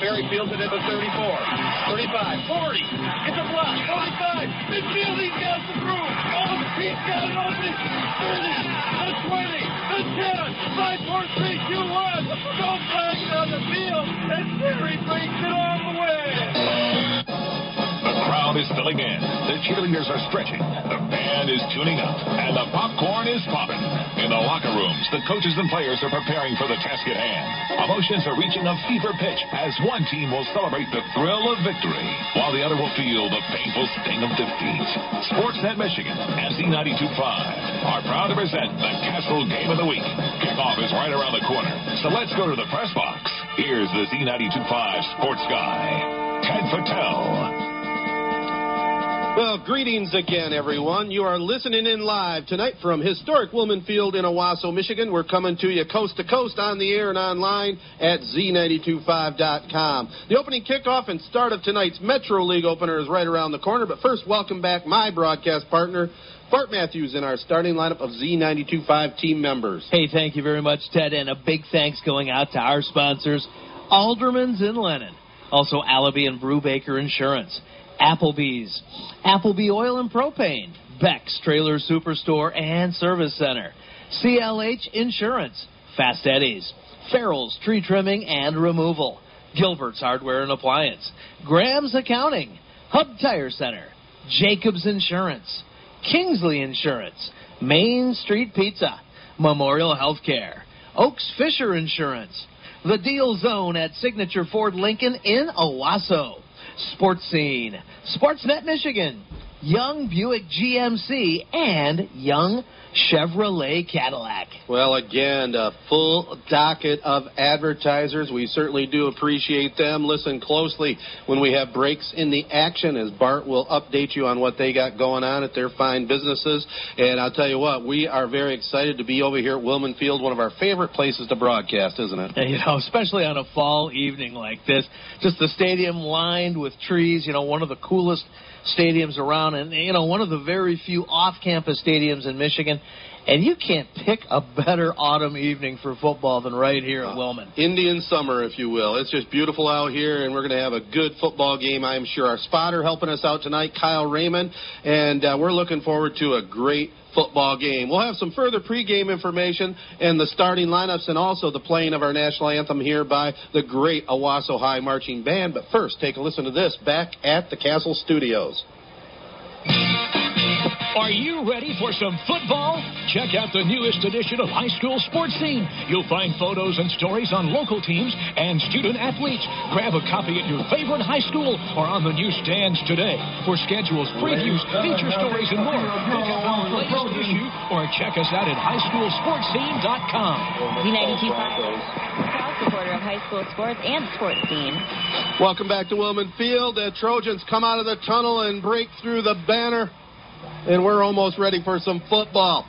Berry fields it at the 34, 35, 40. It's a block. 45. Midfield, he's got the through. Oh, he's got an opening. 30, the 20, the 10. 5, 4, 3, 2, 1. Go flag on the field, and Berry brings it all the way. The crowd is filling in. The cheerleaders are stretching. The band is tuning up. And the popcorn is popping. In the locker rooms, the coaches and players are preparing for the task at hand. Emotions are reaching a fever pitch as one team will celebrate the thrill of victory, while the other will feel the painful sting of defeat. Sportsnet Michigan and Z92.5 are proud to present the Castle Game of the Week. Kickoff is right around the corner. So let's go to the press box. Here's the Z92.5 sports guy, Ted Patel. Well, greetings again, everyone. You are listening in live tonight from historic Willman Field in Owosso, Michigan. We're coming to you coast to coast on the air and online at z925.com. The opening kickoff and start of tonight's Metro League opener is right around the corner. But first, welcome back my broadcast partner, Bart Matthews, in our starting lineup of Z925 team members. Hey, thank you very much, Ted, and a big thanks going out to our sponsors, Alderman's in Lennon, also Allaby and Brubaker Insurance. Applebee's, Applebee Oil and Propane, Beck's Trailer Superstore and Service Center, CLH Insurance, Fast Eddie's, Farrell's Tree Trimming and Removal, Gilbert's Hardware and Appliance, Graham's Accounting, Hub Tire Center, Jacobs Insurance, Kingsley Insurance, Main Street Pizza, Memorial Healthcare, Oaks Fisher Insurance, The Deal Zone at Signature Ford Lincoln in Owosso. Sports Scene, Sportsnet Michigan, Young Buick GMC, and Young Chevrolet Cadillac. Well, again, a full docket of advertisers. We certainly do appreciate them. Listen closely when we have breaks in the action, as Bart will update you on what they got going on at their fine businesses. And I'll tell you what, we are very excited to be over here at Willman Field, one of our favorite places to broadcast, isn't it? You know, especially on a fall evening like this, just the stadium lined with trees. You know, one of the coolest stadiums around, and you know, one of the very few off-campus stadiums in Michigan. And you can't pick a better autumn evening for football than right here at Willman. Indian summer, if you will. It's just beautiful out here, and we're going to have a good football game, I'm sure. Our spotter helping us out tonight, Kyle Raymond, and uh, we're looking forward to a great football game. We'll have some further pregame information and the starting lineups and also the playing of our national anthem here by the great Owosso High Marching Band. But first, take a listen to this back at the Castle Studios. Are you ready for some football? Check out the newest edition of High School Sports Scene. You'll find photos and stories on local teams and student athletes. Grab a copy at your favorite high school or on the newsstands today. For schedules, previews, feature stories, and more, look at the latest issue or check us out at highschoolsportscene.com. Z92 proud supporter of high school sports and sports scene. Welcome back to Willman Field. The Trojans come out of the tunnel and break through the banner, and we're almost ready for some football.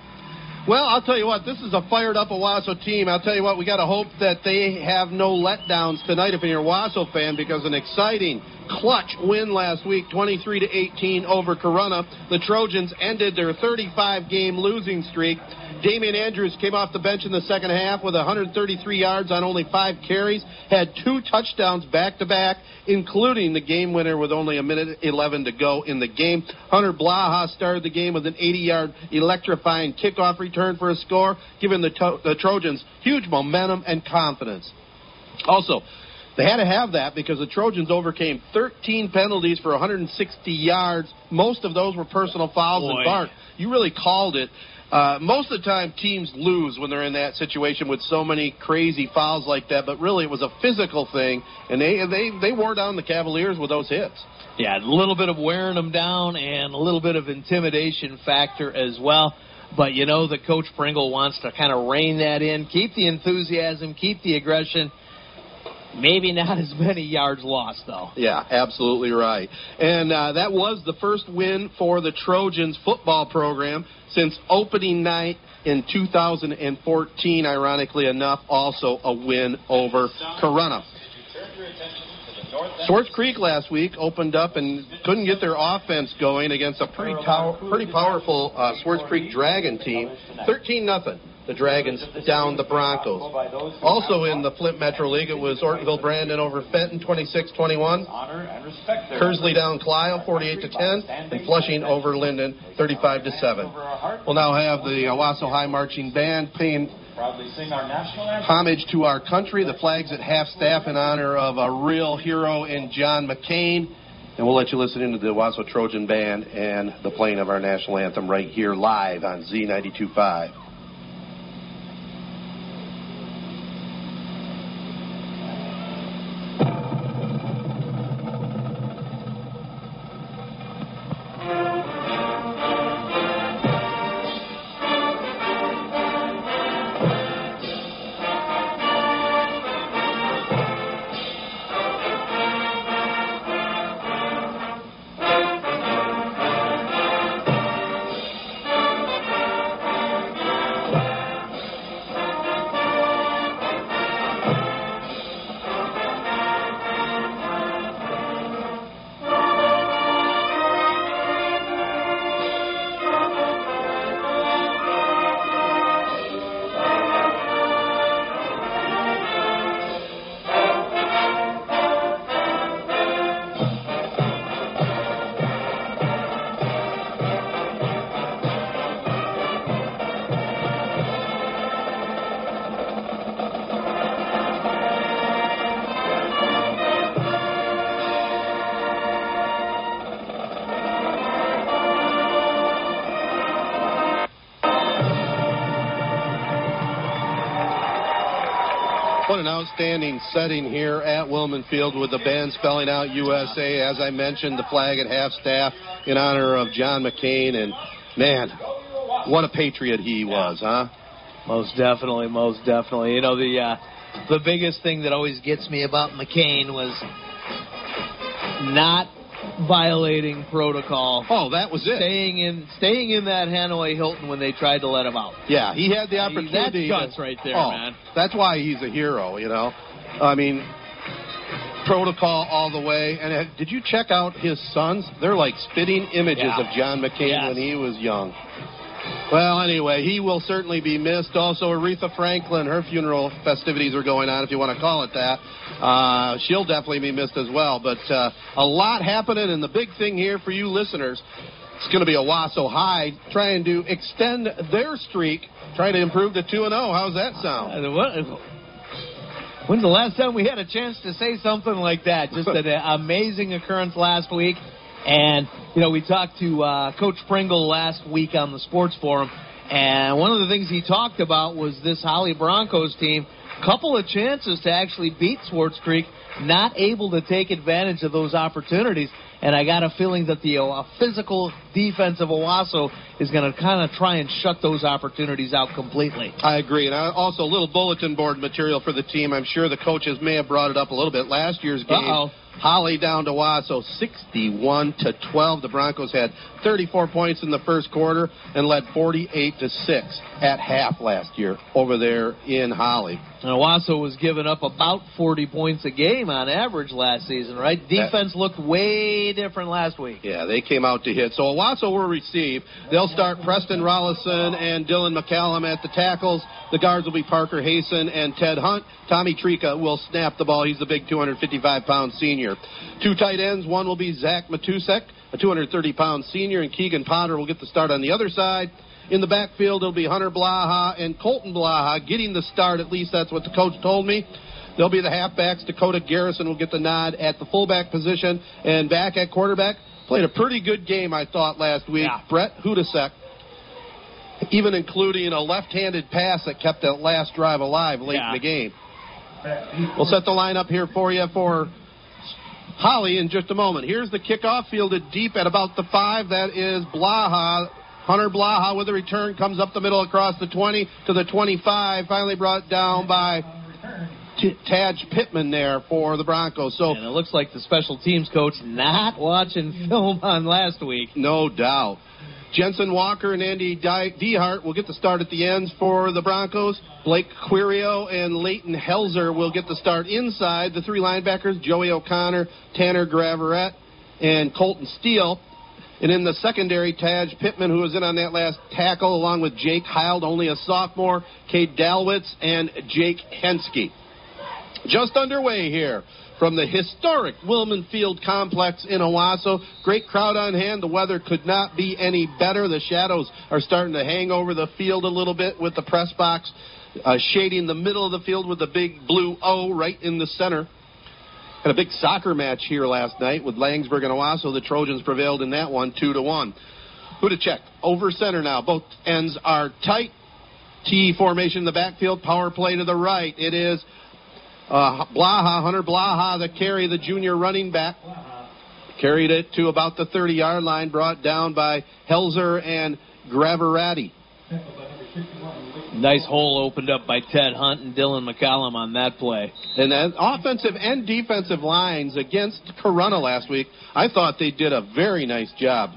Well, I'll tell you what, this is a fired up Owosso team. I'll tell you what, we got to hope that they have no letdowns tonight if you're a Owosso fan because an exciting clutch win last week, 23 to 18 over Corunna. The Trojans ended their 35 game losing streak. Damian Andrews came off the bench in the second half with 133 yards on only five carries, had two touchdowns back to back, including the game winner with only a minute 11 to go in the game. Hunter Blaha started the game with an 80 yard electrifying kickoff return for a score, giving the, to- the Trojans huge momentum and confidence. Also, they had to have that because the Trojans overcame 13 penalties for 160 yards. Most of those were personal fouls. Boy. And Bart, you really called it. Uh, most of the time, teams lose when they're in that situation with so many crazy fouls like that. But really, it was a physical thing, and they they they wore down the Cavaliers with those hits. Yeah, a little bit of wearing them down and a little bit of intimidation factor as well. But you know that Coach Pringle wants to kind of rein that in, keep the enthusiasm, keep the aggression. Maybe not as many yards lost though. Yeah, absolutely right. And uh, that was the first win for the Trojans football program since opening night in 2014. Ironically enough, also a win over Corunna. Swartz Creek last week opened up and couldn't get their offense going against a pretty tow- pretty powerful uh, Swartz Creek Dragon team. 13 nothing. The Dragons down the Broncos. Also in the Flint Metro League, it was Ortonville Brandon over Fenton 26-21. Kearsley down Clio 48 to 10, and Flushing over Linden 35 to 7. We'll now have the Owosso High Marching Band paying homage to our country. The flags at half staff in honor of a real hero in John McCain. And we'll let you listen into the Owosso Trojan Band and the playing of our national anthem right here live on Z92.5. outstanding setting here at Willman Field with the band spelling out USA. As I mentioned, the flag at half staff in honor of John McCain. And man, what a patriot he was, huh? Most definitely, most definitely. You know the uh, the biggest thing that always gets me about McCain was not violating protocol. Oh, that was it. Staying in staying in that Hanoi Hilton when they tried to let him out. Yeah, he had the opportunity. That's guts right there, oh, man. That's why he's a hero, you know. I mean, protocol all the way. And uh, did you check out his sons? They're like spitting images Yeah. of John McCain Yes. when he was young. Well, anyway, he will certainly be missed. Also, Aretha Franklin, her funeral festivities are going on, if you want to call it that. Uh, she'll definitely be missed as well. But uh, a lot happening, and the big thing here for you listeners, it's going to be a Wasso High trying to extend their streak, trying to improve to 2 0. How's that sound? Uh, what- When's the last time we had a chance to say something like that? Just an amazing occurrence last week. And, you know, we talked to uh, Coach Pringle last week on the Sports Forum, and one of the things he talked about was this Holly Broncos team. Couple of chances to actually beat Swartz Creek, not able to take advantage of those opportunities. And I got a feeling that the uh, physical defense of Owosso is going to kind of try and shut those opportunities out completely. I agree. And I, also, a little bulletin board material for the team. I'm sure the coaches may have brought it up a little bit. Last year's game, Uh-oh. Holly down to Wasso, 61 to 12. The Broncos had 34 points in the first quarter and led 48 to 6 at half last year over there in Holly. And Owosso was giving up about 40 points a game on average last season, right? Defense looked way different last week. Yeah, they came out to hit. So Owosso will receive. They'll start Preston Rollison and Dylan McCallum at the tackles. The guards will be Parker Hasten and Ted Hunt. Tommy Trika will snap the ball. He's the big 255-pound senior. Two tight ends. One will be Zach Matusek, a 230-pound senior, and Keegan Potter will get the start on the other side. In the backfield, it'll be Hunter Blaha and Colton Blaha getting the start. At least that's what the coach told me. They'll be the halfbacks. Dakota Garrison will get the nod at the fullback position. And back at quarterback, played a pretty good game, I thought, last week. Yeah. Brett Hudasek, even including a left-handed pass that kept that last drive alive late Yeah. in the game. We'll set the line up here for you for Holly in just a moment. Here's the kickoff fielded deep at about the five. That is Blaha. Hunter Blaha with a return comes up the middle across the 20 to the 25. Finally brought down by T- Taj Pittman there for the Broncos. So And it looks like the special teams coach not watching film on last week. No doubt. Jensen Walker and Andy Dehart will get the start at the ends for the Broncos. Blake Quirio and Leighton Helzer will get the start inside. The three linebackers, Joey O'Connor, Tanner Graveret, and Colton Steele. And in the secondary, Taj Pittman, who was in on that last tackle, along with Jake Heald, only a sophomore, Cade Dalwitz, and Jake Hensky. Just underway here from the historic Willman Field complex in Owosso. Great crowd on hand. The weather could not be any better. The shadows are starting to hang over the field a little bit with the press box uh, shading the middle of the field with the big blue O right in the center. Had a big soccer match here last night with Laingsburg and Owosso. The Trojans prevailed in that one, two to one. Who to check? Over center now. Both ends are tight. T formation in the backfield. Power play to the right. It is uh, Blaha, Hunter Blaha, the carry, the junior running back. Carried it to about the 30 yard line, brought down by Helzer and Graverati. Nice hole opened up by Ted Hunt and Dylan McCollum on that play. And then offensive and defensive lines against Corunna last week, I thought they did a very nice job.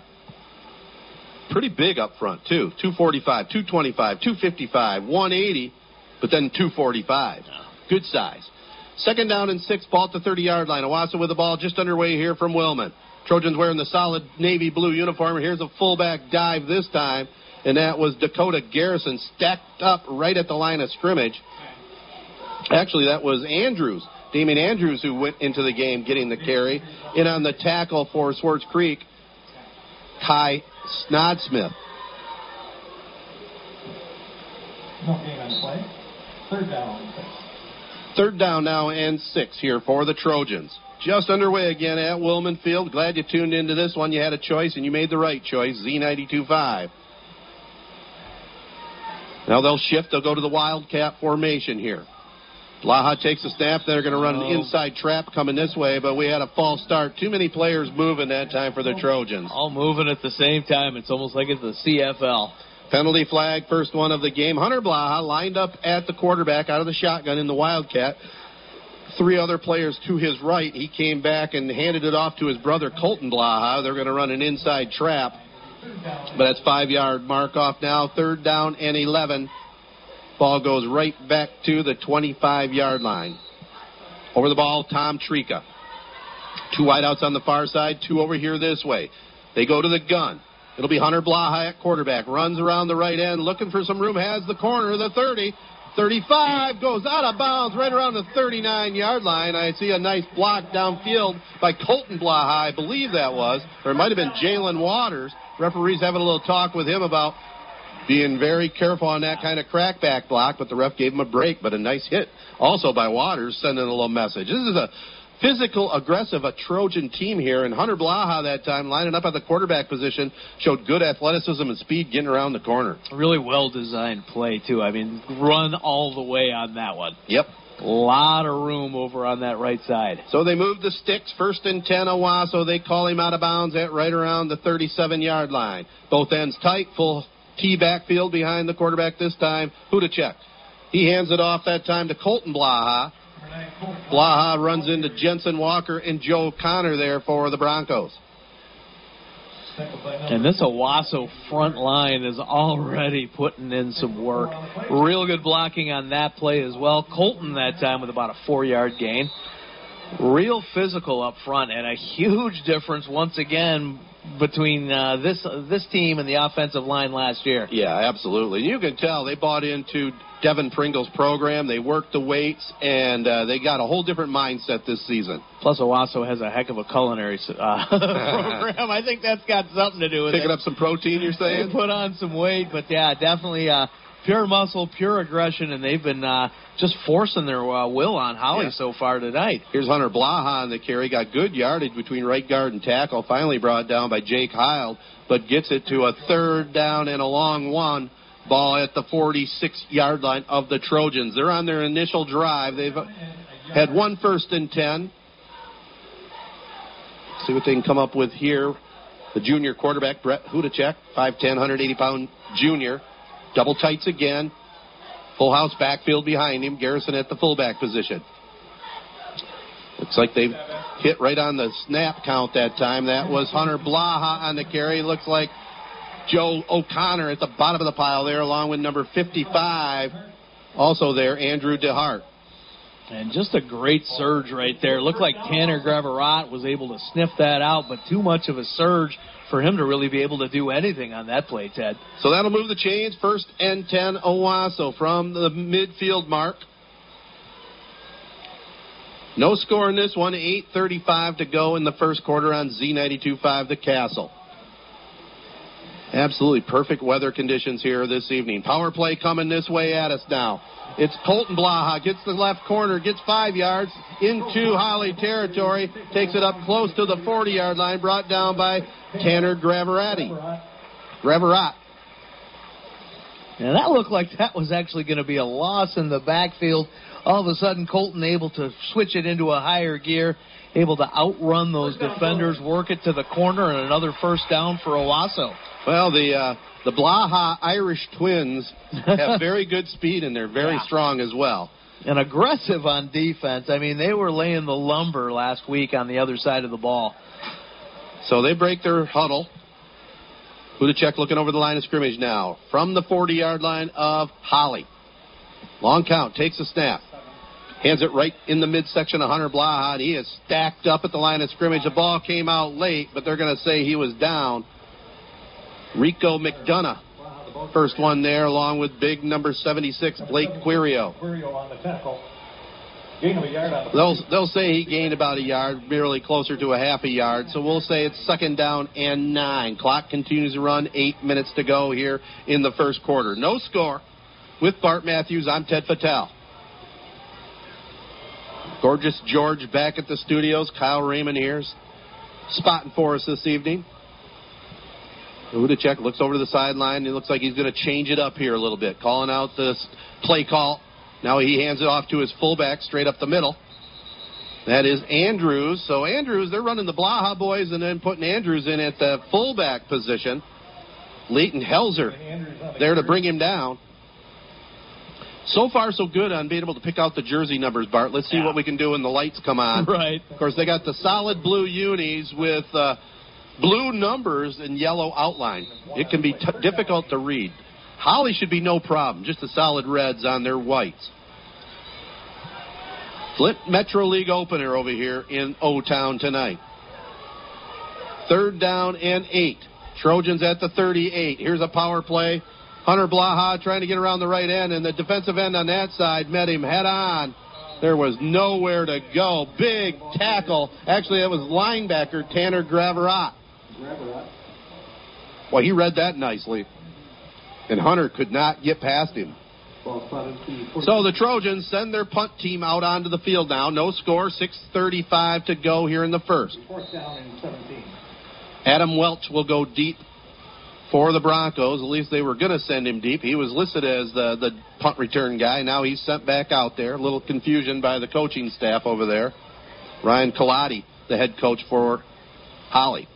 Pretty big up front, too. 245, 225, 255, 180, but then 245. Good size. Second down and six, ball at the 30 yard line. Owosso with the ball just underway here from Willman. Trojans wearing the solid navy blue uniform. Here's a fullback dive this time and that was Dakota Garrison stacked up right at the line of scrimmage. Actually, that was Andrews, Damien Andrews, who went into the game getting the carry. In on the tackle for Swartz Creek, Kai Snodsmith. No game on play. Third down. Third down now and six here for the Trojans. Just underway again at Willman Field. Glad you tuned into this one. You had a choice and you made the right choice. Z92.5. Now they'll shift. They'll go to the Wildcat formation here. Blaha takes a snap. They're going to run an inside trap coming this way, but we had a false start. Too many players moving that time for the oh. Trojans. All moving at the same time. It's almost like it's the CFL. Penalty flag, first one of the game. Hunter Blaha lined up at the quarterback out of the shotgun in the Wildcat. Three other players to his right. He came back and handed it off to his brother Colton Blaha. They're going to run an inside trap. But that's five yard mark off now. Third down and 11. Ball goes right back to the 25 yard line. Over the ball, Tom Trika. Two wideouts on the far side, two over here this way. They go to the gun. It'll be Hunter Blaha at quarterback. Runs around the right end, looking for some room. Has the corner, the 30. 35 goes out of bounds right around the 39 yard line. I see a nice block downfield by Colton Blaha, I believe that was. Or it might have been Jalen Waters. Referee's having a little talk with him about being very careful on that kind of crackback block, but the ref gave him a break. But a nice hit also by Waters, sending a little message. This is a physical, aggressive, a Trojan team here. And Hunter Blaha that time, lining up at the quarterback position, showed good athleticism and speed getting around the corner. Really well designed play, too. I mean, run all the way on that one. Yep. A lot of room over on that right side. So they move the sticks, first and 10 Owosso. They call him out of bounds at right around the 37 yard line. Both ends tight, full T backfield behind the quarterback this time. Who to check? He hands it off that time to Colton Blaha. Blaha runs into Jensen Walker and Joe Connor there for the Broncos. And this Owosso front line is already putting in some work. Real good blocking on that play as well. Colton that time with about a four yard gain. Real physical up front and a huge difference once again between uh, this this team and the offensive line last year. Yeah, absolutely. You can tell they bought into Devin Pringle's program. They worked the weights, and uh, they got a whole different mindset this season. Plus, Owosso has a heck of a culinary uh, program. I think that's got something to do with Picking it. Picking up some protein, you're saying? They put on some weight, but yeah, definitely uh, pure muscle, pure aggression, and they've been uh, just forcing their uh, will on Holly Yeah. so far tonight. Here's Hunter Blaha on the carry. Got good yardage between right guard and tackle. Finally brought down by Jake Heil, but gets it to a third down and a long one. Ball at the 46 yard line of the Trojans. They're on their initial drive. They've had one first and 10. See what they can come up with here. The junior quarterback, Brett Hudacek, 5'10, 180 pound junior. Double tights again. Full house backfield behind him. Garrison at the fullback position. Looks like they hit right on the snap count that time. That was Hunter Blaha on the carry. Looks like Joe O'Connor at the bottom of the pile there, along with number 55. Also there, Andrew DeHart. And just a great surge right there. Looked like Tanner Graverot was able to sniff that out, but too much of a surge for him to really be able to do anything on that play, Ted. So that'll move the chains. First and 10, Owosso from the midfield mark. No score in this one. 8.35 to go in the first quarter on Z92.5 The Castle. Absolutely perfect weather conditions here this evening. Power play coming this way at us now. It's Colton Blaha. Gets the left corner, gets five yards into Holly territory, takes it up close to the 40 yard line, brought down by Tanner Graverati. Graverot. And that looked like that was actually going to be a loss in the backfield. All of a sudden, Colton able to switch it into a higher gear, able to outrun those defenders, work it to the corner, and another first down for Owosso. Well, the uh, the Blaha Irish twins have very good speed and they're very Yeah. strong as well. And aggressive on defense. I mean, they were laying the lumber last week on the other side of the ball. So they break their huddle. Budacek looking over the line of scrimmage now from the 40 yard line of Holly. Long count, takes a snap. Hands it right in the midsection of Hunter Blaha, and he is stacked up at the line of scrimmage. The ball came out late, but they're going to say he was down. Rico McDonough, first one there, along with big number 76, Blake Quirio. They'll they'll say he gained about a yard, merely closer to a half a yard. So we'll say it's second down and nine. Clock continues to run. Eight minutes to go here in the first quarter. No score. With Bart Matthews, I'm Ted Fattel. Gorgeous George back at the studios. Kyle Raymond here, spotting for us this evening. Udacek looks over to the sideline. He looks like he's going to change it up here a little bit, calling out this play call. Now he hands it off to his fullback straight up the middle. That is Andrews. So Andrews, they're running the Blaha boys and then putting Andrews in at the fullback position. Leighton Helzer there to bring him down. So far, so good on being able to pick out the jersey numbers, Bart. Let's see Yeah. what we can do when the lights come on. Right. Of course, they got the solid blue unis with uh, blue numbers and yellow outline. It can be t- difficult to read. Holly should be no problem, just the solid reds on their whites. Flint Metro League opener over here in O Town tonight. Third down and eight. Trojans at the 38. Here's a power play. Hunter Blaha trying to get around the right end, and the defensive end on that side met him head on. There was nowhere to go. Big tackle. Actually, it was linebacker Tanner Graverot. Well, he read that nicely. And Hunter could not get past him. So the Trojans send their punt team out onto the field now. No score, 6.35 to go here in the first. fourth down and 17. Adam Welch will go deep for the Broncos. At least they were going to send him deep. He was listed as the, the punt return guy. Now he's sent back out there. A little confusion by the coaching staff over there. Ryan Colati, the head coach for Holly.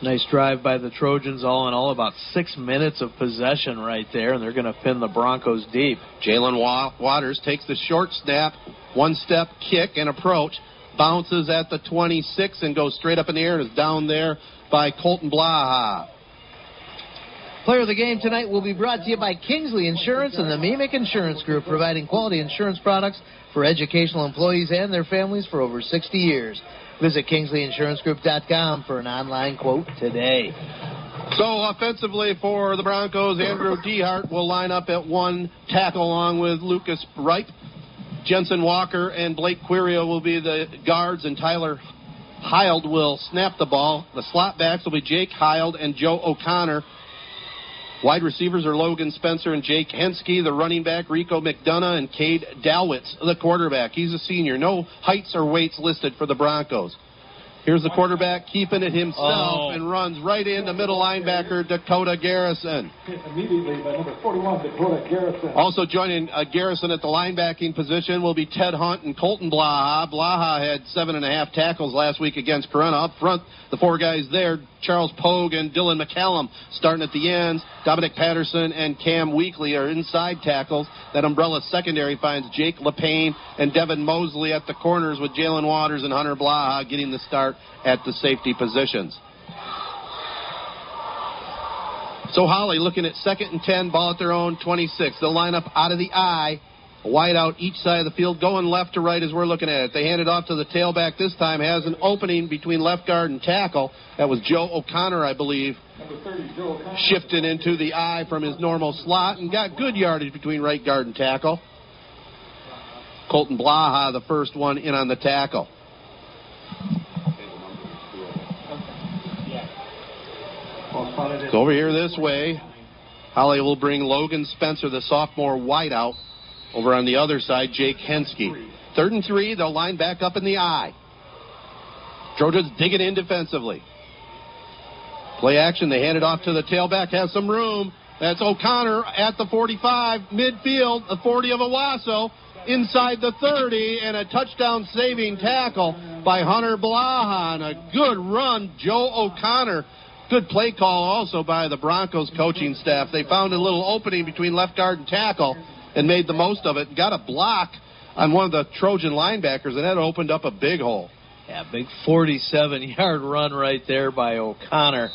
Nice drive by the Trojans, all in all, about six minutes of possession right there, and they're going to pin the Broncos deep. Jalen Waters takes the short snap, one step kick and approach, bounces at the 26 and goes straight up in the air and is down there by Colton Blaha. Player of the game tonight will be brought to you by Kingsley Insurance and the MEEMIC Insurance Group, providing quality insurance products for educational employees and their families for over 60 years. Visit KingsleyInsuranceGroup.com for an online quote today. So offensively for the Broncos, Andrew Dehart will line up at one tackle along with Lucas Ripe. Jensen Walker and Blake Quirio will be the guards, and Tyler Hild will snap the ball. The slot backs will be Jake Hild and Joe O'Connor. Wide receivers are Logan Spencer and Jake Hensky. The running back, Rico McDonough and Cade Dalwitz, the quarterback. He's a senior. No heights or weights listed for the Broncos. Here's the quarterback keeping it himself Oh. and runs right into middle linebacker Dakota Garrison. Immediately by number 41, Dakota Garrison. Also joining uh, Garrison at the linebacking position will be Ted Hunt and Colton Blaha. Blaha had seven and a half tackles last week against Corunna. Up front, the four guys there, Charles Pogue and Dylan McCallum starting at the ends. Dominic Patterson and Cam Weekly are inside tackles. That umbrella secondary finds Jake LePayne and Devin Mosley at the corners with Jalen Waters and Hunter Blaha getting the start at the safety positions. So Holly looking at second and 10, ball at their own 26. They'll line up out of the eye, wide out each side of the field, going left to right as we're looking at it. They hand it off to the tailback this time, has an opening between left guard and tackle. That was Joe O'Connor, I believe, Number 30, Joe O'Connor. shifted into the eye from his normal slot and got good yardage between right guard and tackle. Colton Blaha, the first one in on the tackle. So over here this way, Holly will bring Logan Spencer, the sophomore wideout, over on the other side, Jake Hensky. Third and three, they'll line back up in the eye. Trojans digging in defensively. Play action, they hand it off to the tailback, has some room. That's O'Connor at the 45, midfield, the 40 of Owosso, inside the 30, and a touchdown saving tackle by Hunter Blaha. A good run, Joe O'Connor. Good play call also by the Broncos coaching staff. They found a little opening between left guard and tackle and made the most of it. Got a block on one of the Trojan linebackers, and that opened up a big hole. Yeah, big 47 yard run right there by O'Connor.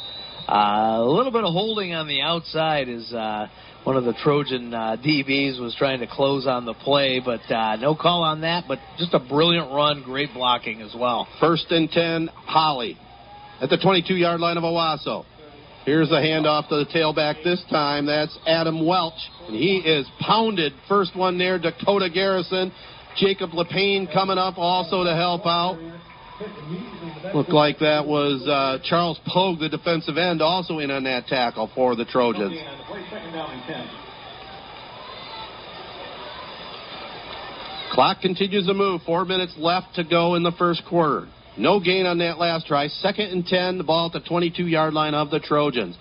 Uh, a little bit of holding on the outside as uh, one of the Trojan uh, DBs was trying to close on the play, but uh, no call on that. But just a brilliant run, great blocking as well. First and 10, Holly at the 22 yard line of Owosso. Here's a handoff to the tailback this time. That's Adam Welch. And he is pounded. First one there, Dakota Garrison. Jacob Lepine coming up also to help out. Looked like that was uh, Charles Pogue, the defensive end, also in on that tackle for the Trojans. Penalty on the play, second down and 10. Clock continues to move. Four minutes left to go in the first quarter. No gain on that last try. Second and 10, the ball at the 22 yard line of the Trojans.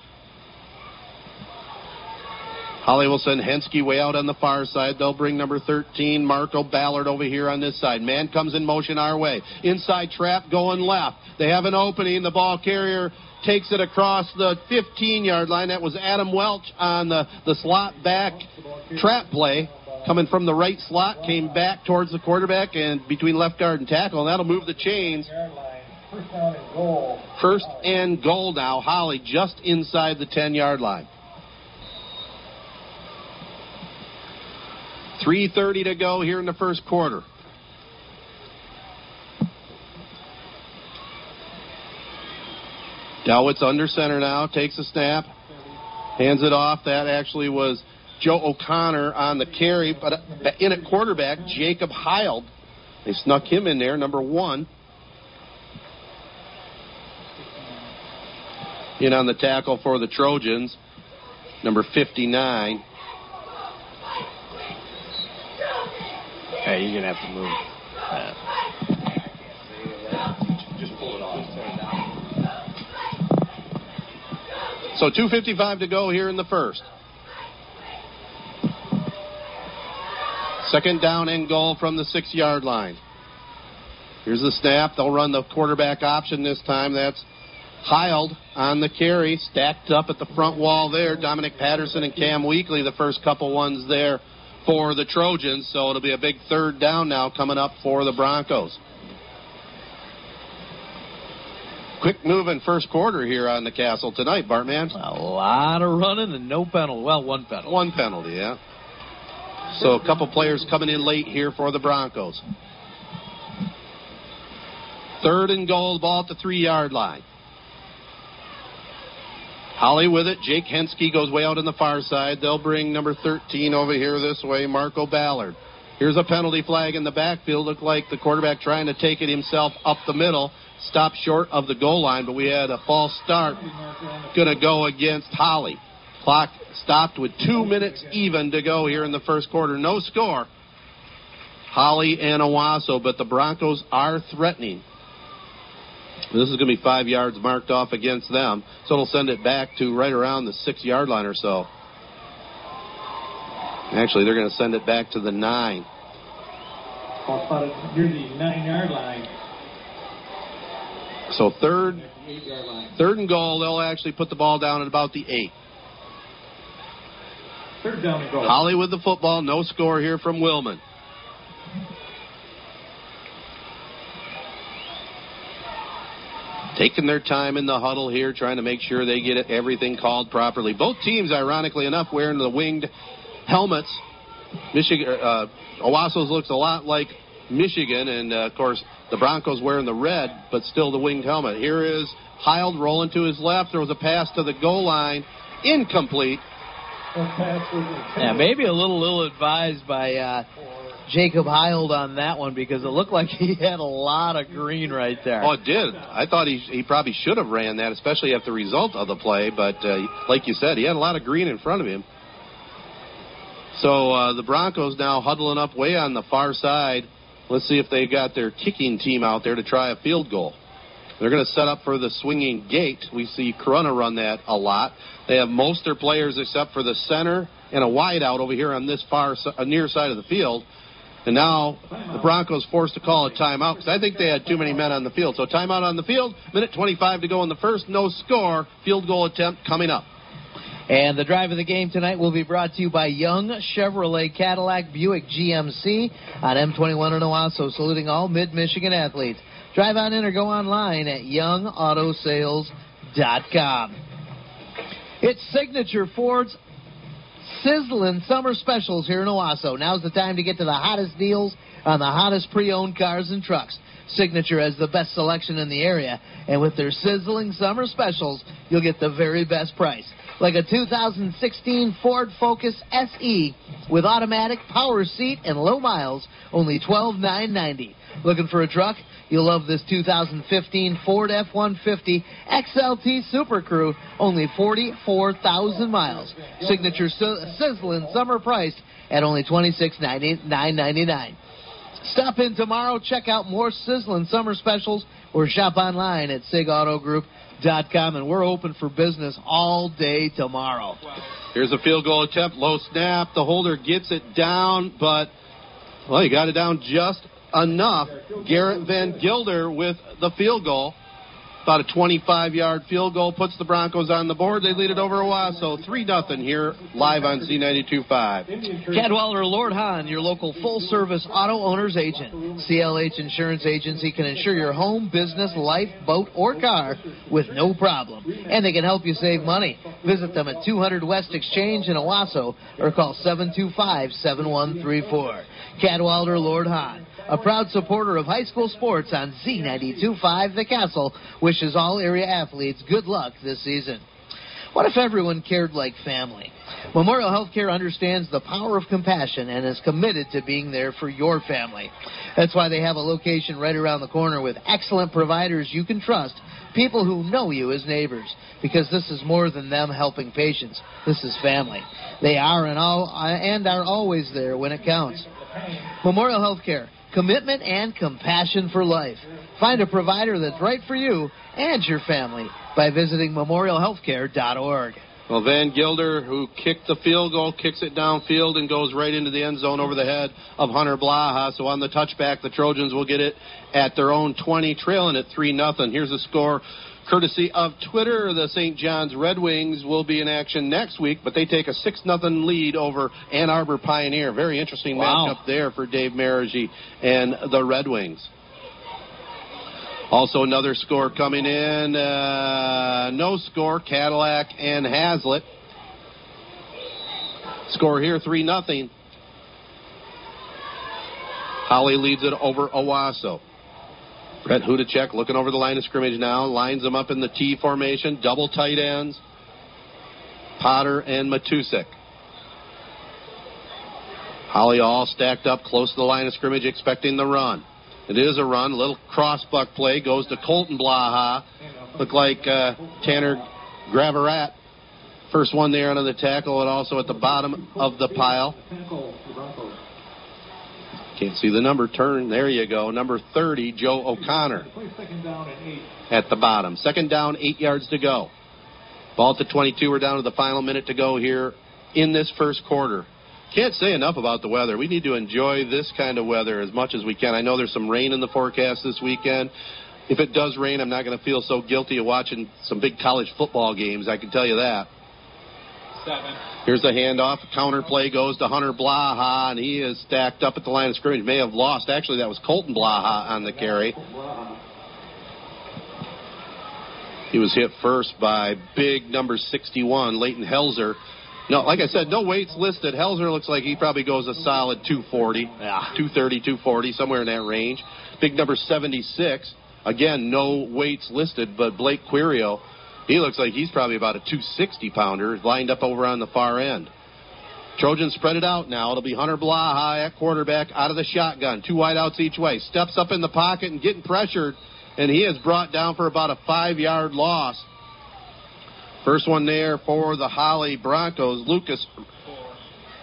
Holly will send Hensky way out on the far side. They'll bring number 13, Marco Ballard, over here on this side. Man comes in motion our way. Inside trap going left. They have an opening. The ball carrier takes it across the 15 yard line. That was Adam Welch on the, the slot back trap play. Coming from the right slot, came back towards the quarterback and between left guard and tackle, and that'll move the chains. First and goal now. Holly just inside the 10 yard line. 3.30 to go here in the first quarter. Dowitz under center now, takes a snap, hands it off. That actually was Joe O'Connor on the carry, but in at quarterback, Jacob Heil. They snuck him in there, number one. In on the tackle for the Trojans, number 59. Hey, you're gonna have to move. So 2.55 to go here in the first. Second down and goal from the six yard line. Here's the snap. They'll run the quarterback option this time. That's Heiled on the carry, stacked up at the front wall there. Dominic Patterson and Cam Weekly, the first couple ones there for the Trojans. So it'll be a big third down now coming up for the Broncos. Quick move in first quarter here on the Castle tonight, Bartman. A lot of running and no penalty. Well, one penalty. One penalty, yeah. So a couple players coming in late here for the Broncos. Third and goal, ball at the three yard line. Holly with it. Jake Hensky goes way out on the far side. They'll bring number 13 over here this way, Marco Ballard. Here's a penalty flag in the backfield. Looked like the quarterback trying to take it himself up the middle. Stopped short of the goal line, but we had a false start. Going to go against Holly. Clock stopped with two minutes even to go here in the first quarter. No score. Holly and Owosso, but the Broncos are threatening. This is going to be five yards marked off against them, so it'll send it back to right around the six yard line or so. Actually, they're going to send it back to the nine. Ball spotted near the nine yard line. So third, Eight yard line. third and goal, they'll actually put the ball down at about the eight. Third down and goal. Holly with the football, no score here from Willman. Taking their time in the huddle here, trying to make sure they get everything called properly. Both teams, ironically enough, wearing the winged helmets Michigan, uh, Owosso's looks a lot like Michigan, and uh, of course the Broncos wearing the red, but still the winged helmet. Here is Heald rolling to his left. There was a pass to the goal line, incomplete. Yeah, maybe a little ill advised by uh, Jacob Heald on that one because it looked like he had a lot of green right there. Oh, it did. I thought he he probably should have ran that, especially after the result of the play. But uh, like you said, he had a lot of green in front of him. So uh, the Broncos now huddling up way on the far side. Let's see if they got their kicking team out there to try a field goal. They're going to set up for the swinging gate. We see Corunna run that a lot. They have most their players except for the center and a wideout over here on this far uh, near side of the field. And now the Broncos forced to call a timeout because I think they had too many men on the field. So timeout on the field, minute 25 to go in the first, no score. Field goal attempt coming up. And the drive of the game tonight will be brought to you by Young Chevrolet Cadillac Buick GMC on M21 in Owosso, saluting all mid Michigan athletes. Drive on in or go online at youngautosales.com. It's Signature Ford's sizzling summer specials here in Owosso. Now's the time to get to the hottest deals on the hottest pre-owned cars and trucks. Signature has the best selection in the area, and with their sizzling summer specials, you'll get the very best price. Like a 2016 Ford Focus SE with automatic power seat and low miles, only 12,990. Looking for a truck? You'll love this 2015 Ford F-150 XLT Super Crew, only 44,000 miles. Signature sizzling summer price at only $26,999. Stop in tomorrow, check out more sizzling summer specials, or shop online at sigautogroup.com. And we're open for business all day tomorrow. Here's a field goal attempt, low snap. The holder gets it down, but well, he got it down just enough. Garrett Van Gilder with the field goal. About a 25 yard field goal puts the Broncos on the board. They lead it over Owosso 3 0 here live on Z92.5. Cadwalader Lord Hahn, your local full service auto owner's agent. CLH Insurance Agency can insure your home, business, life, boat, or car with no problem. And they can help you save money. Visit them at 200 West Exchange in Owosso or call 725 7134. Cadwalader Lord Hahn a proud supporter of high school sports on Z92.5 The Castle, wishes all area athletes good luck this season. What if everyone cared like family? Memorial Healthcare understands the power of compassion and is committed to being there for your family. That's why they have a location right around the corner with excellent providers you can trust, people who know you as neighbors, because this is more than them helping patients. This is family. They are and, all, uh, and are always there when it counts. Memorial Healthcare commitment, and compassion for life. Find a provider that's right for you and your family by visiting memorialhealthcare.org. Well, Van Gilder, who kicked the field goal, kicks it downfield and goes right into the end zone over the head of Hunter Blaha. So on the touchback, the Trojans will get it at their own 20, trailing at 3 nothing. Here's the score courtesy of Twitter. The St. John's Red Wings will be in action next week, but they take a 6 nothing lead over Ann Arbor Pioneer. Very interesting wow. matchup there for Dave Marigi and the Red Wings. Also, another score coming in. Uh, no score, Cadillac and Haslett. Score here 3 nothing. Holly leads it over Owosso. Brett Hudacek looking over the line of scrimmage now, lines them up in the T formation, double tight ends. Potter and Matusik. Holly all stacked up close to the line of scrimmage, expecting the run. It is a run. A little cross buck play goes to Colton Blaha. Look like uh, Tanner Gravarat. First one there under the tackle, and also at the bottom of the pile. Can't see the number. Turn. There you go. Number 30, Joe O'Connor. At the bottom. Second down, eight yards to go. Ball to 22. We're down to the final minute to go here in this first quarter. Can't say enough about the weather. We need to enjoy this kind of weather as much as we can. I know there's some rain in the forecast this weekend. If it does rain, I'm not going to feel so guilty of watching some big college football games. I can tell you that. Seven. Here's the handoff. Counter play goes to Hunter Blaha, and he is stacked up at the line of scrimmage. May have lost. Actually, that was Colton Blaha on the carry. He was hit first by big number 61, Leighton Helzer. No, like I said, no weights listed. Helzer looks like he probably goes a solid 240, Yeah. 230, 240, somewhere in that range. Big number 76. Again, no weights listed, but Blake Quirio, he looks like he's probably about a 260 pounder, lined up over on the far end. Trojans spread it out now. It'll be Hunter Blaha at quarterback out of the shotgun. Two wideouts each way. Steps up in the pocket and getting pressured, and he is brought down for about a five yard loss. First one there for the Holly Broncos. Lucas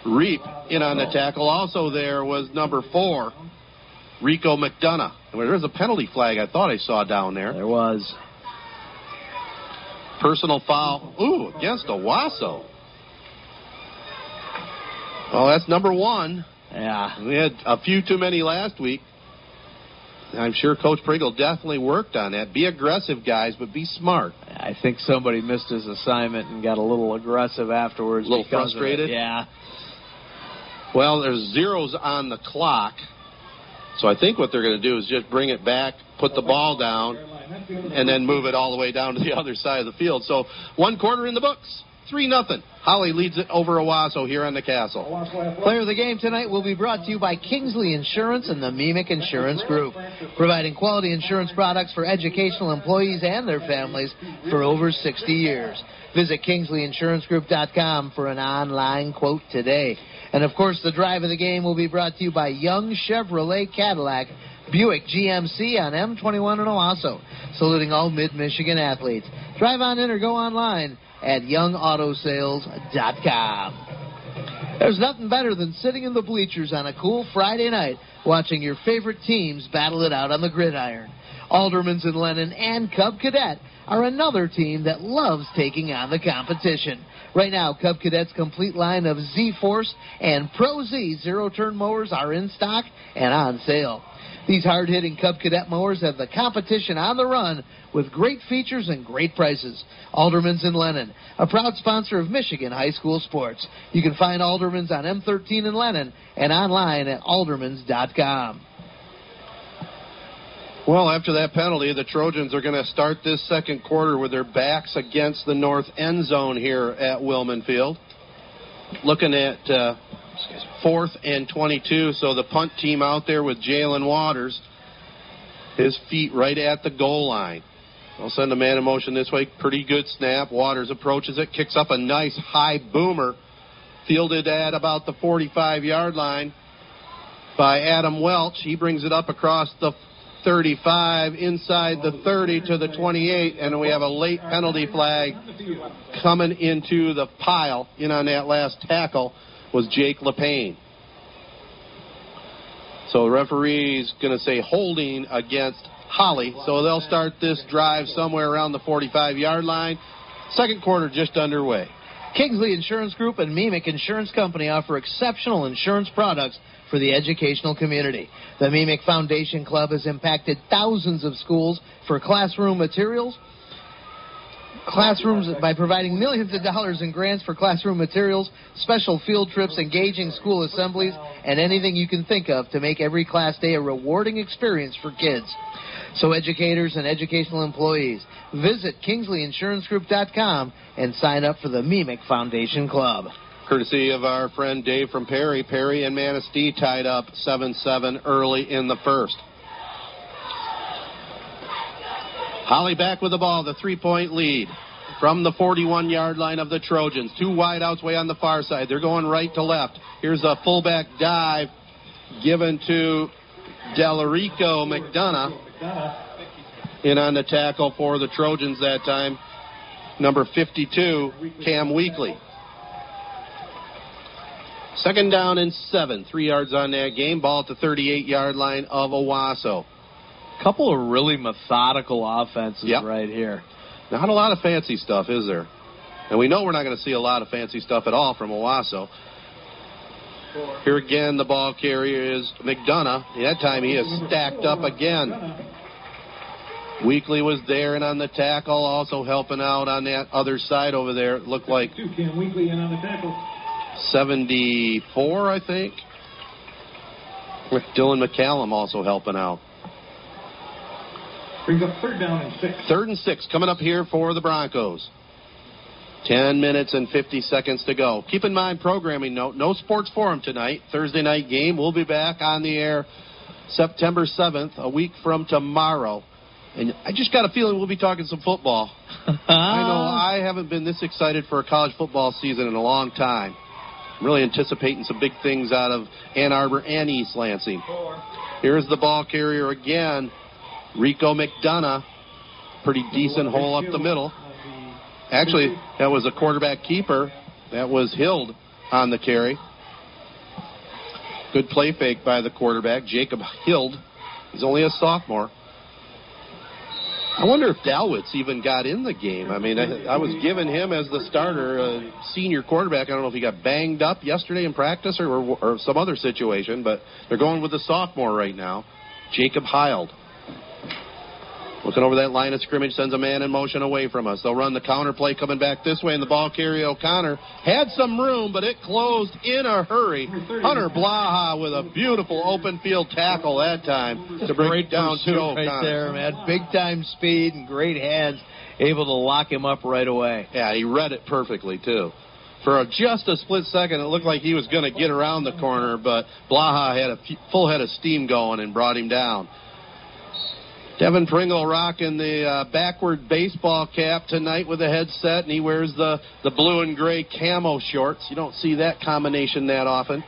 Reap in on the tackle. Also there was number four, Rico McDonough. There's a penalty flag I thought I saw down there. There was. Personal foul. Ooh, against Owosso. Well, that's number one. Yeah. We had a few too many last week. I'm sure Coach Pringle definitely worked on that. Be aggressive, guys, but be smart. I think somebody missed his assignment and got a little aggressive afterwards. A little because of it. frustrated? Yeah. Well, there's zeros on the clock. So I think what they're going to do is just bring it back, put the ball down, and then move it all the way down to the other side of the field. So one quarter in the books. Three nothing. Holly leads it over Owosso here on the castle. Player of the game tonight will be brought to you by Kearsley Insurance and the MEEMIC Insurance Group, providing quality insurance products for educational employees and their families for over 60 years. Visit KearsleyInsuranceGroup.com for an online quote today. And of course, the drive of the game will be brought to you by Young Chevrolet Cadillac. Buick GMC on M21 in Owosso, saluting all mid-Michigan athletes. Drive on in or go online at youngautosales.com. There's nothing better than sitting in the bleachers on a cool Friday night watching your favorite teams battle it out on the gridiron. Aldermans and Lennon and Cub Cadet are another team that loves taking on the competition. Right now, Cub Cadet's complete line of Z Force and Pro Z zero turn mowers are in stock and on sale. These hard hitting Cub Cadet mowers have the competition on the run with great features and great prices. Aldermans and Lennon, a proud sponsor of Michigan high school sports. You can find Aldermans on M13 in Lennon and online at aldermans.com. Well, after that penalty, the Trojans are going to start this second quarter with their backs against the north end zone here at Willman Field. Looking at uh, fourth and 22, so the punt team out there with Jalen Waters, his feet right at the goal line. I'll send a man in motion this way. Pretty good snap. Waters approaches it, kicks up a nice high boomer, fielded at about the 45 yard line by Adam Welch. He brings it up across the 35 inside the 30 to the 28, and we have a late penalty flag coming into the pile. In on that last tackle was Jake LePaine. So the referee's going to say holding against Holly. So they'll start this drive somewhere around the 45 yard line. Second quarter just underway. Kearsley Insurance Group and MEEMIC Insurance Company offer exceptional insurance products for the educational community. The MEEMIC Foundation Club has impacted thousands of schools for classroom materials, classrooms by providing millions of dollars in grants for classroom materials, special field trips, engaging school assemblies, and anything you can think of to make every class day a rewarding experience for kids. So educators and educational employees, visit KearsleyInsuranceGroup.com and sign up for the MEEMIC Foundation Club. Courtesy of our friend Dave from Perry. Perry and Manistee tied up 7 7 early in the first. Holly back with the ball, the three point lead from the 41 yard line of the Trojans. Two wideouts way on the far side. They're going right to left. Here's a fullback dive given to Delarico McDonough. In on the tackle for the Trojans that time, number 52, Cam Weekly. Second down and seven. Three yards on that game. Ball at the 38 yard line of Owosso. Couple of really methodical offenses Yep. right here. Not a lot of fancy stuff, is there? And we know we're not going to see a lot of fancy stuff at all from Owosso. Here again, the ball carrier is McDonough. That time he is stacked up again. Weekly was there and on the tackle, also helping out on that other side over there. It looked like Two Cam Weekly in on the tackle. 74, I think. With Dylan McCallum also helping out. Brings up third down and six. Third and six coming up here for the Broncos. 10 minutes and 50 seconds to go. Keep in mind, programming note, no sports forum tonight. Thursday night game. We'll be back on the air September 7th, a week from tomorrow. And I just got a feeling we'll be talking some football. I know I haven't been this excited for a college football season in a long time. I'm really anticipating some big things out of Ann Arbor and East Lansing. Here's the ball carrier again, Rico McDonough. Pretty decent hole up the middle. Actually, that was a quarterback keeper. That was Hild on the carry. Good play fake by the quarterback, Jacob Hild. He's only a sophomore. I wonder if Dalwitz even got in the game. I mean, I, I was given him as the starter, a senior quarterback. I don't know if he got banged up yesterday in practice or, or, or some other situation, but they're going with the sophomore right now, Jacob Hild. Looking over that line of scrimmage, sends a man in motion away from us. They'll run the counter play coming back this way, and the ball carrier O'Connor had some room, but it closed in a hurry. Hunter Blaha with a beautiful open field tackle that time to bring great down to right O'Connor. there, man. Big time speed and great hands, able to lock him up right away. Yeah, he read it perfectly too. For a, just a split second, it looked like he was going to get around the corner, but Blaha had a f- full head of steam going and brought him down. Devin Pringle rocking the uh, backward baseball cap tonight with a headset, and he wears the, the blue and gray camo shorts. You don't see that combination that often.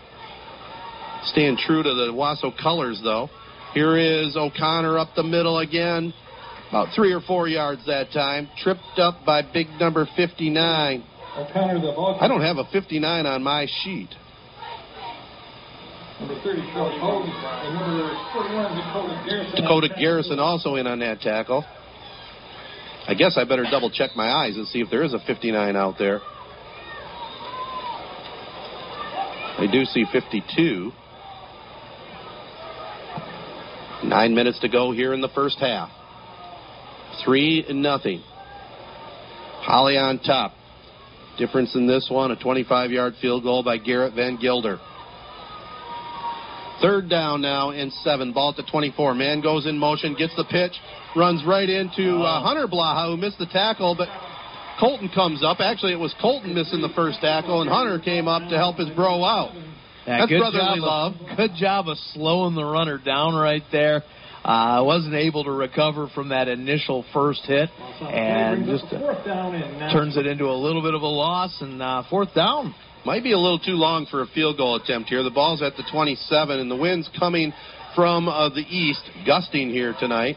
Staying true to the Wasso colors, though. Here is O'Connor up the middle again, about three or four yards that time. Tripped up by big number 59. O'Connor, the ball. I don't have a 59 on my sheet. Number 34, Hogan. And number 41, Dakota Garrison. Also in on that tackle. I guess I better double check my eyes and see if there is a 59 out there. I do see 52. Nine minutes to go here in the first half. Three and nothing. Holly on top. Difference in this one, a 25-yard field goal by Garrett Van Gilder. Third down now and seven. Ball at the 24. Man goes in motion, gets the pitch, runs right into uh, Hunter Blaha, who missed the tackle, but Colton comes up. Actually, it was Colton missing the first tackle, and Hunter came up to help his bro out. Yeah, That's good brotherly job love. Of, good job of slowing the runner down right there. Uh, wasn't able to recover from that initial first hit, and just up fourth down and nine. turns it into a little bit of a loss. And uh, fourth down. Might be a little too long for a field goal attempt here. The ball's at the 27, and the wind's coming from uh, the east, gusting here tonight.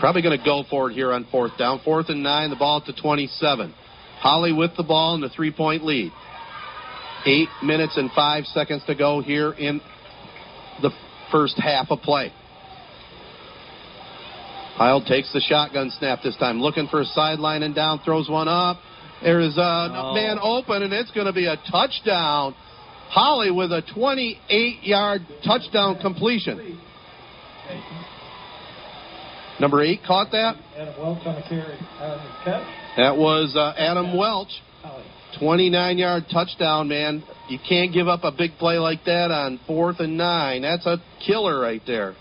Probably going to go for it here on fourth down. Fourth and nine, the ball at the 27. Holly with the ball in the three point lead. Eight minutes and five seconds to go here in the first half of play. Heil takes the shotgun snap this time, looking for a sideline and down, throws one up. There is a Oh. man open, and it's going to be a touchdown. Holly with a 28 yard touchdown completion. Number eight caught that. Adam Welch on the carry. On the catch. That was uh, Adam Welch. 29 yard touchdown, man. You can't give up a big play like that on fourth and nine. That's a killer right there.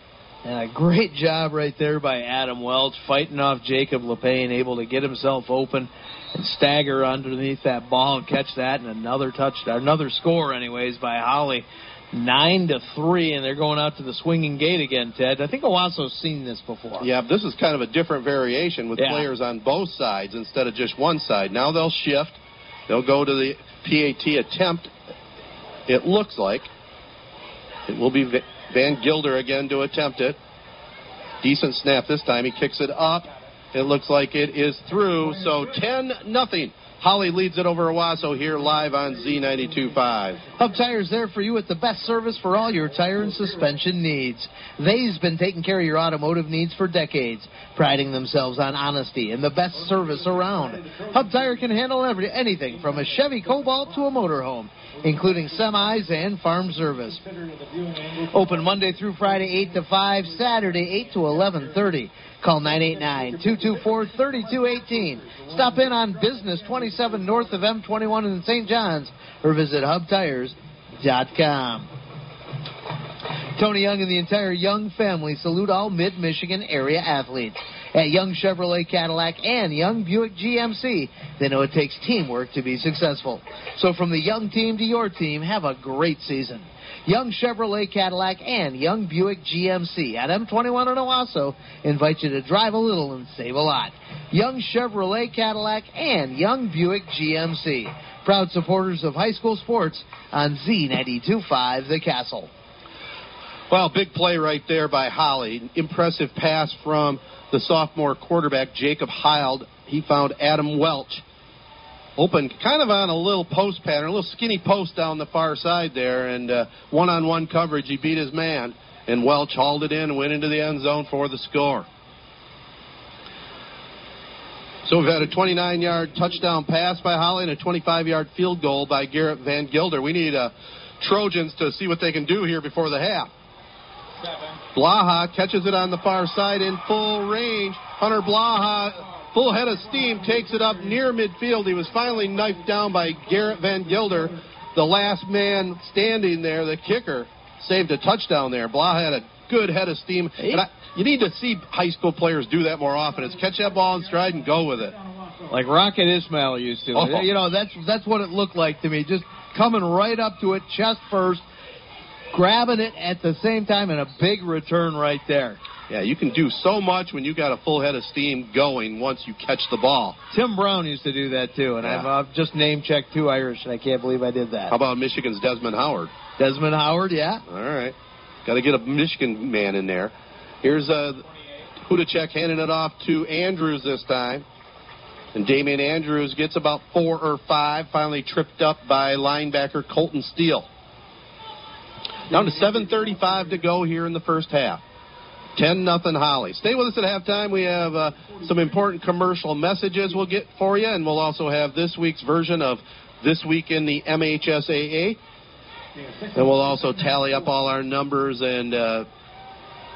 And a great job right there by Adam Welch, fighting off Jacob LePain, able to get himself open and stagger underneath that ball and catch that, and another touch, another score, anyways, by Holly. Nine to three, and they're going out to the swinging gate again. Ted, I think Owosso's seen this before. Yeah, this is kind of a different variation with Yeah. players on both sides instead of just one side. Now they'll shift. They'll go to the PAT attempt. It looks like it will be Van Gilder again to attempt it. Decent snap this time. He kicks it up. It looks like it is through. So 10 nothing. Holly leads it over Owosso here live on Z92.5. Hub Tire's there for you with the best service for all your tire and suspension needs. They've been taking care of your automotive needs for decades, priding themselves on honesty and the best service around. Hub Tire can handle every, anything from a Chevy Cobalt to a motorhome, including semis and farm service. Consider the viewing angle. Open Monday through Friday 8 to 5, Saturday 8 to 11:30. Call 989-224-3218. Stop in on Business 27 north of M21 in St. John's or visit hubtires.com. Tony Young and the entire Young family salute all Mid-Michigan area athletes. At Young Chevrolet Cadillac and Young Buick GMC, they know it takes teamwork to be successful. So from the young team to your team, have a great season. Young Chevrolet Cadillac and Young Buick GMC at M21 in Owosso invite you to drive a little and save a lot. Young Chevrolet Cadillac and Young Buick GMC, proud supporters of high school sports on Z925 The Castle. Well, big play right there by Holly. Impressive pass from the sophomore quarterback, Jacob Heald. He found Adam Welch open kind of on a little post pattern, a little skinny post down the far side there, and one on one coverage. He beat his man, and Welch hauled it in and went into the end zone for the score. So we've had a 29 yard touchdown pass by Holly and a 25 yard field goal by Garrett Van Gilder. We need uh, Trojans to see what they can do here before the half. Blaha catches it on the far side in full range. Hunter Blaha, full head of steam, takes it up near midfield. He was finally knifed down by Garrett Van Gilder, the last man standing there, the kicker. Saved a touchdown there. Blaha had a good head of steam. And I, you need to see high school players do that more often. It's catch that ball in stride and go with it. Like Rocket Ismail used to. Oh. You know, that's that's what it looked like to me. Just coming right up to it, chest first, grabbing it at the same time, and a big return right there. Yeah, you can do so much when you got a full head of steam going once you catch the ball. Tim Brown used to do that too, and Yeah. I've, I've just name checked two Irish, and I can't believe I did that. How about Michigan's Desmond Howard? Desmond Howard? Yeah. All right. Got to get a Michigan man in there. Here's uh, Hudacek handing it off to Andrews this time. And Damian Andrews gets about four or five, finally tripped up by linebacker Colton Steele. Down to 7.35 to go here in the first half. 10 nothing Holly. Stay with us at halftime. We have uh, some important commercial messages we'll get for you, and we'll also have this week's version of This Week in the MHSAA. And we'll also tally up all our numbers and uh,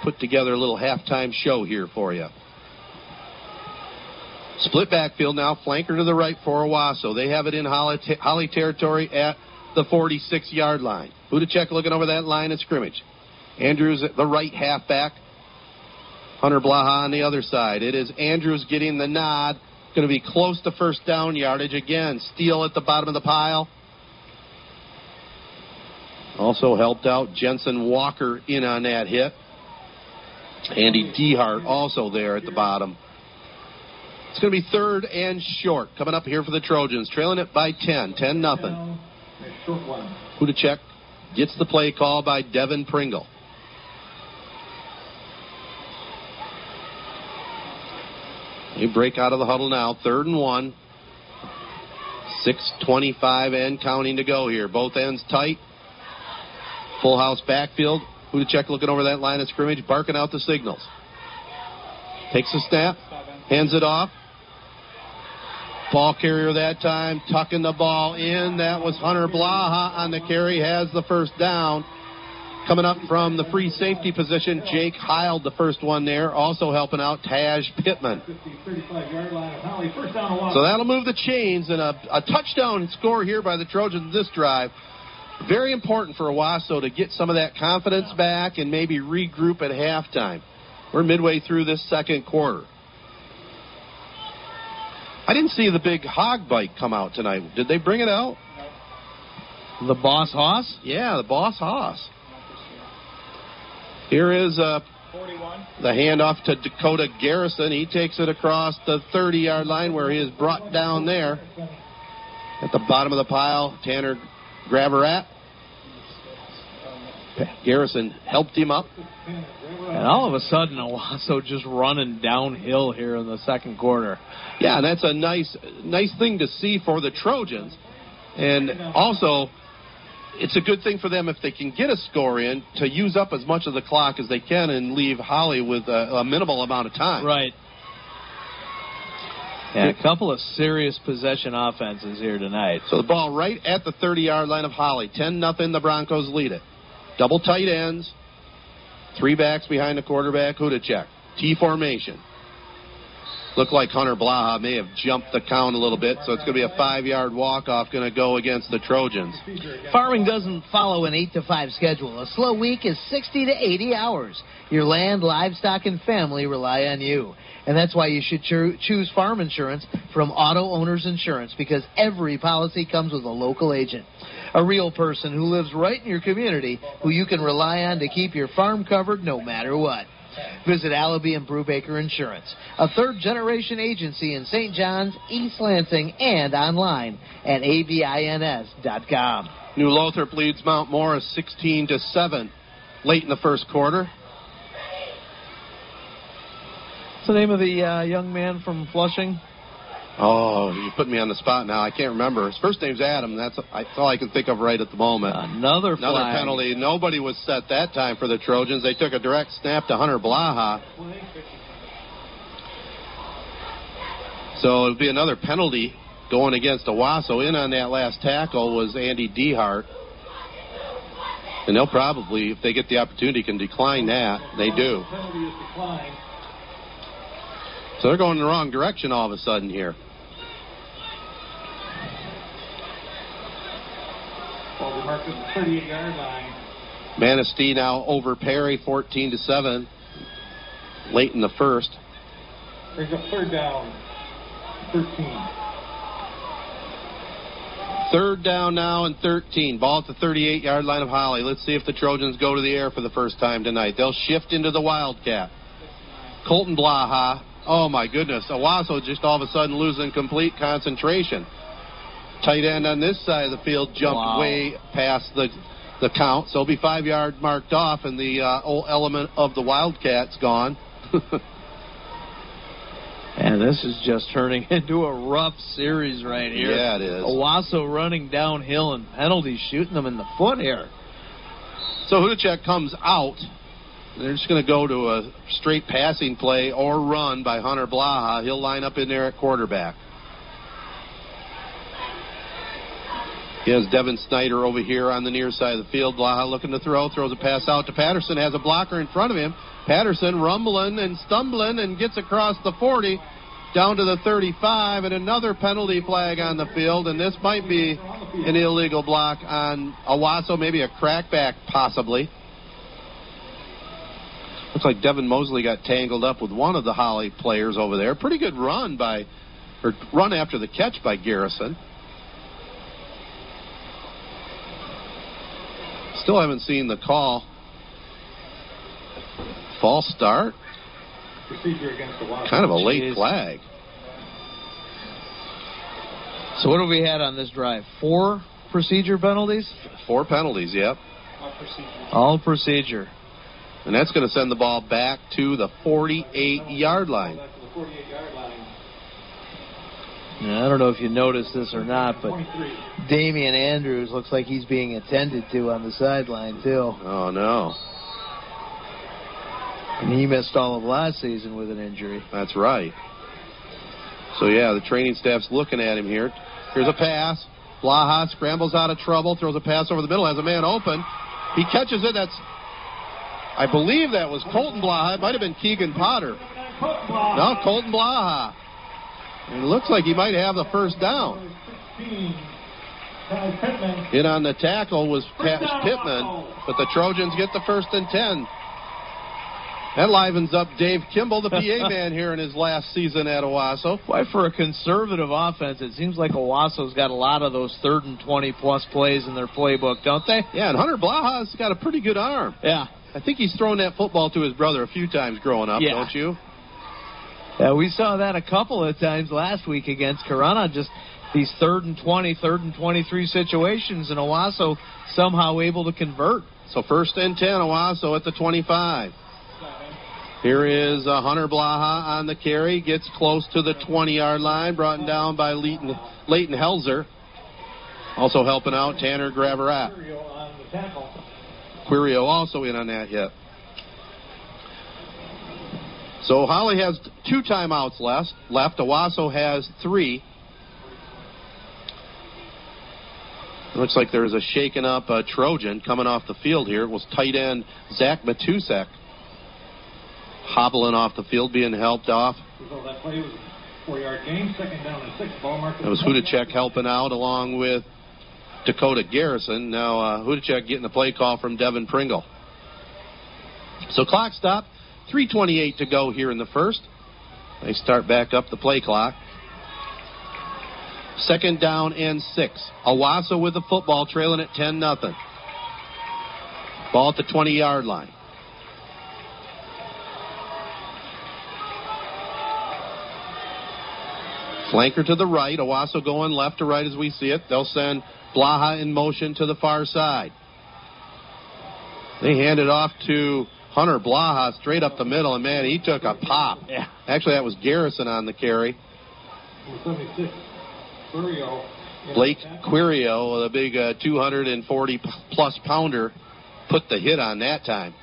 put together a little halftime show here for you. Split backfield now, flanker to the right for Owosso. They have it in Holly, Holly territory at the 46 yard line. Hudacek looking over that line of scrimmage. Andrews at the right halfback. Hunter Blaha on the other side. It is Andrews getting the nod. Going to be close to first down yardage again. Steele at the bottom of the pile. Also helped out Jensen Walker in on that hit. Andy Dehart also there at the bottom. It's going to be third and short coming up here for the Trojans, trailing it by 10, 10 nothing. Hudacek gets the play call by Devin Pringle. They break out of the huddle now, third and one. 6.25 and counting to go here. Both ends tight. Full house backfield. Hudacek looking over that line of scrimmage, barking out the signals. Takes a snap, hands it off. Ball carrier that time, tucking the ball in. That was Hunter Blaha on the carry, has the first down. Coming up from the free safety position, Jake Heil, the first one there. Also helping out Taj Pittman. 50, 35 yard line of Holly. First down and one. So that'll move the chains and a, a touchdown score here by the Trojans this drive. Very important for Owosso to get some of that confidence back and maybe regroup at halftime. We're midway through this second quarter. I didn't see the big hog bike come out tonight. Did they bring it out? The Boss Hoss? Yeah, the Boss Hoss. Here is uh, the handoff to Dakota Garrison. He takes it across the 30 yard line where he is brought down there. At the bottom of the pile, Tanner Gravarat. Garrison helped him up. And all of a sudden, Owosso just running downhill here in the second quarter. Yeah, and that's a nice, nice thing to see for the Trojans. And also, it's a good thing for them if they can get a score in to use up as much of the clock as they can and leave Holly with a, a minimal amount of time. Right. Yeah, a couple of serious possession offenses here tonight. So the ball right at the 30 yard line of Holly. 10 nothing. the Broncos lead it. Double tight ends. Three backs behind the quarterback, Hudacek. T formation. Looked like Hunter Blaha may have jumped the count a little bit, so it's going to be a five-yard walk-off going to go against the Trojans. Farming doesn't follow an 8 to 5 schedule. A slow week is 60 to 80 hours. Your land, livestock, and family rely on you. And that's why you should cho- choose farm insurance from Auto Owners Insurance because every policy comes with a local agent. A real person who lives right in your community who you can rely on to keep your farm covered no matter what. Visit Allaby and Brubaker Insurance, a third generation agency in St. John's, East Lansing, and online at avins.com. New Lothrop leads Mount Morris 16 to 7 late in the first quarter. What's the name of the uh, young man from Flushing? Oh, you put me on the spot now. I can't remember. His first name's Adam. That's, that's all I can think of right at the moment. Another Another flag. penalty. Nobody was set that time for the Trojans. They took a direct snap to Hunter Blaha. So it'll be another penalty going against Owosso. In on that last tackle was Andy Dehart. And they'll probably, if they get the opportunity, can decline that. They do. Penalty is declined. So they're going in the wrong direction all of a sudden here. Ball be marked at the 38 yard line. Manistee now over Perry, 14 to 7, late in the first. Brings up third down. 13. Third down now and 13. Ball at the 38 yard line of Holly. Let's see if the Trojans go to the air for the first time tonight. They'll shift into the Wildcat. Colton Blaha. Oh my goodness. Owosso just all of a sudden losing complete concentration. Tight end on this side of the field jumped Wow. way past the the count. So it'll be five yard marked off, and the uh, old element of the Wildcat's gone. And this is just turning into a rough series right here. Yeah, it is. Owosso running downhill and penalties shooting them in the foot here. So Hudacek comes out. They're just going to go to a straight passing play or run by Hunter Blaha. He'll line up in there at quarterback. He has Devin Snyder over here on the near side of the field. Blaha looking to throw, throws a pass out to Patterson, has a blocker in front of him. Patterson rumbling and stumbling and gets across the 40 down to the 35, and another penalty flag on the field. And this might be an illegal block on Owosso, maybe a crackback possibly. Looks like Devin Mosley got tangled up with one of the Holly players over there. Pretty good run by, or run after the catch by Garrison. Still haven't seen the call. False start. Procedure against the Wasp. Kind of a late Jeez. flag. So what have we had on this drive? Four procedure penalties? Four penalties, yep. Off procedure. All procedure. And that's going to send the ball back to the 48 yard line. Back to the 48 yard line. Now, I don't know if you noticed this or not, but Damian Andrews looks like he's being attended to on the sideline too. Oh, no. And he missed all of last season with an injury. That's right. So, yeah, the training staff's looking at him here. Here's a pass. Blaha scrambles out of trouble, throws a pass over the middle, has a man open. He catches it. That's, I believe that was Colton Blaha. It might have been Keegan Potter. No, Colton Blaha. It looks like he might have the first down. 16. In on the tackle was Pat Pittman, but the Trojans get the first and 10. That livens up Dave Kimball, the PA man here in his last season at Owosso. Why, for a conservative offense, it seems like Owosso's got a lot of those third and 20 plus plays in their playbook, don't they? Yeah, and Hunter Blaha's got a pretty good arm. Yeah. I think he's thrown that football to his brother a few times growing up, Yeah. don't you? Yeah, we saw that a couple of times last week against Corunna. Just these third and 20, third and 23 situations, and Owosso somehow able to convert. So first and 10, Owosso at the 25. Here is uh, Hunter Blaha on the carry, gets close to the 20 yard line, brought down by Leighton, Leighton Helzer. Also helping out Tanner Gravarat. Curio on the tackle. Quirio also in on that hit. So Holly has two timeouts left. Left. Owosso has three. It looks like there's a shaken up uh, Trojan coming off the field here. It was tight end Zach Matusek hobbling off the field, being helped off that play was a four-yard gain, second down and six. Ball marked. That was Hudacek helping out along with Dakota Garrison. Now uh, Hudacek getting the play call from Devin Pringle. So clock stop, 3:28 to go here in the first. They start back up the play clock. Second down and six. Owosso with the football, trailing at 10 nothing. Ball at the 20 yard line. Flanker to the right. Owosso going left to right as we see it. They'll send Blaha in motion to the far side. They hand it off to Hunter Blaha straight up the middle, and man, he took a pop. Yeah. Actually, that was Garrison on the carry. Number 76, Curio. Blake Quirio, the big uh, 240 plus pounder, put the hit on that time.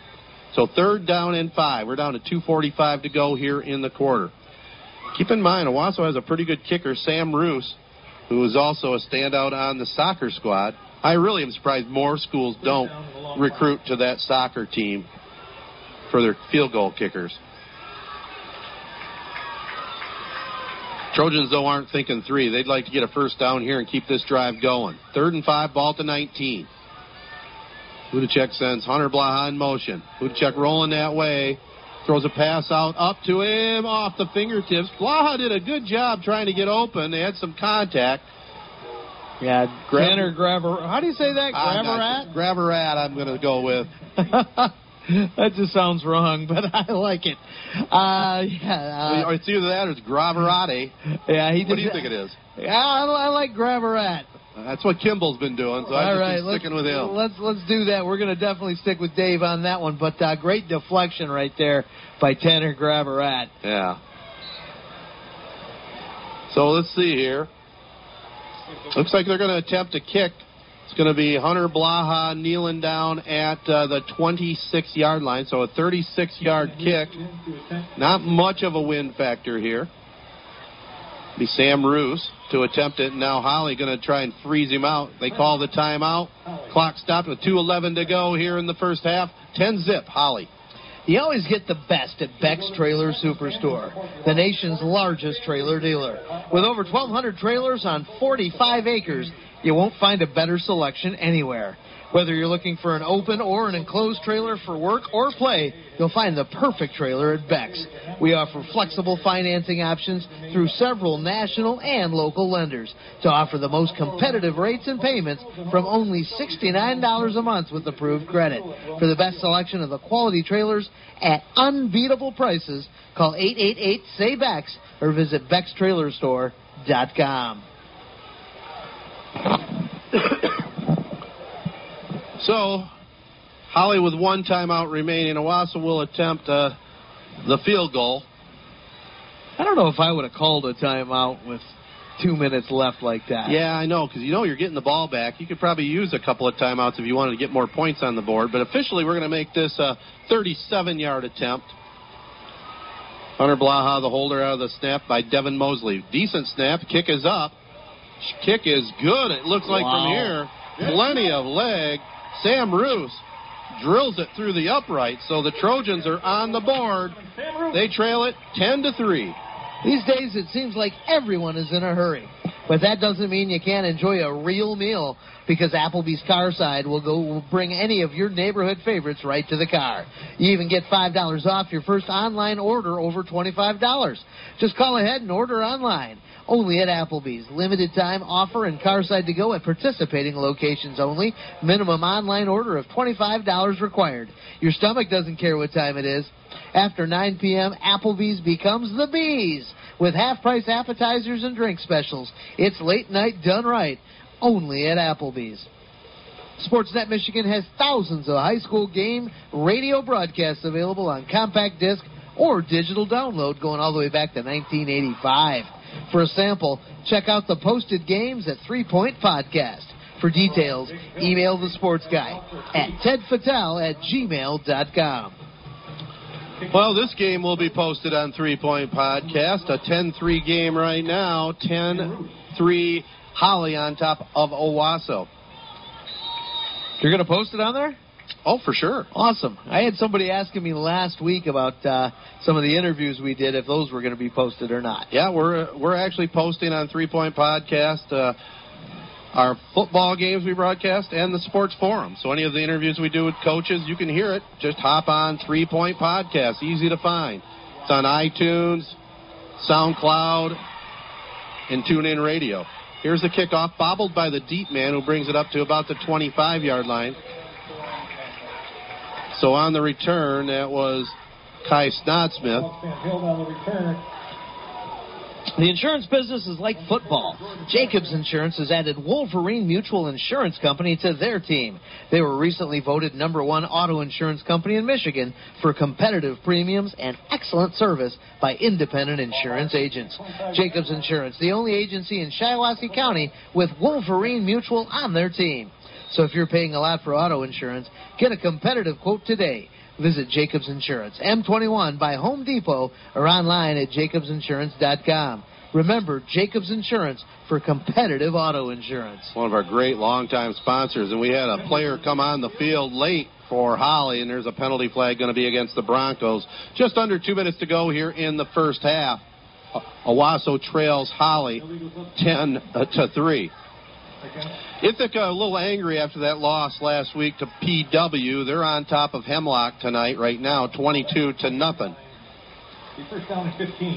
So third down and five. We're down to 2:45 to go here in the quarter. Keep in mind, Owosso has a pretty good kicker, Sam Roos, who is also a standout on the soccer squad. I really am surprised more schools don't recruit to that soccer team for their field goal kickers. Trojans, though, aren't thinking three. They'd like to get a first down here and keep this drive going. Third and five, ball to 19. Hudacek sends Hunter Blaha in motion. Hudacek rolling that way. Throws a pass out up to him off the fingertips. Blaha did a good job trying to get open. They had some contact. Yeah, Tanner Grabber. How do you say that? Grabberat? Grabberat, I'm going to go with. that just sounds wrong, but I like it. Uh, yeah, uh, it's either that or it's Graverati. yeah, he did. What do you think it is? Yeah, I, I like Grabberat. That's what Kimball's been doing, so I've All just right, sticking with him. Let's let's do that. We're going to definitely stick with Dave on that one. But uh, great deflection right there by Tanner Grabberat. Yeah. So let's see here. Looks like they're going to attempt a kick. It's going to be Hunter Blaha kneeling down at uh, the 26 yard line, so a 36 yard kick. Not much of a wind factor here. Be Sam Roos to attempt it. Now Holly going to try and freeze him out. They call the timeout. Clock stopped with 2:11 to go here in the first half. 10 zip. Holly. You always get the best at Beck's Trailer Superstore, the nation's largest trailer dealer. With over 1,200 trailers on 45 acres, you won't find a better selection anywhere. Whether you're looking for an open or an enclosed trailer for work or play, you'll find the perfect trailer at Beck's. We offer flexible financing options through several national and local lenders to offer the most competitive rates and payments from only $69 a month with approved credit. For the best selection of the quality trailers at unbeatable prices, call 888-SAY-BEX or visit BecksTrailerStore.com. So, Holly with one timeout remaining. Owosso will attempt uh, the field goal. I don't know if I would have called a timeout with two minutes left like that. Yeah, I know, because you know you're getting the ball back. You could probably use a couple of timeouts if you wanted to get more points on the board. But officially, we're going to make this a 37 yard attempt. Hunter Blaha, the holder out of the snap by Devin Mosley. Decent snap. Kick is up. Kick is good. It looks like from here. Plenty of leg. Sam Roos drills it through the upright. So the Trojans are on the board. They trail it 10 to 3. These days, it seems like everyone is in a hurry. But that doesn't mean you can't enjoy a real meal because Applebee's Carside will go will bring any of your neighborhood favorites right to the car. You even get $5 off your first online order over $25. Just call ahead and order online. Only at Applebee's. Limited time offer and Carside to go at participating locations only. Minimum online order of $25 required. Your stomach doesn't care what time it is. After 9 p.m., Applebee's becomes the Bees with half price appetizers and drink specials. It's late night done right, only at Applebee's. Sportsnet Michigan has thousands of high school game radio broadcasts available on compact disc or digital download going all the way back to 1985. For a sample, check out the posted games at Three Point Podcast. For details, email the sports guy at tedfatale at gmail.com. Well, this game will be posted on Three Point Podcast. A 10 3 game right now. 10 3 Holly on top of Owosso. You're going to post it on there? Oh, for sure. Awesome. I had somebody asking me last week about uh, some of the interviews we did, if those were going to be posted or not. Yeah, we're we're actually posting on Three Point Podcast uh, our football games we broadcast and the sports forum. So any of the interviews we do with coaches, you can hear it. Just hop on Three Point Podcast. Easy to find. It's on iTunes, SoundCloud, and TuneIn Radio. Here's the kickoff, bobbled by the deep man who brings it up to about the 25 yard line. So on the return, that was Kai Snodsmith. The. Insurance business is like football. Jacobs Insurance has added Wolverine Mutual Insurance Company to their team. They were recently voted number one auto insurance company in Michigan for competitive premiums and excellent service by independent insurance agents. Jacobs Insurance, the only agency in Shiawassee County with Wolverine Mutual on their team. So if you're paying a lot for auto insurance, get a competitive quote today. Visit Jacobs Insurance, M21 by Home Depot, or online at jacobsinsurance.com. Remember, Jacobs Insurance for competitive auto insurance. One of our great longtime sponsors, and we had a player come on the field late for Holly, and there's a penalty flag going to be against the Broncos. Just under two minutes to go here in the first half. Owosso trails Holly 10 uh, to 3. Ithaca a little angry after that loss last week to PW. They're on top of Hemlock tonight, right now, 22 to nothing. The first down is 15.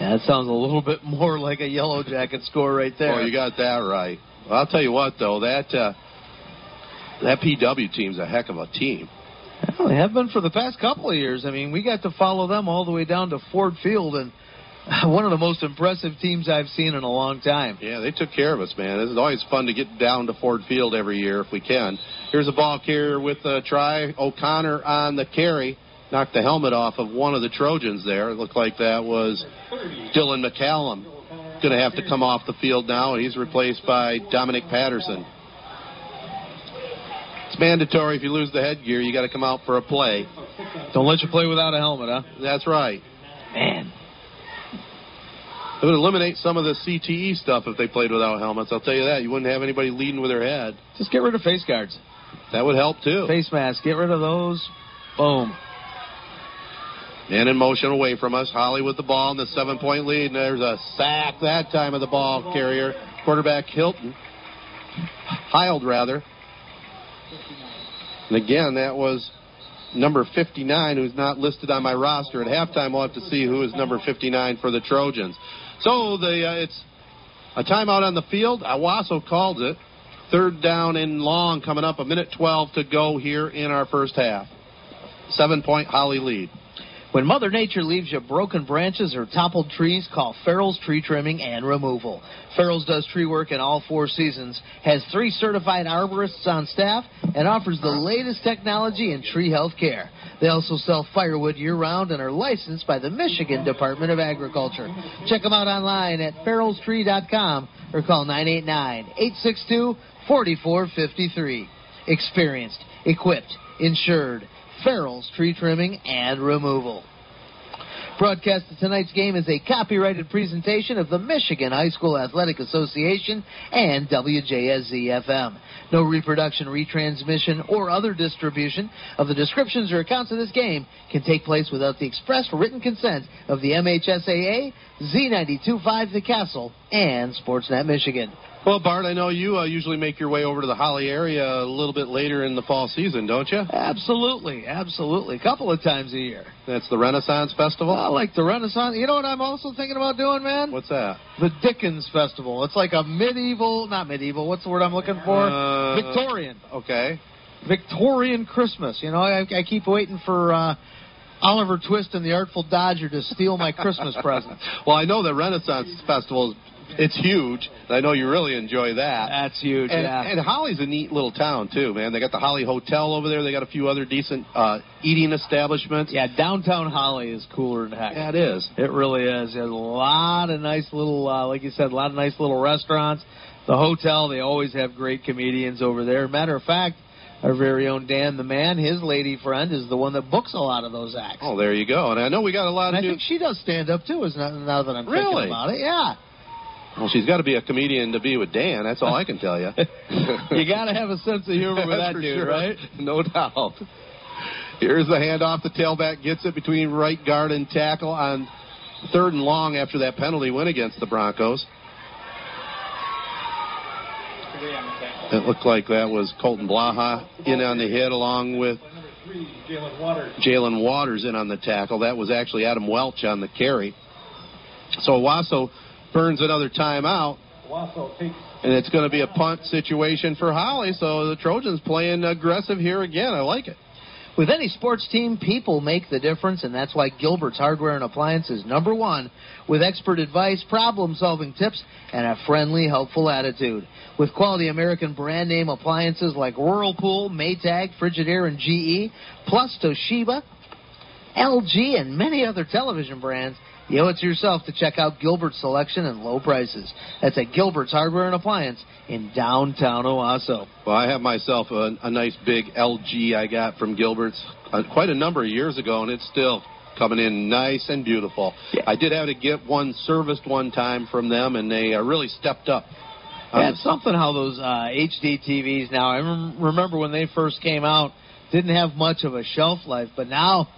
Yeah, that sounds a little bit more like a Yellow Jacket score right there. Oh, you got that right. Well, I'll tell you what, though, that uh, that PW team's a heck of a team. Well, they have been for the past couple of years. I mean, we got to follow them all the way down to Ford Field, and one of the most impressive teams I've seen in a long time. Yeah, they took care of us, man. It's always fun to get down to Ford Field every year if we can. Here's a ball carrier with a try. O'Connor on the carry. Knocked the helmet off of one of the Trojans there. It looked like that was Dylan McCallum. Going to have to come off the field now, he's replaced by Dominic Patterson. It's mandatory if you lose the headgear, you got to come out for a play. Don't let you play without a helmet, huh? That's right. Man. It would eliminate some of the CTE stuff if they played without helmets. I'll tell you that. You wouldn't have anybody leading with their head. Just get rid of face guards. That would help too. Face masks. Get rid of those. Boom. Man in motion away from us. Holly with the ball in the seven point lead. And there's a sack that time of the ball carrier. Quarterback Hilton. Hiled, rather. And again, that was number 59, who's not listed on my roster. At halftime, we'll have to see who is number 59 for the Trojans. So the uh, it's a timeout on the field. Owosso calls it. Third down and long coming up. A minute 12 to go here in our first half. Seven point Holly lead. When Mother Nature leaves you broken branches or toppled trees, call Farrell's Tree Trimming and Removal. Farrell's does tree work in all four seasons, has three certified arborists on staff, and offers the latest technology in tree health care. They also sell firewood year round and are licensed by the Michigan Department of Agriculture. Check them out online at farrellstree.com or call 989 862 4453. Experienced, equipped, insured. Farrell's Tree Trimming and Removal. Broadcast of tonight's game is a copyrighted presentation of the Michigan High School Athletic Association and WJSZ FM. No reproduction, retransmission, or other distribution of the descriptions or accounts of this game can take place without the express written consent of the MHSAA, Z925 The Castle, and Sportsnet Michigan. Well, Bart, I know you uh, usually make your way over to the Holly area a little bit later in the fall season, don't you? Absolutely, absolutely. A couple of times a year. That's the Renaissance Festival? I like the Renaissance. You know what I'm also thinking about doing, man? What's that? The Dickens Festival. It's like a medieval, not medieval, what's the word I'm looking for? Uh, Victorian. Okay. Victorian Christmas. You know, I, I keep waiting for. Uh, Oliver Twist and the Artful Dodger to steal my Christmas present. Well, I know the Renaissance Festival is it's huge. I know you really enjoy that. That's huge. And, yeah. and Holly's a neat little town too, man. They got the Holly Hotel over there. They got a few other decent uh, eating establishments. yeah, downtown Holly is cooler than heck. Yeah, it is. It really is. There's a lot of nice little, uh, like you said, a lot of nice little restaurants. The hotel, they always have great comedians over there. Matter of fact, our very own Dan the Man, his lady friend, is the one that books a lot of those acts. Oh, there you go. And I know we got a lot and of I new. think she does stand up too. Is not now that I'm Really? thinking about it. Yeah. Well, she's got to be a comedian to be with Dan. That's all I can tell you. you got to have a sense of humor with that dude, sure. right? No doubt. Here's the handoff. The tailback gets it between right guard and tackle on third and long after that penalty win against the Broncos. It looked like that was Colton Blaha in on the hit along with Jalen Waters. Waters in on the tackle. That was actually Adam Welch on the carry. So Owosso burns another timeout, Wasso and it's going to be a punt situation for Holly. So the Trojans playing aggressive here again. I like it. With any sports team, people make the difference, and that's why Gilbert's Hardware and Appliance is number one with expert advice, problem solving tips, and a friendly, helpful attitude. With quality American brand name appliances like Whirlpool, Maytag, Frigidaire, and GE, plus Toshiba, LG, and many other television brands, you owe it to yourself to check out Gilbert's selection and low prices. That's at Gilbert's Hardware and Appliance in downtown Owosso. Well, I have myself a, a nice big LG I got from Gilbert's uh, quite a number of years ago, and it's still coming in nice and beautiful. I did have to get one serviced one time from them, and they uh, really stepped up. Yeah, it's something how those uh, HD TVs now. I rem- remember when they first came out, didn't have much of a shelf life, but now,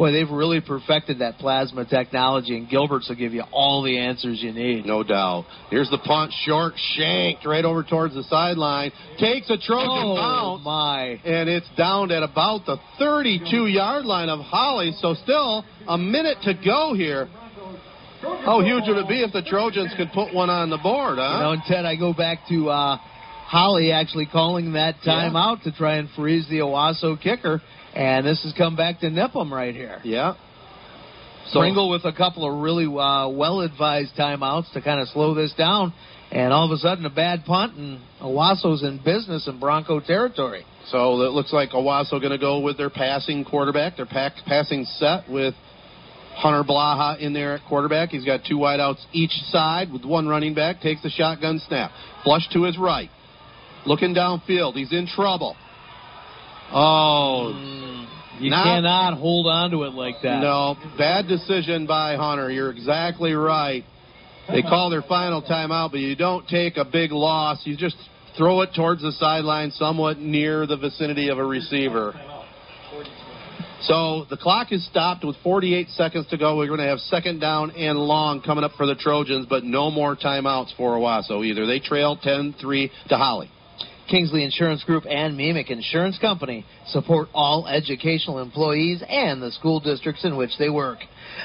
boy, they've really perfected that plasma technology, and Gilbert's will give you all the answers you need. No doubt. Here's the punt, short, shanked right over towards the sideline. Takes a Trojan Oh bounce, my! and it's down at about the 32-yard line of Holly. So still a minute to go here. How huge would it be if the Trojans could put one on the board, huh? You know, and Ted, I go back to uh, Holly actually calling that time Yeah. out to try and freeze the Owosso kicker, and this has come back to nip 'em right here. yeah. So Pringle with a couple of really uh, well-advised timeouts to kind of slow this down, and all of a sudden a bad punt, and Owosso's in business in Bronco territory. So it looks like Owosso going to go with their passing quarterback, their pack, passing set with Hunter Blaha in there at quarterback. He's got two wideouts each side with one running back. Takes the shotgun snap. Flush to his right. Looking downfield. He's in trouble. Oh, hmm. You Not- cannot hold on to it like that. no. Bad decision by Hunter. You're exactly right. They call their final timeout, but you don't take a big loss. You just throw it towards the sideline somewhat near the vicinity of a receiver. So the clock is stopped with 48 seconds to go. We're going to have second down and long coming up for the Trojans, but no more timeouts for Owosso either. They trail 10-3 to Holly. Kearsley Insurance Group and MEEMIC Insurance Company support all educational employees and the school districts in which they work.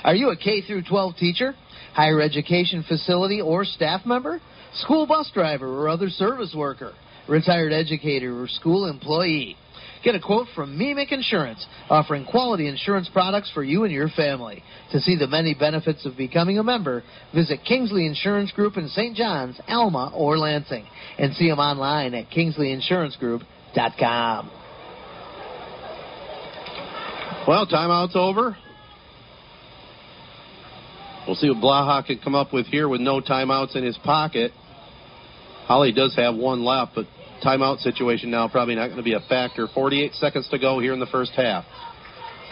Are you a K through 12 teacher, higher education facility or staff member, school bus driver or other service worker, retired educator or school employee? Get a quote from MEEMIC Insurance, offering quality insurance products for you and your family. To see the many benefits of becoming a member, visit Kearsley Insurance Group in St. John's, Alma, or Lansing, and see them online at KearsleyInsuranceGroup.com. Well, timeout's over. We'll see what Blaha can come up with here with no timeouts in his pocket. Holly does have one left, but timeout situation now probably not going to be a factor. 48 seconds to go here in the first half.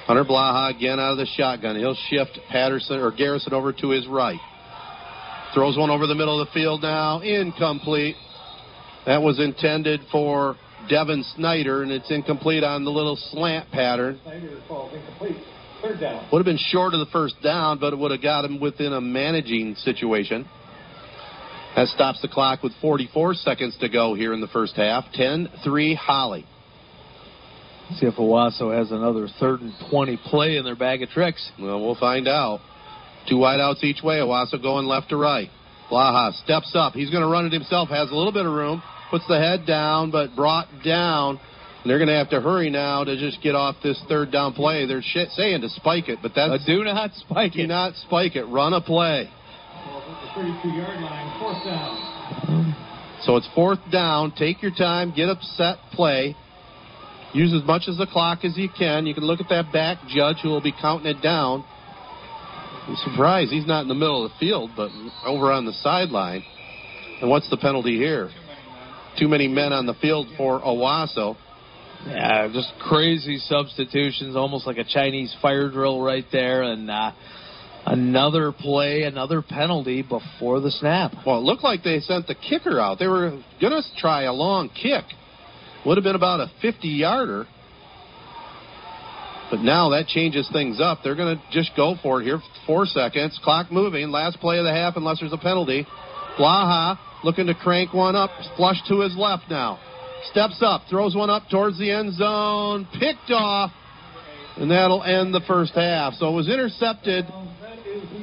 Hunter Blaha again out of the shotgun. He'll shift Patterson or Garrison over to his right. Throws one over the middle of the field now. Incomplete. That was intended for Devin Snyder, and it's incomplete on the little slant pattern. Would have been short of the first down, but it would have got him within a managing situation. That stops the clock with 44 seconds to go here in the first half. 10 3 Holly. See if Owosso has another third and 20 play in their bag of tricks. Well, we'll find out. Two wideouts each way. Owosso going left to right. Blaha steps up. He's going to run it himself. Has a little bit of room. Puts the head down, but brought down. And they're going to have to hurry now to just get off this third down play. They're shit saying to spike it, but Uh, that's do not spike do it. not spike it. Run a play. Falls at the 32 yard line. Fourth down. So it's fourth down. Take your time. Get upset. Play. Use as much as the clock as you can. You can look at that back judge who will be counting it down. I'm surprised he's not in the middle of the field, but over on the sideline. And what's the penalty here? Too many men on the field for Owosso. Yeah, just crazy substitutions, almost like a Chinese fire drill right there. And uh, Another play, another penalty before the snap. Well, it looked like they sent the kicker out. They were going to try a long kick. Would have been about a 50 yarder. But now that changes things up. They're going to just go for it here. Four seconds. Clock moving. Last play of the half, unless there's a penalty. Blaha looking to crank one up. Flush to his left now. Steps up. Throws one up towards the end zone. Picked off. And that'll end the first half. So it was intercepted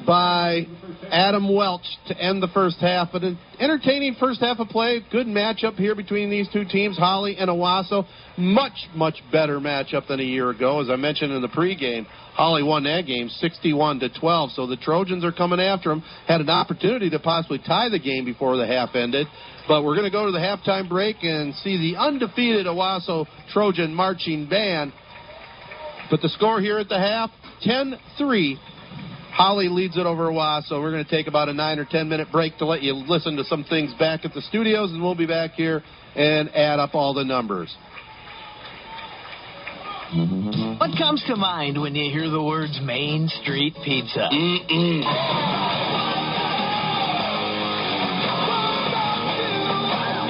by Adam Welch to end the first half. But an entertaining first half of play. Good matchup here between these two teams, Holly and Owosso. Much, much better matchup than a year ago. As I mentioned in the pregame, Holly won that game 61 to 12. So the Trojans are coming after them. Had an opportunity to possibly tie the game before the half ended. But we're going to go to the halftime break and see the undefeated Owosso Trojan marching band. But the score here at the half 10 3 Holly leads it over Owosso. So we're going to take about a nine or ten minute break to let you listen to some things back at the studios, and we'll be back here and add up all the numbers. What comes to mind when you hear the words Main Street Pizza? Mm-mm.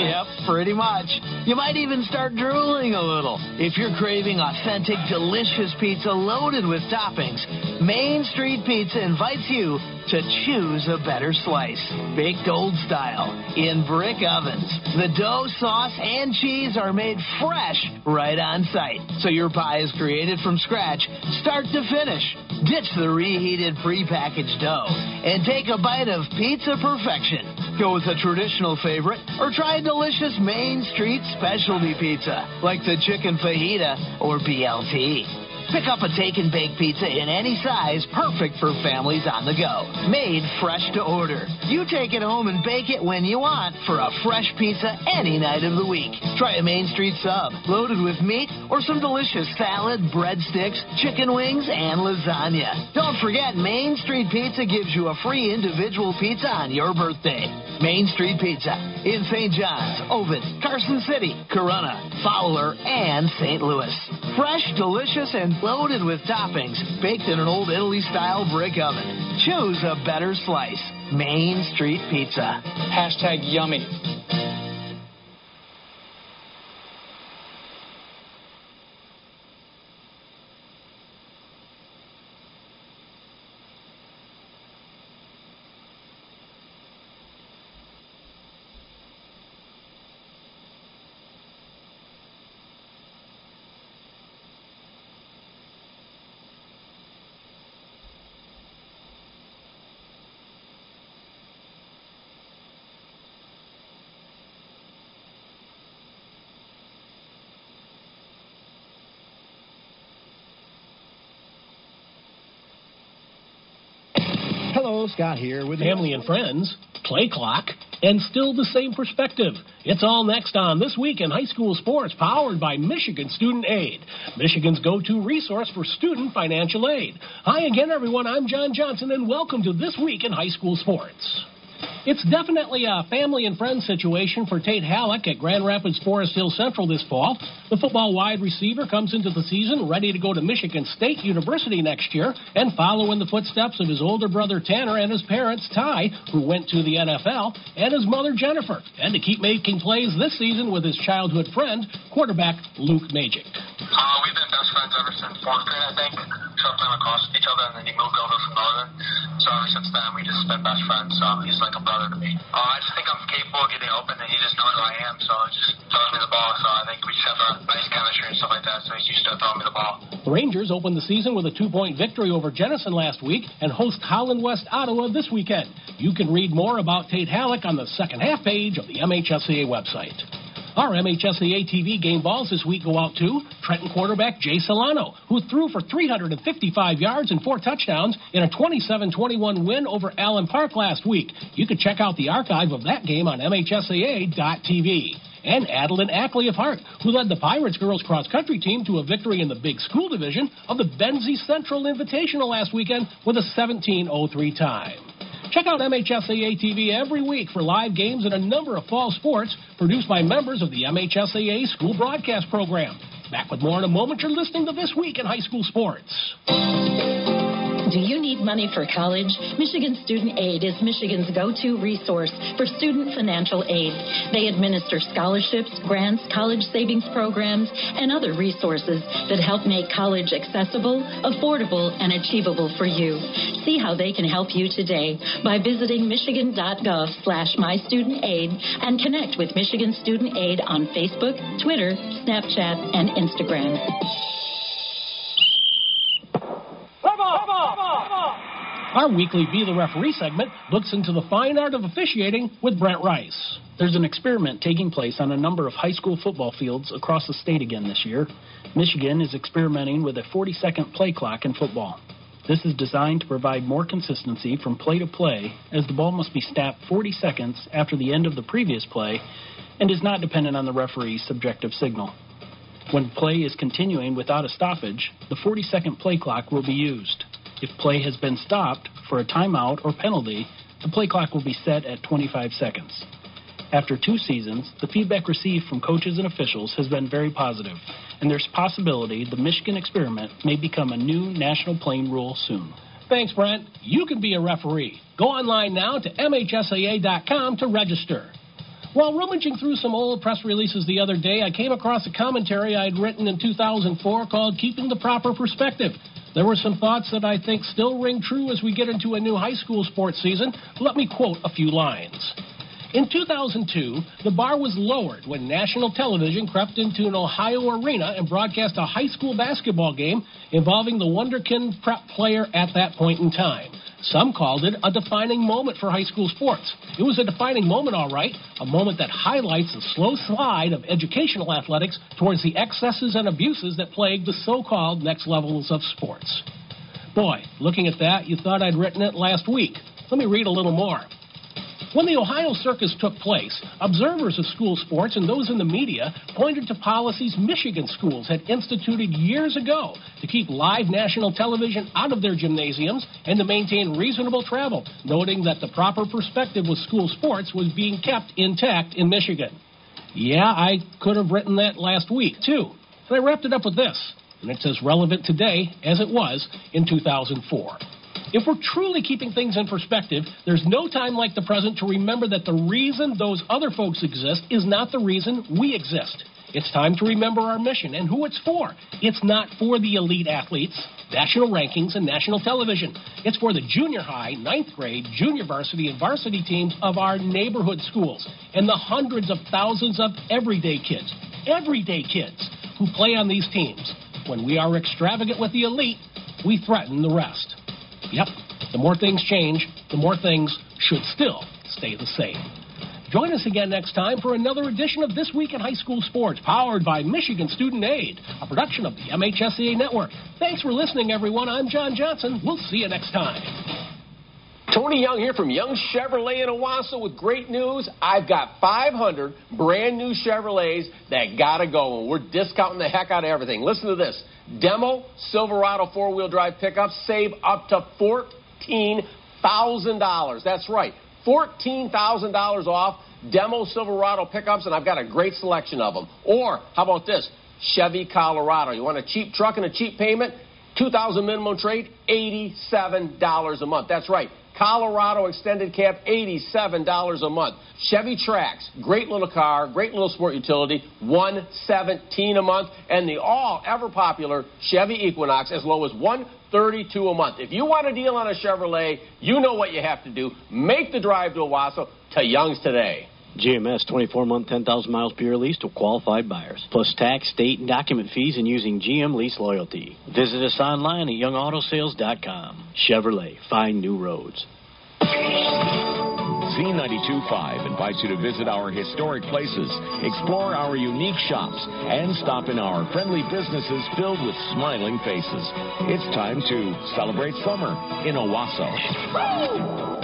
Yep, pretty much. You might even start drooling a little. If you're craving authentic, delicious pizza loaded with toppings, Main Street Pizza invites you to choose a better slice. Baked old style in brick ovens. The dough, sauce, and cheese are made fresh right on site. So your pie is created from scratch, start to finish. Ditch the reheated prepackaged dough and take a bite of pizza perfection. Go with a traditional favorite or try a delicious Main Street specialty pizza like the chicken fajita or BLT. Pick up a take and bake pizza in any size, perfect for families on the go. Made fresh to order. You take it home and bake it when you want for a fresh pizza any night of the week. Try a Main Street sub, loaded with meat or some delicious salad, breadsticks, chicken wings, and lasagna. Don't forget, Main Street Pizza gives you a free individual pizza on your birthday. Main Street Pizza in St. John's, Ovid, Carson City, Corunna, Fowler, and St. Louis. Fresh, delicious, and loaded with toppings, baked in an old Italy style brick oven. Choose a better slice. Main Street Pizza. Hashtag yummy. Scott here with Family and Friends, Play Clock, and still the same perspective. It's all next on This Week in High School Sports, powered by Michigan Student Aid, Michigan's go to resource for student financial aid. Hi again, everyone. I'm John Johnson, and welcome to This Week in High School Sports. It's definitely a family and friends situation for Tate Hallock at Grand Rapids Forest Hill Central this fall. The football wide receiver comes into the season ready to go to Michigan State University next year and follow in the footsteps of his older brother Tanner and his parents Ty, who went to the NFL, and his mother Jennifer, and to keep making plays this season with his childhood friend, quarterback Luke Magic. Uh, we've been best friends ever since fourth grade, I think. Sometimes across each other, and then he moved over from Northern. So ever since then, we just been best friends. So he's like a brother to me. Uh, I just think I'm capable of getting open, and he just knows who I am. So he just throws me the ball. So I think we just have a nice chemistry and stuff like that. So he's used to throwing me the ball. The Rangers opened the season with a two-point victory over Jenison last week and host Holland West Ottawa this weekend. You can read more about Tate Hallock on the second half page of the MHSAA website. Our MHSAA TV game balls this week go out to Trenton quarterback Jay Solano, who threw for 355 yards and four touchdowns in a 27-21 win over Allen Park last week. You can check out the archive of that game on MHSAA.tv. And Adeline Ackley of Hart, who led the Pirates girls cross country team to a victory in the big school division of the Benzie Central Invitational last weekend with a 17:03 time. Check out MHSAA TV every week for live games and a number of fall sports produced by members of the MHSAA School Broadcast Program. Back with more in a moment. You're listening to This Week in High School Sports. Do you need money for college? Michigan Student Aid is Michigan's go-to resource for student financial aid. They administer scholarships, grants, college savings programs, and other resources that help make college accessible, affordable, and achievable for you. See how they can help you today by visiting michigan.gov slash mystudentaid and connect with Michigan Student Aid on Facebook, Twitter, Snapchat, and Instagram. Our weekly Be the Referee segment looks into the fine art of officiating with Brent Rice. There's an experiment taking place on a number of high school football fields across the state again this year. Michigan is experimenting with a 40 second play clock in football. This is designed to provide more consistency from play to play, as the ball must be snapped 40 seconds after the end of the previous play and is not dependent on the referee's subjective signal. When play is continuing without a stoppage, the 40 second play clock will be used. If play has been stopped for a timeout or penalty, the play clock will be set at 25 seconds. After two seasons, the feedback received from coaches and officials has been very positive, and there's possibility the Michigan experiment may become a new national playing rule soon. Thanks, Brent. You can be a referee. Go online now to MHSAA.com to register. While rummaging through some old press releases the other day, I came across a commentary I had written in 2004 called Keeping the Proper Perspective. There were some thoughts that I think still ring true as we get into a new high school sports season. Let me quote a few lines. In 2002, the bar was lowered when national television crept into an Ohio arena and broadcast a high school basketball game involving the Wunderkind prep player at that point in time. Some called it a defining moment for high school sports. It was a defining moment, all right, a moment that highlights the slow slide of educational athletics towards the excesses and abuses that plague the so called next levels of sports. Boy, looking at that, you thought I'd written it last week. Let me read a little more. When the Ohio Circus took place, observers of school sports and those in the media pointed to policies Michigan schools had instituted years ago to keep live national television out of their gymnasiums and to maintain reasonable travel, noting that the proper perspective with school sports was being kept intact in Michigan. Yeah, I could have written that last week, too. And I wrapped it up with this, and it's as relevant today as it was in 2004. If we're truly keeping things in perspective, there's no time like the present to remember that the reason those other folks exist is not the reason we exist. It's time to remember our mission and who it's for. It's not for the elite athletes, national rankings, and national television. It's for the junior high, ninth grade, junior varsity, and varsity teams of our neighborhood schools and the hundreds of thousands of everyday kids, everyday kids who play on these teams. When we are extravagant with the elite, we threaten the rest. Yep, the more things change, the more things should still stay the same. Join us again next time for another edition of This Week in High School Sports, powered by Michigan Student Aid, a production of the MHSAA Network. Thanks for listening, everyone. I'm John Johnson. We'll see you next time. Tony Young here from Young Chevrolet in Owosso with great news. I've got 500 brand new Chevrolets that gotta go, and we're discounting the heck out of everything. Listen to this. Demo Silverado four-wheel drive pickups save up to $14,000. That's right, $14,000 off Demo Silverado pickups, and I've got a great selection of them. Or, how about this? Chevy Colorado. You want a cheap truck and a cheap payment? 2000 minimum trade, $87 a month. That's right. Colorado extended cab, $87 a month. Chevy Trax, great little car, great little sport utility, 117 a month. And the all ever popular Chevy Equinox, as low as 132 a month. If you want a deal on a Chevrolet, you know what you have to do. Make the drive to Owosso to Young's today. GMS 24 month, 10,000 miles per year lease to qualified buyers, plus tax, state, and document fees and using GM Lease Loyalty. Visit us online at youngautosales.com. Chevrolet, find new roads. Z92.5 invites you to visit our historic places, explore our unique shops, and stop in our friendly businesses filled with smiling faces. It's time to celebrate summer in Owosso.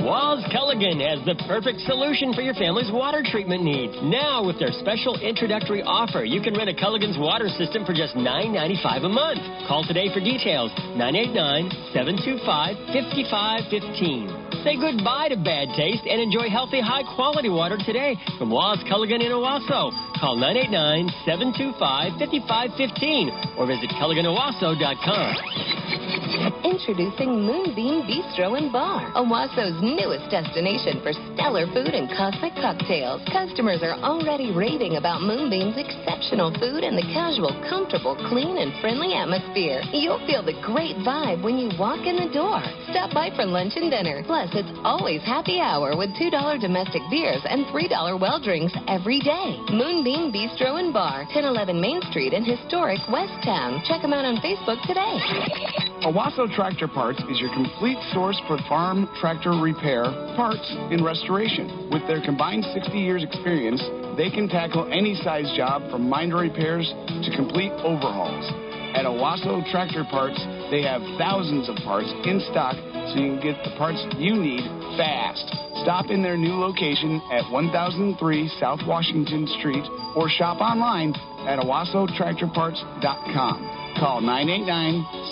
Walls Culligan has the perfect solution for your family's water treatment needs. Now, with their special introductory offer, you can rent a Culligan's water system for just $9.95 a month. Call today for details 989 725 5515. Say goodbye to bad taste and enjoy healthy, high quality water today from Waz Culligan in Owosso. Call 989 725 5515 or visit CulliganOwosso.com. Introducing Moonbeam Bistro and Bar, Owosso's newest destination for stellar food and cosmic cocktails. Customers are already raving about Moonbeam's exceptional food and the casual, comfortable, clean, and friendly atmosphere. You'll feel the great vibe when you walk in the door. Stop by for lunch and dinner. Plus, it's always happy hour with $2 domestic beers and $3 well drinks every day. Moonbeam Bistro and Bar, 1011 Main Street in historic West Town. Check them out on Facebook today. Owosso Tractor Parts is your complete source for farm tractor repair, parts, and restoration. With their combined 60 years experience, they can tackle any size job from minor repairs to complete overhauls. At Owosso Tractor Parts, they have thousands of parts in stock so you can get the parts you need fast. Stop in their new location at 1003 South Washington Street or shop online at owossotractorparts.com. Call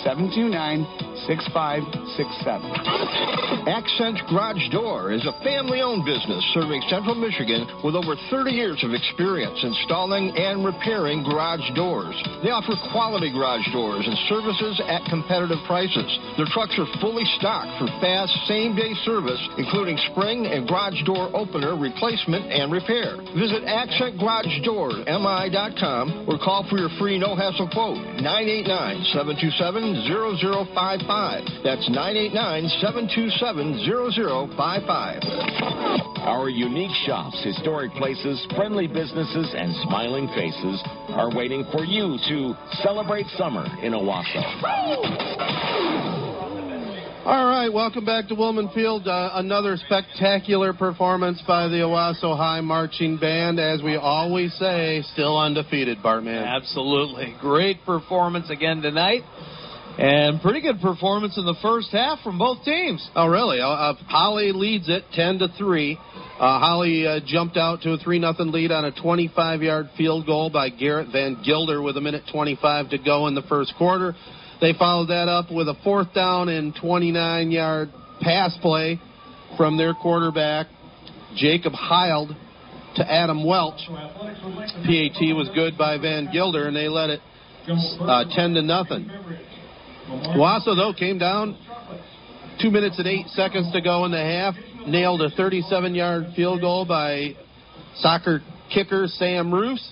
989-729-6567. Accent Garage Door is a family-owned business serving Central Michigan with over 30 years of experience installing and repairing garage doors. They offer quality garage doors and services at competitive prices. Their trucks are fully stocked for fast same-day service, including spring and garage door opener replacement and repair. Visit AccentGarageDoorMI.com or call for your free no-hassle quote 989-727-0055. That's 989-727-0055. Our unique shops, historic places, friendly businesses, and smiling faces are waiting for you to celebrate summer in Owosso. All right, welcome back to Willman Field. Uh, another spectacular performance by the Owosso High Marching Band. As we always say, still undefeated, Bartman. Absolutely. Great performance again tonight. And pretty good performance in the first half from both teams. Oh, really? Uh, uh, Holly leads it 10 to 3. Uh, Holly uh, jumped out to a 3 nothing lead on a 25 yard field goal by Garrett Van Gilder with a minute 25 to go in the first quarter. They followed that up with a fourth down and 29 yard pass play from their quarterback, Jacob Heald, to Adam Welch. PAT was good by Van Gilder, and they led it uh, 10 to nothing. Wasso, though, came down two minutes and eight seconds to go in the half, nailed a 37 yard field goal by soccer kicker Sam Roos.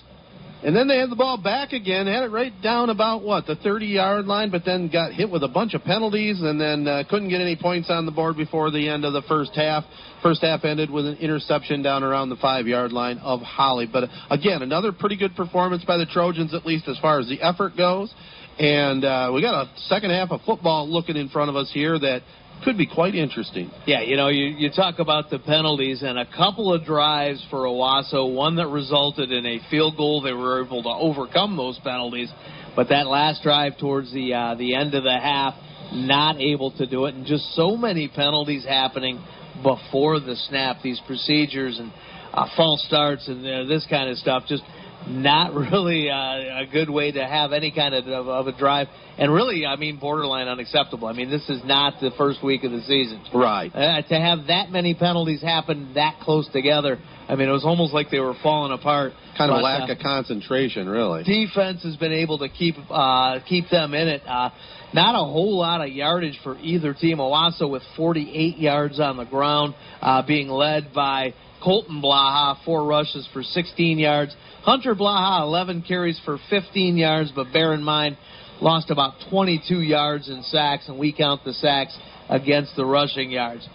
And then they had the ball back again, had it right down about what the 30 yard line, but then got hit with a bunch of penalties, and then uh, couldn't get any points on the board before the end of the first half. First half ended with an interception down around the five yard line of Holly. But uh, again, another pretty good performance by the Trojans, at least as far as the effort goes. And uh, we got a second half of football looking in front of us here that could be quite interesting. Yeah, you know, you, you talk about the penalties and a couple of drives for Owosso, one that resulted in a field goal. They were able to overcome those penalties, but that last drive towards the uh, the end of the half, not able to do it, and just so many penalties happening before the snap. These procedures and uh, false starts and uh, this kind of stuff just not really uh, a good way to have any kind of, of, of a drive. And really, I mean, borderline unacceptable. I mean, this is not the first week of the season. Right. Uh, to have that many penalties happen that close together, I mean, it was almost like they were falling apart. Kind of But, lack uh, of concentration, really. defense has been able to keep uh, keep them in it. Uh, not a whole lot of yardage for either team. Owosso with 48 yards on the ground, uh, being led by Colton Blaha, four rushes for 16 yards. Hunter Blaha, 11 carries for 15 yards, but bear in mind, lost about 22 yards in sacks, and we count the sacks against the rushing yards.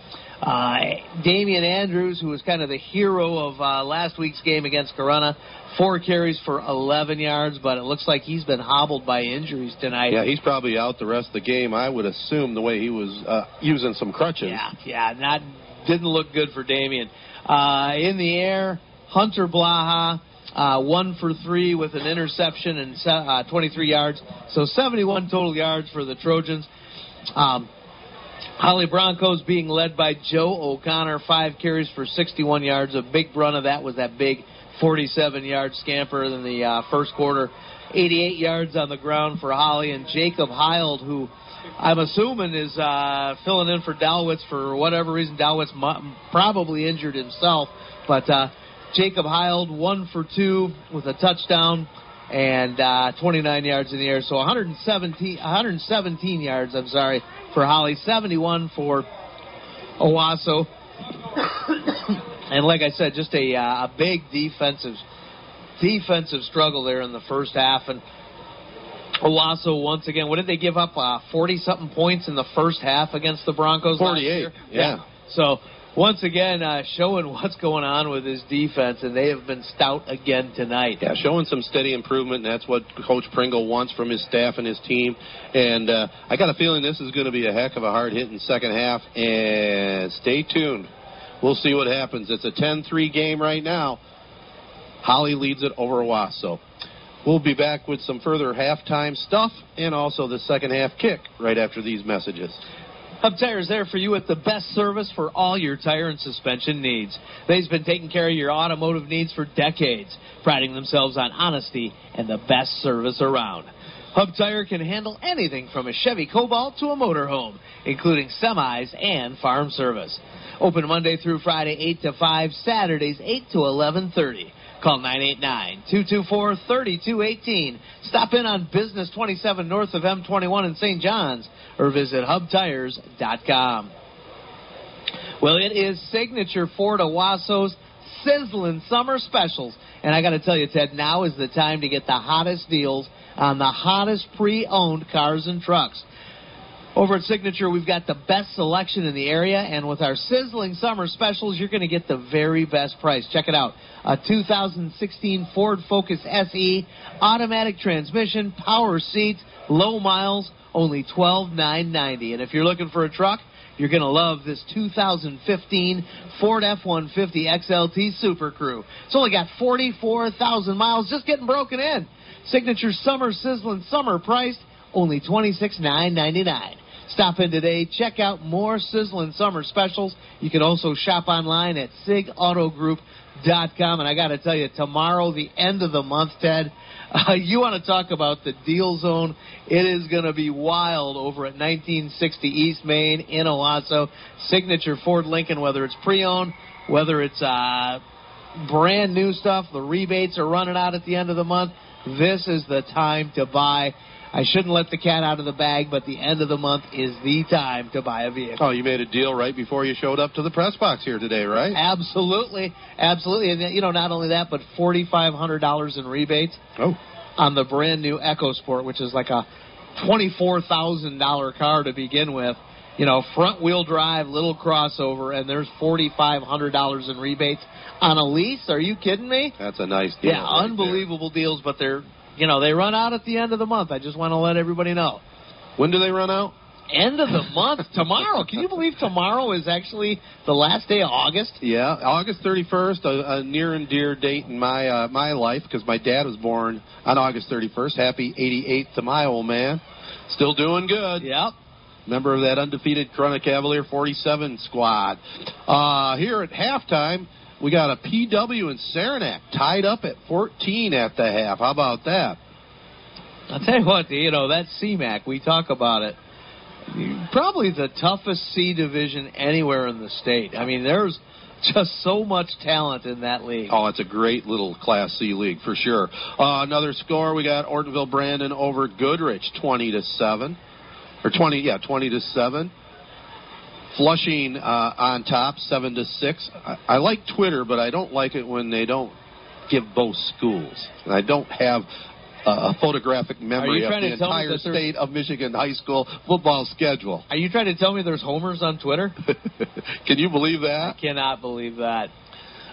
Uh, Damian Andrews, who was kind of the hero of uh, last week's game against Corunna, four carries for 11 yards, but it looks like he's been hobbled by injuries tonight. Yeah, he's probably out the rest of the game. I would assume the way he was uh, using some crutches. Yeah, yeah, not didn't look good for Damian. Uh, in the air, Hunter Blaha, uh, one for three with an interception and uh, 23 yards, so 71 total yards for the Trojans. Um, Holly Broncos being led by Joe O'Connor, five carries for 61 yards. A big run of that was that big 47 yard scamper in the uh, first quarter. 88 yards on the ground for Holly and Jacob Heald, who I'm assuming is uh, filling in for Dalwitz for whatever reason. Dalwitz mu- probably injured himself, but uh, Jacob Heald one for two with a touchdown. and uh, 29 yards in the air. So 117, 117 yards, I'm sorry, for Holly, 71 for Owosso. and like I said, just a, uh, a big defensive defensive struggle there in the first half. And Owosso, once again, what did they give up? 40 uh, something points in the first half against the Broncos? 48. Yeah. yeah. So once again, uh, showing what's going on with his defense, and they have been stout again tonight. Yeah, showing some steady improvement, and that's what Coach Pringle wants from his staff and his team. And uh, I got a feeling this is going to be a heck of a hard hit in second half. And stay tuned. We'll see what happens. It's a 10-3 game right now. Holly leads it over Owosso. We'll be back with some further halftime stuff and also the second half kick right after these messages. Hub Tire is there for you with the best service for all your tire and suspension needs. They've been taking care of your automotive needs for decades, priding themselves on honesty and the best service around. Hub Tire can handle anything from a Chevy Cobalt to a motorhome, including semis and farm service. Open Monday through Friday 8 to 5, Saturdays 8 to 11:30. Call 989-224-3218. Stop in on Business 27 north of M21 in St. John's or visit hubtires.com. Well, it is signature Ford Owosso's sizzling summer specials. And I got to tell you, Ted, now is the time to get the hottest deals on the hottest pre-owned cars and trucks. Over at Signature, we've got the best selection in the area, and with our sizzling summer specials, you're going to get the very best price. Check it out. A 2016 Ford Focus SE, automatic transmission, power seats, low miles, only 12,990. And if you're looking for a truck, you're going to love this 2015 Ford F-150 XLT Super Crew. It's only got 44,000 miles just getting broken in. Signature Summer Sizzling Summer price, only $26,999. Stop in today. Check out more sizzling summer specials. You can also shop online at sigautogroup.com. And I got to tell you, tomorrow, the end of the month, Ted, uh, you want to talk about the deal zone. It is going to be wild over at 1960 East Main in Owosso. Signature Ford Lincoln, whether it's pre-owned, whether it's uh, brand new stuff, the rebates are running out at the end of the month. This is the time to buy. I shouldn't let the cat out of the bag, but the end of the month is the time to buy a vehicle. Oh, you made a deal right before you showed up to the press box here today, right? Absolutely, absolutely. And you know, not only that, but forty five hundred dollars in rebates. Oh. On the brand new EcoSport, which is like a twenty four thousand dollar car to begin with. You know, front wheel drive, little crossover, and there's forty five hundred dollars in rebates on a lease. Are you kidding me? That's a nice deal. Yeah, right unbelievable there. deals, but they're you know, they run out at the end of the month. I just want to let everybody know. When do they run out? End of the month tomorrow. Can you believe tomorrow is actually the last day of August? Yeah, August 31st, a, a near and dear date in my uh, my life because my dad was born on August 31st. Happy 88th to my old man. Still doing good. Yep. Member of that undefeated Corunna Cavalier 47 squad. Uh, here at halftime, we got a PW and Saranac tied up at 14 at the half. How about that? I'll tell you what, you know, that CMAC, we talk about it. Probably the toughest C division anywhere in the state. I mean, there's just so much talent in that league. Oh, it's a great little Class C league for sure. Uh, another score: we got Ortonville Brandon over Goodrich, twenty to seven, or twenty, yeah, twenty to seven. Flushing uh, on top, seven to six. I, I like Twitter, but I don't like it when they don't give both schools. And I don't have a photographic memory of the entire state of Michigan high school football schedule. Are you trying to tell me there's homers on Twitter? Can you believe that? I cannot believe that.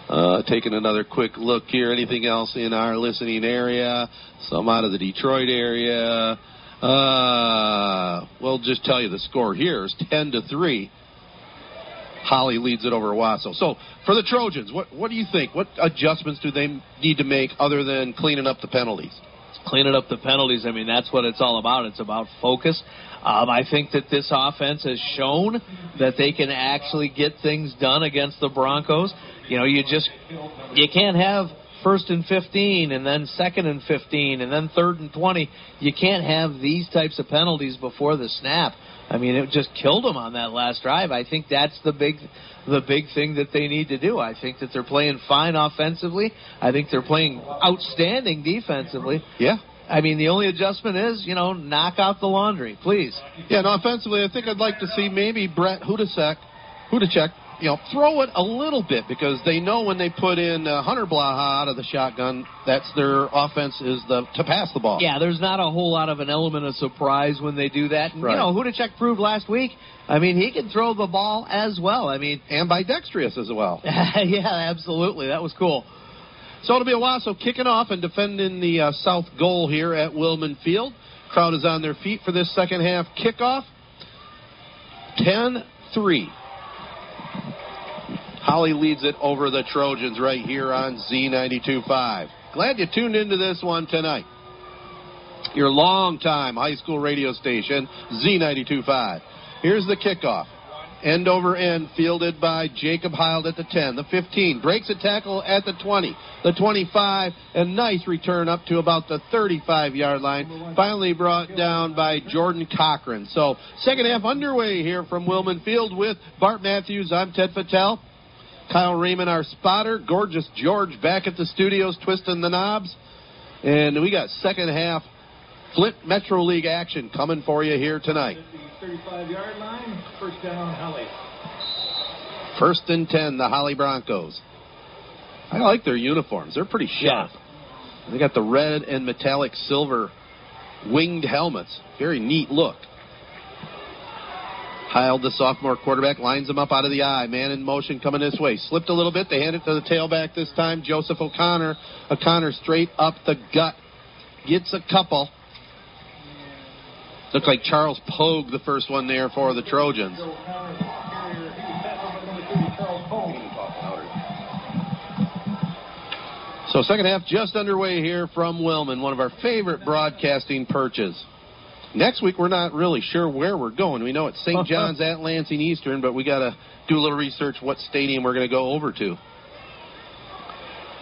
Uh, taking another quick look here. Anything else in our listening area? Some out of the Detroit area. Uh, we'll just tell you the score here is 10 to 3 Holly leads it over Owosso. So for the Trojans, what what do you think? What adjustments do they need to make other than cleaning up the penalties? Cleaning up the penalties. I mean, that's what it's all about. It's about focus. Um, I think that this offense has shown that they can actually get things done against the Broncos. You know, you just you can't have first and 15 and then second and 15 and then third and 20. You can't have these types of penalties before the snap. I mean, it just killed them on that last drive. I think that's the big, the big thing that they need to do. I think that they're playing fine offensively. I think they're playing outstanding defensively. Yeah. I mean, the only adjustment is, you know, knock out the laundry, please. Yeah, and offensively, I think I'd like to see maybe Brett Hudacek, Hudacek, you know, throw it a little bit because they know when they put in uh, Hunter Blaha out of the shotgun, that's their offense is the to pass the ball. Yeah, there's not a whole lot of an element of surprise when they do that. And, Right. You know, Hudacek proved last week. I mean, he can throw the ball as well. I mean, and by dexterous as well. yeah, absolutely. That was cool. So it'll be Owosso kicking off and defending the uh, south goal here at Willman Field. Crowd is on their feet for this second half kickoff. 10 3. Holly leads it over the Trojans right here on Z92.5. Glad you tuned into this one tonight. Your longtime high school radio station, Z92.5. Here's the kickoff. End over end, fielded by Jacob Hild at the 10, the 15, breaks a tackle at the 20, the 25, and nice return up to about the 35 yard line. Finally brought down by Jordan Cochran. So, second half underway here from Willman Field with Bart Matthews. I'm Ted Patel. Kyle Raymond, our spotter. Gorgeous George back at the studios twisting the knobs. And we got second half Flint Metro League action coming for you here tonight. 35 yard line, first down, Holly. First and 10, the Holly Broncos. I like their uniforms. They're pretty sharp. They got the red and metallic silver winged helmets. Very neat look. Heil, the sophomore quarterback, lines them up out of the eye. Man in motion coming this way. Slipped a little bit. They hand it to the tailback this time. Joseph O'Connor. O'Connor straight up the gut. Gets a couple. Looked like Charles Pogue, the first one there for the Trojans. So second half just underway here from Willman, one of our favorite broadcasting perches. Next week we're not really sure where we're going. We know it's St. John's at Lansing Eastern, but we got to do a little research what stadium we're going to go over to.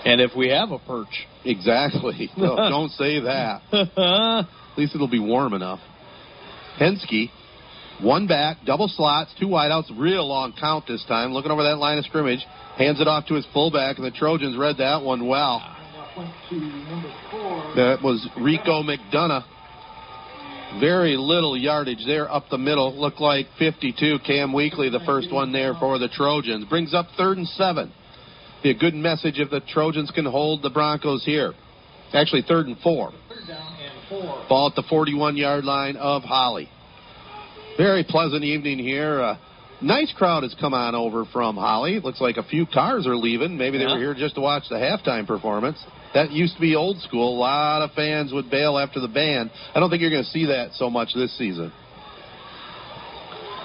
And if we have a perch. Exactly. No, don't say that. At least it'll be warm enough. Henske, one back, double slots, two wideouts, real long count this time. Looking over that line of scrimmage, hands it off to his fullback, and the Trojans read that one well. That was Rico McDonough. Very little yardage there up the middle. Looked like 52. Cam Weekly, the first one there for the Trojans. Brings up third and seven. Be a good message if the Trojans can hold the Broncos here. Actually, third and four. Ball at the 41 yard line of Holly. Very pleasant evening here. Uh, nice crowd has come on over from Holly. Looks like a few cars are leaving. Maybe they Yeah. were here just to watch the halftime performance. That used to be old school. A lot of fans would bail after the band. I don't think you're going to see that so much this season.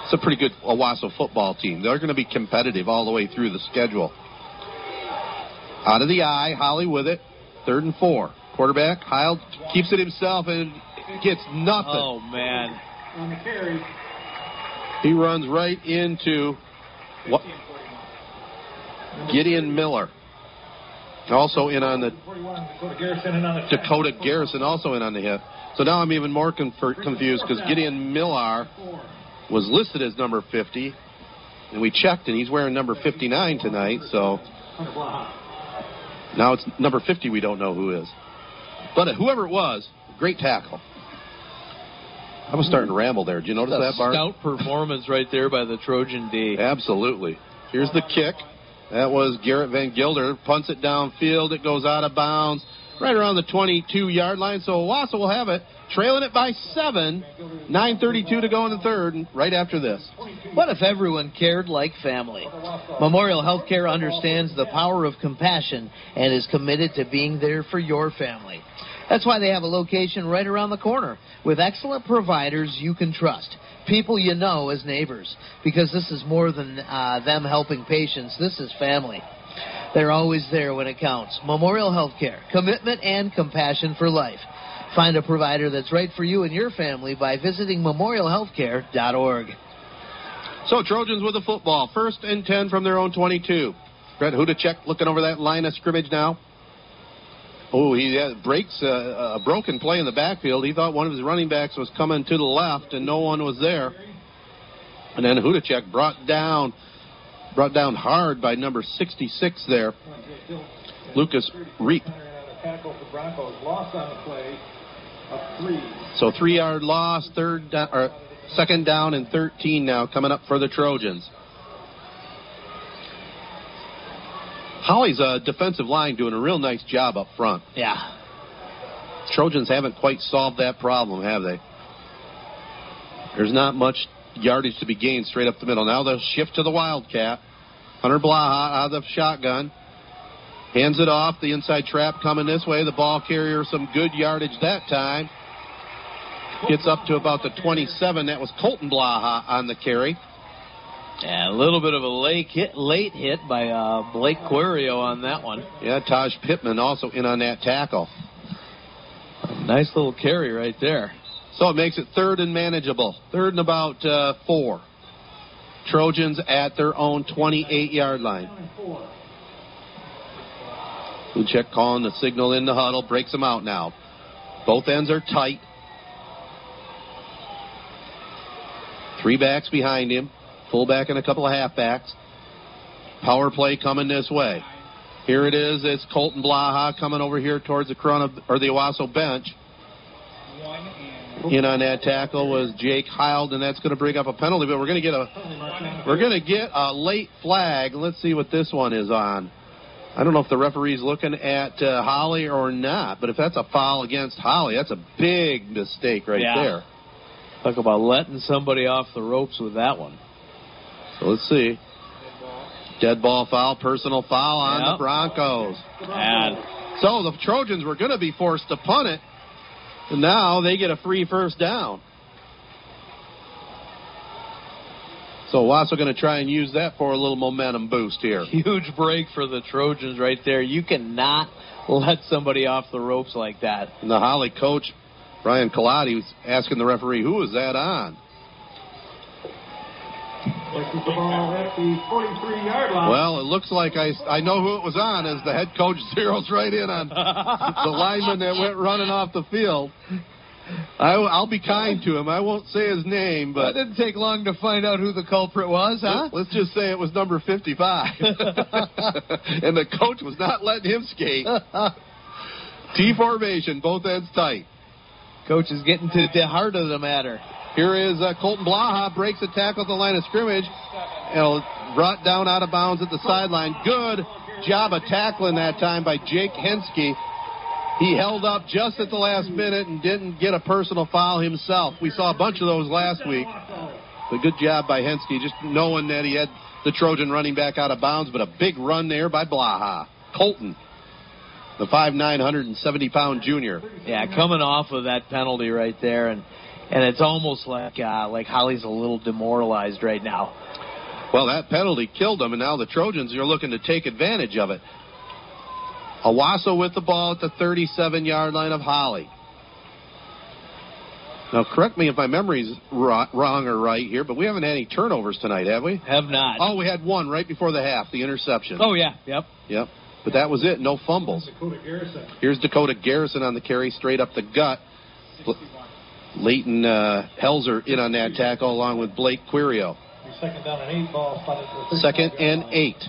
It's a pretty good Owosso football team. They're going to be competitive all the way through the schedule. Out of the eye, Holly with it. Third and four. Quarterback, Heil keeps it himself and gets nothing. Oh, man. On the carry, He runs right into what? Gideon Miller. Also in on the Dakota Garrison, and on the Dakota Garrison, also in on the hit. So now I'm even more confer- confused because Gideon Millar was listed as number 50, and we checked, and he's wearing number 59 tonight. So now it's number 50. We don't know who is, but whoever it was, great tackle. I was starting to ramble there. Did you notice That's that, Bart? stout performance right there by the Trojan D. Absolutely. Here's the kick. That was Garrett Van Gilder. Punts it downfield. It goes out of bounds right around the 22 yard line. So Owosso will have it, trailing it by seven. 9.32 to go in the third, right after this. What if everyone cared like family? Memorial Healthcare understands the power of compassion and is committed to being there for your family. That's why they have a location right around the corner with excellent providers you can trust. People you know as neighbors. Because this is more than uh, them helping patients, this is family. They're always there when it counts. Memorial Healthcare, commitment and compassion for life. Find a provider that's right for you and your family by visiting memorialhealthcare.org. So Trojans with the football. First and 10 from their own 22. Brett Hudacek looking over that line of scrimmage now. Oh, he uh, breaks uh, a broken play in the backfield. He thought one of his running backs was coming to the left, and no one was there. And then Hudacek brought down brought down hard by number 66 there, Lucas Reap. So three yard loss, third down, or second down and 13 now coming up for the Trojans. Holly's uh, defensive line doing a real nice job up front. Yeah. Trojans haven't quite solved that problem, have they? There's not much yardage to be gained straight up the middle. Now they'll shift to the Wildcat. Hunter Blaha out of the shotgun. Hands it off. The inside trap coming this way. The ball carrier some good yardage that time. Gets up to about the 27. That was Colton Blaha on the carry. Yeah, a little bit of a late hit, late hit by uh, Blake Quirio on that one. Yeah, Taj Pittman also in on that tackle. Nice little carry right there. So it makes it third and manageable. Third and about uh, four. Trojans at their own 28 yard line. Luchek calling the signal in the huddle, breaks them out now. Both ends are tight. Three backs behind him, fullback and a couple of halfbacks. Power play coming this way. Here it is. It's Colton Blaha coming over here towards the Corunna or the Owosso bench. In on that tackle was Jake Heald, and that's going to bring up a penalty. But we're going to get a we're going to get a late flag. Let's see what this one is on. I don't know if the referee's looking at uh, Holly or not, but if that's a foul against Holly, that's a big mistake right Yeah. there. Talk about letting somebody off the ropes with that one. Let's see. Dead ball foul, personal foul on Yep. the Broncos. Bad. So the Trojans were going to be forced to punt it, and now they get a free first down. So Wasso going to try and use that for a little momentum boost here. Huge break for the Trojans right there. You cannot let somebody off the ropes like that. And the Holly coach, Brian Colati, was asking the referee, who was that on? Places the ball at the 43 yard line. Well, it looks like I, I know who it was on as the head coach zeroes right in on the lineman that went running off the field. I, will be kind to him. I won't say his name, but It didn't take long to find out who the culprit was, huh? Let's just say it was number 55. and the coach was not letting him skate. T formation, both ends tight. Coach is getting to the heart of the matter. Here is uh, Colton Blaha, breaks a tackle at the line of scrimmage. And brought down out of bounds at the sideline. Good job of tackling that time by Jake Hensky. He held up just at the last minute and didn't get a personal foul himself. We saw a bunch of those last week. But good job by Hensky, just knowing that he had the Trojan running back out of bounds, but a big run there by Blaha. Colton, the 5'9", 170 pound junior. Yeah, coming off of that penalty right there, and and it's almost like uh, like Holly's a little demoralized right now. Well, that penalty killed them, and now the Trojans are looking to take advantage of it. Owosso with the ball at the 37 yard line of Holly. Now, correct me if my memory's ro- wrong or right here, but we haven't had any turnovers tonight, have we? Have not. Oh, we had one right before the half, the interception. Oh yeah, yep. Yep. But that was it. No fumbles. Dakota Garrison. Here's Dakota Garrison on the carry straight up the gut. Bl- Leighton uh, Helzer in on that tackle along with Blake Quirio. Second down and eight ball spotted to the 35 Second and eight.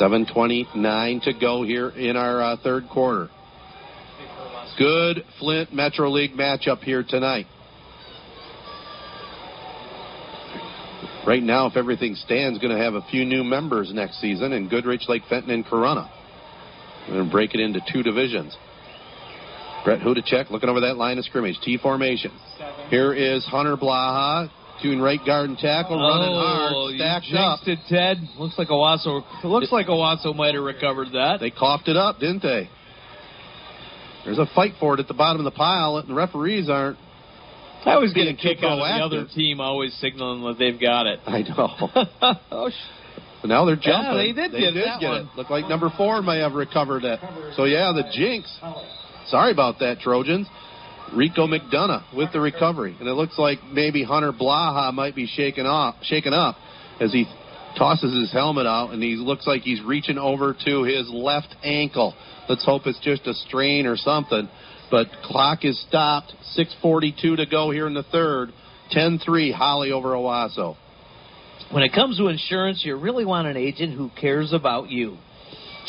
7.29 to go here in our uh, third quarter. Good Flint Metro League matchup here tonight. Right now, if everything stands, going to have a few new members next season in Goodrich, Lake Fenton, and Corunna. We're going to break it into two divisions. Brett Hudacek looking over that line of scrimmage. T formation. Here is Hunter Blaha doing right guard and tackle, running oh, hard, you stacked up. it, Ted. Looks like Owosso. Looks like Owosso might have recovered that. They coughed it up, didn't they? There's a fight for it at the bottom of the pile, and the referees aren't. I always get a kick out of the other team always signaling that they've got it. I know. oh, But now they're jumping. Yeah, they did get that get one. it. Looked like number four may have recovered it. So yeah, the jinx. Sorry about that, Trojans. Rico McDonough with the recovery, and it looks like maybe Hunter Blaha might be shaken off, shaken up as he tosses his helmet out, and he looks like he's reaching over to his left ankle. Let's hope it's just a strain or something. But clock is stopped. 6:42 to go here in the third. 10-3 Holly over Owosso. When it comes to insurance, you really want an agent who cares about you.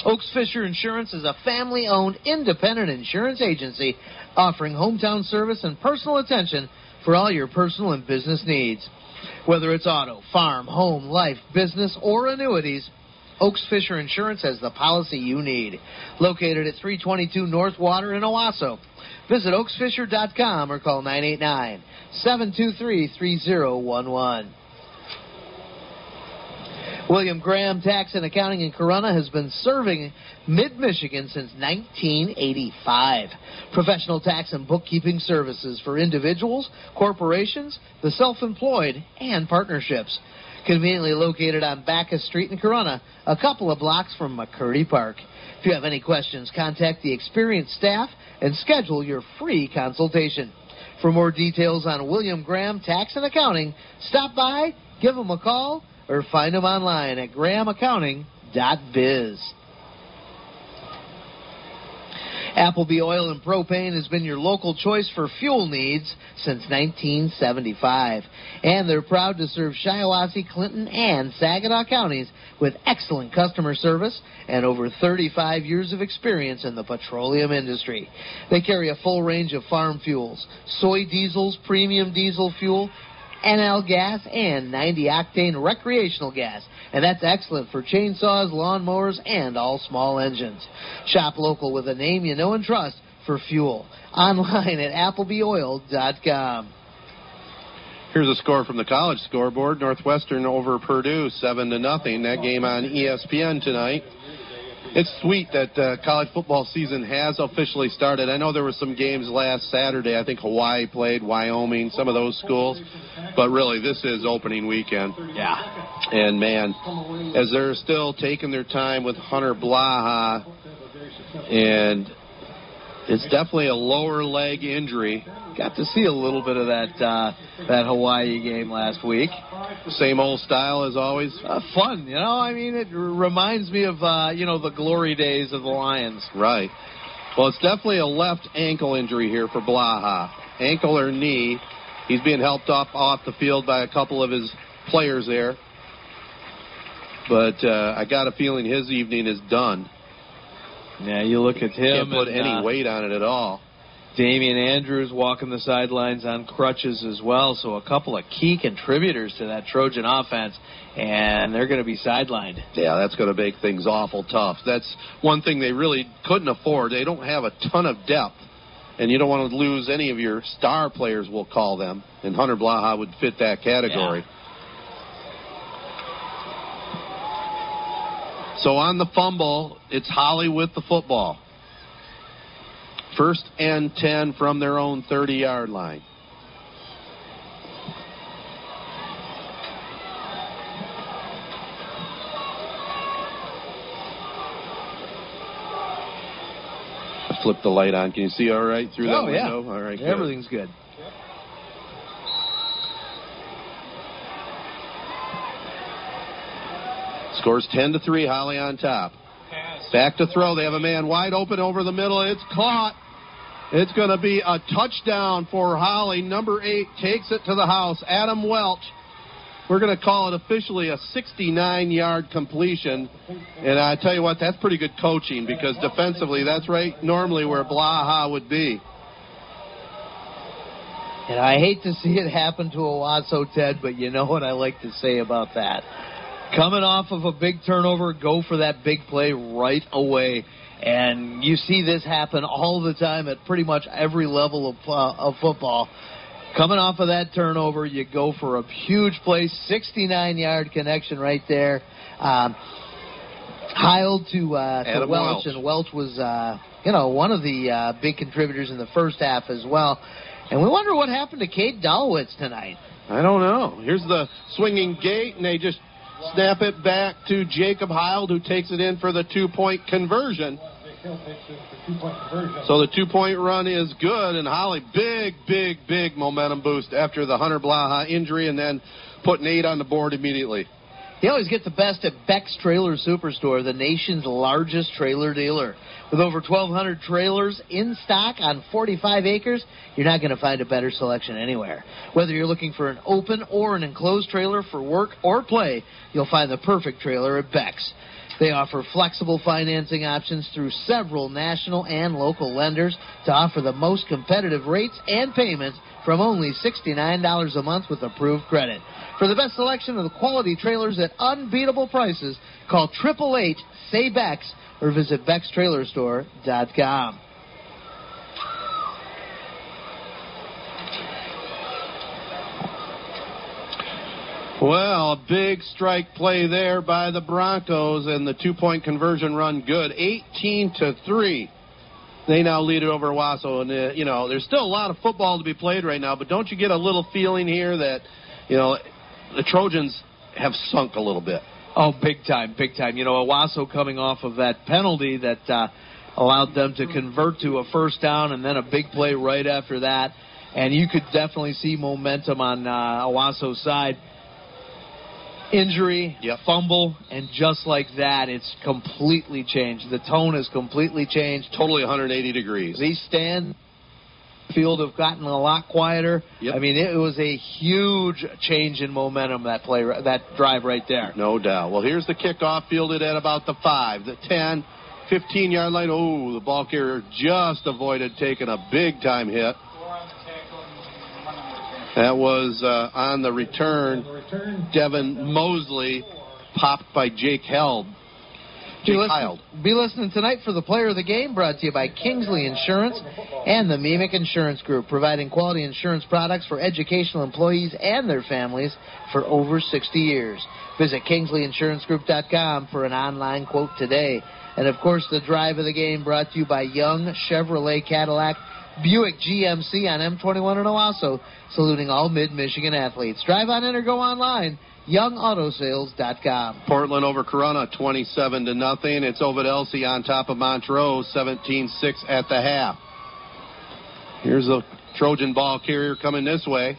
Oaks Fisher Insurance is a family owned independent insurance agency offering hometown service and personal attention for all your personal and business needs. Whether it's auto, farm, home, life, business, or annuities, Oaks Fisher Insurance has the policy you need. Located at 322 North Water in Owosso. Visit oaksfisher.com or call 989 723 3011. William Graham Tax and Accounting in Corunna has been serving Mid Michigan since 1985. Professional tax and bookkeeping services for individuals, corporations, the self employed, and partnerships. Conveniently located on Bacchus Street in Corunna, a couple of blocks from McCurdy Park. If you have any questions, contact the experienced staff and schedule your free consultation. For more details on William Graham Tax and Accounting, stop by, give them a call, or find them online at grahamaccounting.biz. Appleby Oil and Propane has been your local choice for fuel needs since 1975. And they're proud to serve Shiawassee, Clinton, and Saginaw counties with excellent customer service and over 35 years of experience in the petroleum industry. They carry a full range of farm fuels, soy diesels, premium diesel fuel, NL gas, and 90 octane recreational gas. And that's excellent for chainsaws, lawnmowers, and all small engines. Shop local with a name you know and trust for fuel. Online at applebyoil.com. Here's a score from the college scoreboard. Northwestern over Purdue, 7 to nothing. That game on ESPN tonight. It's sweet that uh, college football season has officially started. I know there were some games last Saturday. I think Hawaii played, Wyoming, some of those schools. But really, this is opening weekend. Yeah. And man, as they're still taking their time with Hunter Blaha, and it's definitely a lower leg injury. Got to see a little bit of that uh, that Hawaii game last week. Same old style as always. Uh, fun, you know. I mean, it reminds me of uh, you know the glory days of the Lions. Right. Well, it's definitely a left ankle injury here for Blaha. Ankle or knee. He's being helped up off the field by a couple of his players there. But uh, I got a feeling his evening is done. Yeah, you look at him. Can't put and, any uh, weight on it at all. Damian Andrews walking the sidelines on crutches as well. So a couple of key contributors to that Trojan offense, and they're going to be sidelined. Yeah, that's going to make things awful tough. That's one thing they really couldn't afford. They don't have a ton of depth, and you don't want to lose any of your star players, we'll call them. And Hunter Blaha would fit that category. So on the fumble, it's Holly with the football. First and 10 from their own 30 yard line. Flip the light on. Can you see all right through oh that yeah, window? All right, good. everything's good. Scores 10 to 3, Holly on top. Back to throw. They have a man wide open over the middle. It's caught. It's going to be a touchdown for Holly. Number eight takes it to the house. Adam Welch. We're going to call it officially a 69 yard completion. And I tell you what, that's pretty good coaching because defensively, that's right normally where Blaha would be. And I hate to see it happen to Owasso, Ted, but you know what I like to say about that. Coming off of a big turnover, go for that big play right away. And you see this happen all the time at pretty much every level of, uh, of football. Coming off of that turnover, you go for a huge play, 69 yard connection right there. Um, Heil to, uh, to Welch, Welch. and Welch was, uh, you know, one of the uh, big contributors in the first half as well. And we wonder what happened to Kate Dalwitz tonight. I don't know. Here's the swinging gate, and they just snap it back to Jacob Heil, who takes it in for the two point conversion. So the two point run is good, and Holly, big, big, big momentum boost after the Hunter Blaha injury, and then putting eight on the board immediately. You always get the best at Beck's Trailer Superstore, the nation's largest trailer dealer. With over 1,200 trailers in stock on 45 acres, you're not going to find a better selection anywhere. Whether you're looking for an open or an enclosed trailer for work or play, you'll find the perfect trailer at Beck's. They offer flexible financing options through several national and local lenders to offer the most competitive rates and payments from only $69 a month with approved credit. For the best selection of the quality trailers at unbeatable prices, call 888 say Bex or visit BexTrailerStore.com. Well, a big strike play there by the Broncos, and the two-point conversion run good, 18 to three. They now lead it over Wasso, and uh, you know there's still a lot of football to be played right now. But don't you get a little feeling here that you know the Trojans have sunk a little bit? Oh, big time, big time. You know, Owosso coming off of that penalty that uh, allowed them to convert to a first down, and then a big play right after that, and you could definitely see momentum on uh, Owosso's side injury, yep. fumble, and just like that, it's completely changed. The tone has completely changed. Totally 180 degrees. These stand field have gotten a lot quieter. Yep. I mean, it was a huge change in momentum that play, that drive right there. No doubt. Well, here's the kickoff fielded at about the five, the 10, 15 yard line. Oh, the ball carrier just avoided taking a big time hit. That was uh, on the return. Devin Mosley popped by Jake Held. Be, listen, be listening tonight for the player of the game brought to you by Kearsley Insurance and the MEEMIC Insurance Group, providing quality insurance products for educational employees and their families for over 60 years. Visit KearsleyInsuranceGroup.com for an online quote today. And of course, the drive of the game brought to you by Young Chevrolet Cadillac Buick GMC on M21 in Owosso, saluting all mid-Michigan athletes. Drive on in or go online, youngautosales.com. Portland over Corunna, 27 to nothing. It's Ovid Elsie on top of Montrose, 17-6 at the half. Here's a Trojan ball carrier coming this way.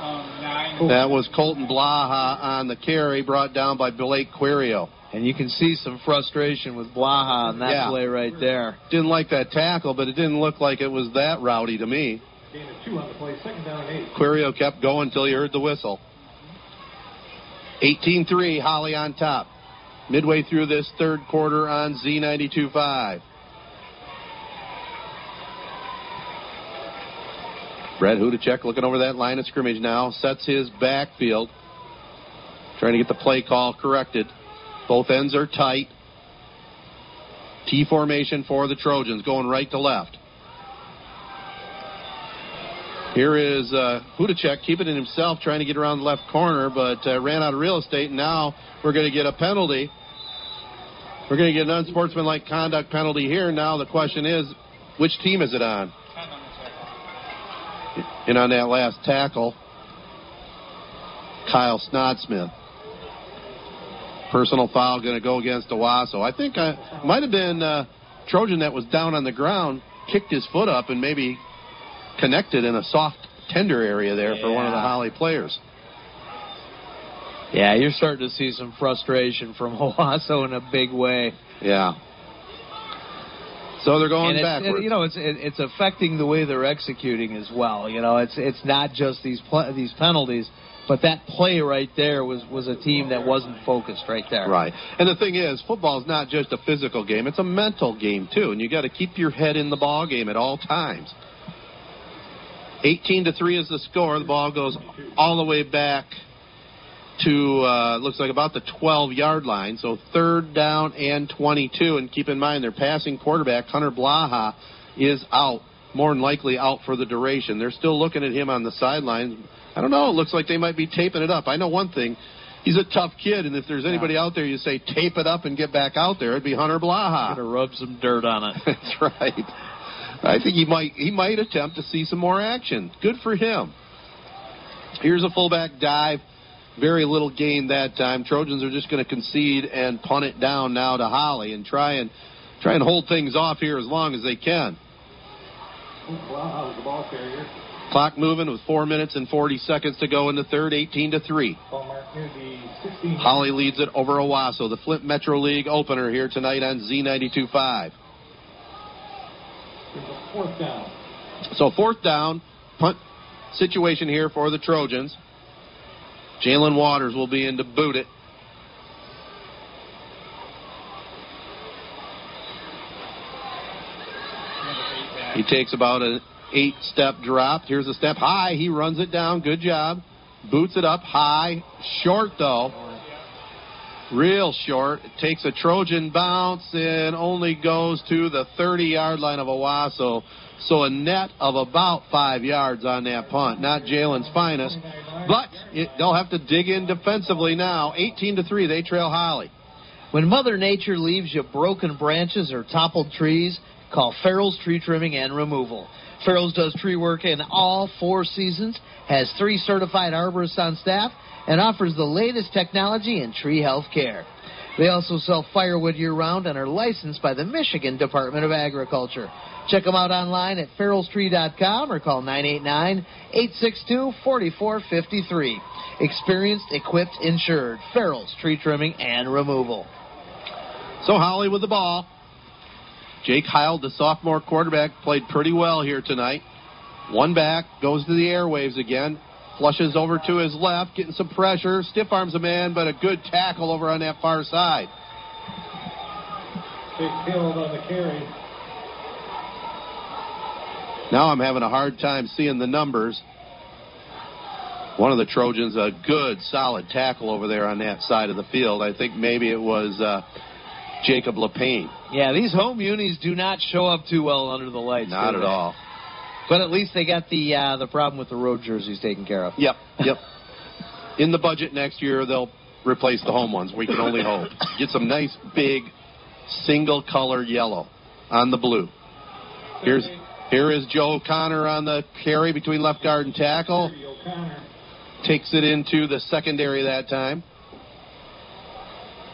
Um, that was Colton Blaha on the carry, brought down by Blake Quirio. And you can see some frustration with Blaha on that Yeah. play right there. Didn't like that tackle, but it didn't look like it was that rowdy to me. Gain of two on the play, second down eight. Quirio kept going until he heard the whistle. 18-3, Holly on top. Midway through this third quarter on Z92.5. Brett Hudacek looking over that line of scrimmage now. Sets his backfield. Trying to get the play call corrected. Both ends are tight. T formation for the Trojans, going right to left. Here is uh, Hudacek keeping it himself, trying to get around the left corner, but uh, ran out of real estate. And now we're going to get a penalty. We're going to get an unsportsmanlike conduct penalty here. Now the question is, which team is it on? And on that last tackle, Kyle Snodsmith. Personal foul going to go against Owosso. I think I might have been uh, Trojan that was down on the ground, kicked his foot up, and maybe connected in a soft tender area there for one of the Holly players. Yeah, you're starting to see some frustration from Owosso in a big way. Yeah. So they're going and it's, backwards. and, you know, it's it, it's affecting the way they're executing as well. You know, it's it's not just these pl- these penalties, but that play right there was was a team that wasn't focused right there. Right. And the thing is, football is not just a physical game, it's a mental game too, and you got to keep your head in the ball game at all times. 18 to 3 is the score. The ball goes all the way back to uh, looks like about the 12 yard line. So third down and 22. And keep in mind, their passing quarterback Hunter Blaha is out, more than likely out for the duration. They're still looking at him on the sidelines. I don't know. It looks like they might be taping it up. I know one thing. He's a tough kid, and if there's anybody out there you say tape it up and get back out there, it'd be Hunter Blaha. Gotta rub some dirt on it. That's right. I think he might he might attempt to see some more action. Good for him. Here's a fullback dive. Very little gain that time. Trojans are just going to concede and punt it down now to Holly and try and try and hold things off here as long as they can. Wow, the ball carrier. Clock moving with four minutes and 40 seconds to go in the third, 18 to 3. Ball mark near the 16. Holly leads it over Owosso, the Flint Metro League opener here tonight on Z92.5. Fourth down. So fourth down, punt situation here for the Trojans. Jalen Waters will be in to boot it. He takes about an eight step drop. Here's a step high. He runs it down. Good job. Boots it up high. Short though. Real short. It takes a Trojan bounce and only goes to the 30 yard line of Owosso. So a net of about five yards on that punt. Not Jalen's finest. But it, they'll have to dig in defensively now. 18 to 3, they trail Holly. When Mother Nature leaves you broken branches or toppled trees, call Farrell's Tree Trimming and Removal. Farrell's does tree work in all four seasons, has three certified arborists on staff, and offers the latest technology in tree health care. They also sell firewood year round and are licensed by the Michigan Department of Agriculture. Check them out online at farrellstree.com or call 989 862 4453. Experienced, equipped, insured. Farrell's Tree Trimming and Removal. So Holly with the ball. Jake Heil, the sophomore quarterback, played pretty well here tonight. One back, goes to the airwaves again, flushes over to his left, getting some pressure, stiff arms a man, but a good tackle over on that far side. Big killed on the carry. Now I'm having a hard time seeing the numbers. One of the Trojans, a good, solid tackle over there on that side of the field. I think maybe it was uh, Jacob LePaine. Yeah, these home unis do not show up too well under the lights. Not at they? all. But at least they got the uh, the problem with the road jerseys taken care of. Yep, yep. In the budget next year, they'll replace the home ones. We can only hope. Get some nice, big, single color yellow on the blue. Here's here is Joe O'Connor on the carry between left guard and tackle. Takes it into the secondary that time.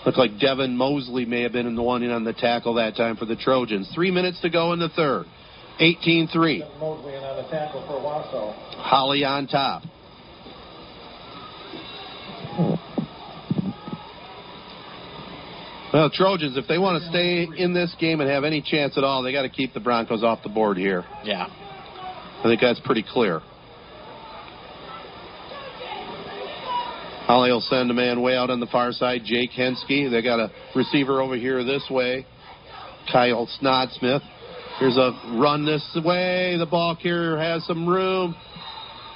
Looked like Devin Mosley may have been the one in on the tackle that time for the Trojans. Three minutes to go in the third. 18 3. Mosley on the tackle for Wasso. Holly on top. Well, Trojans, if they want to stay in this game and have any chance at all, they got to keep the Broncos off the board here. Yeah. I think that's pretty clear. Holly will send a man way out on the far side, Jake Hensky. They got a receiver over here this way, Kyle Snodsmith. Here's a run this way. The ball carrier has some room.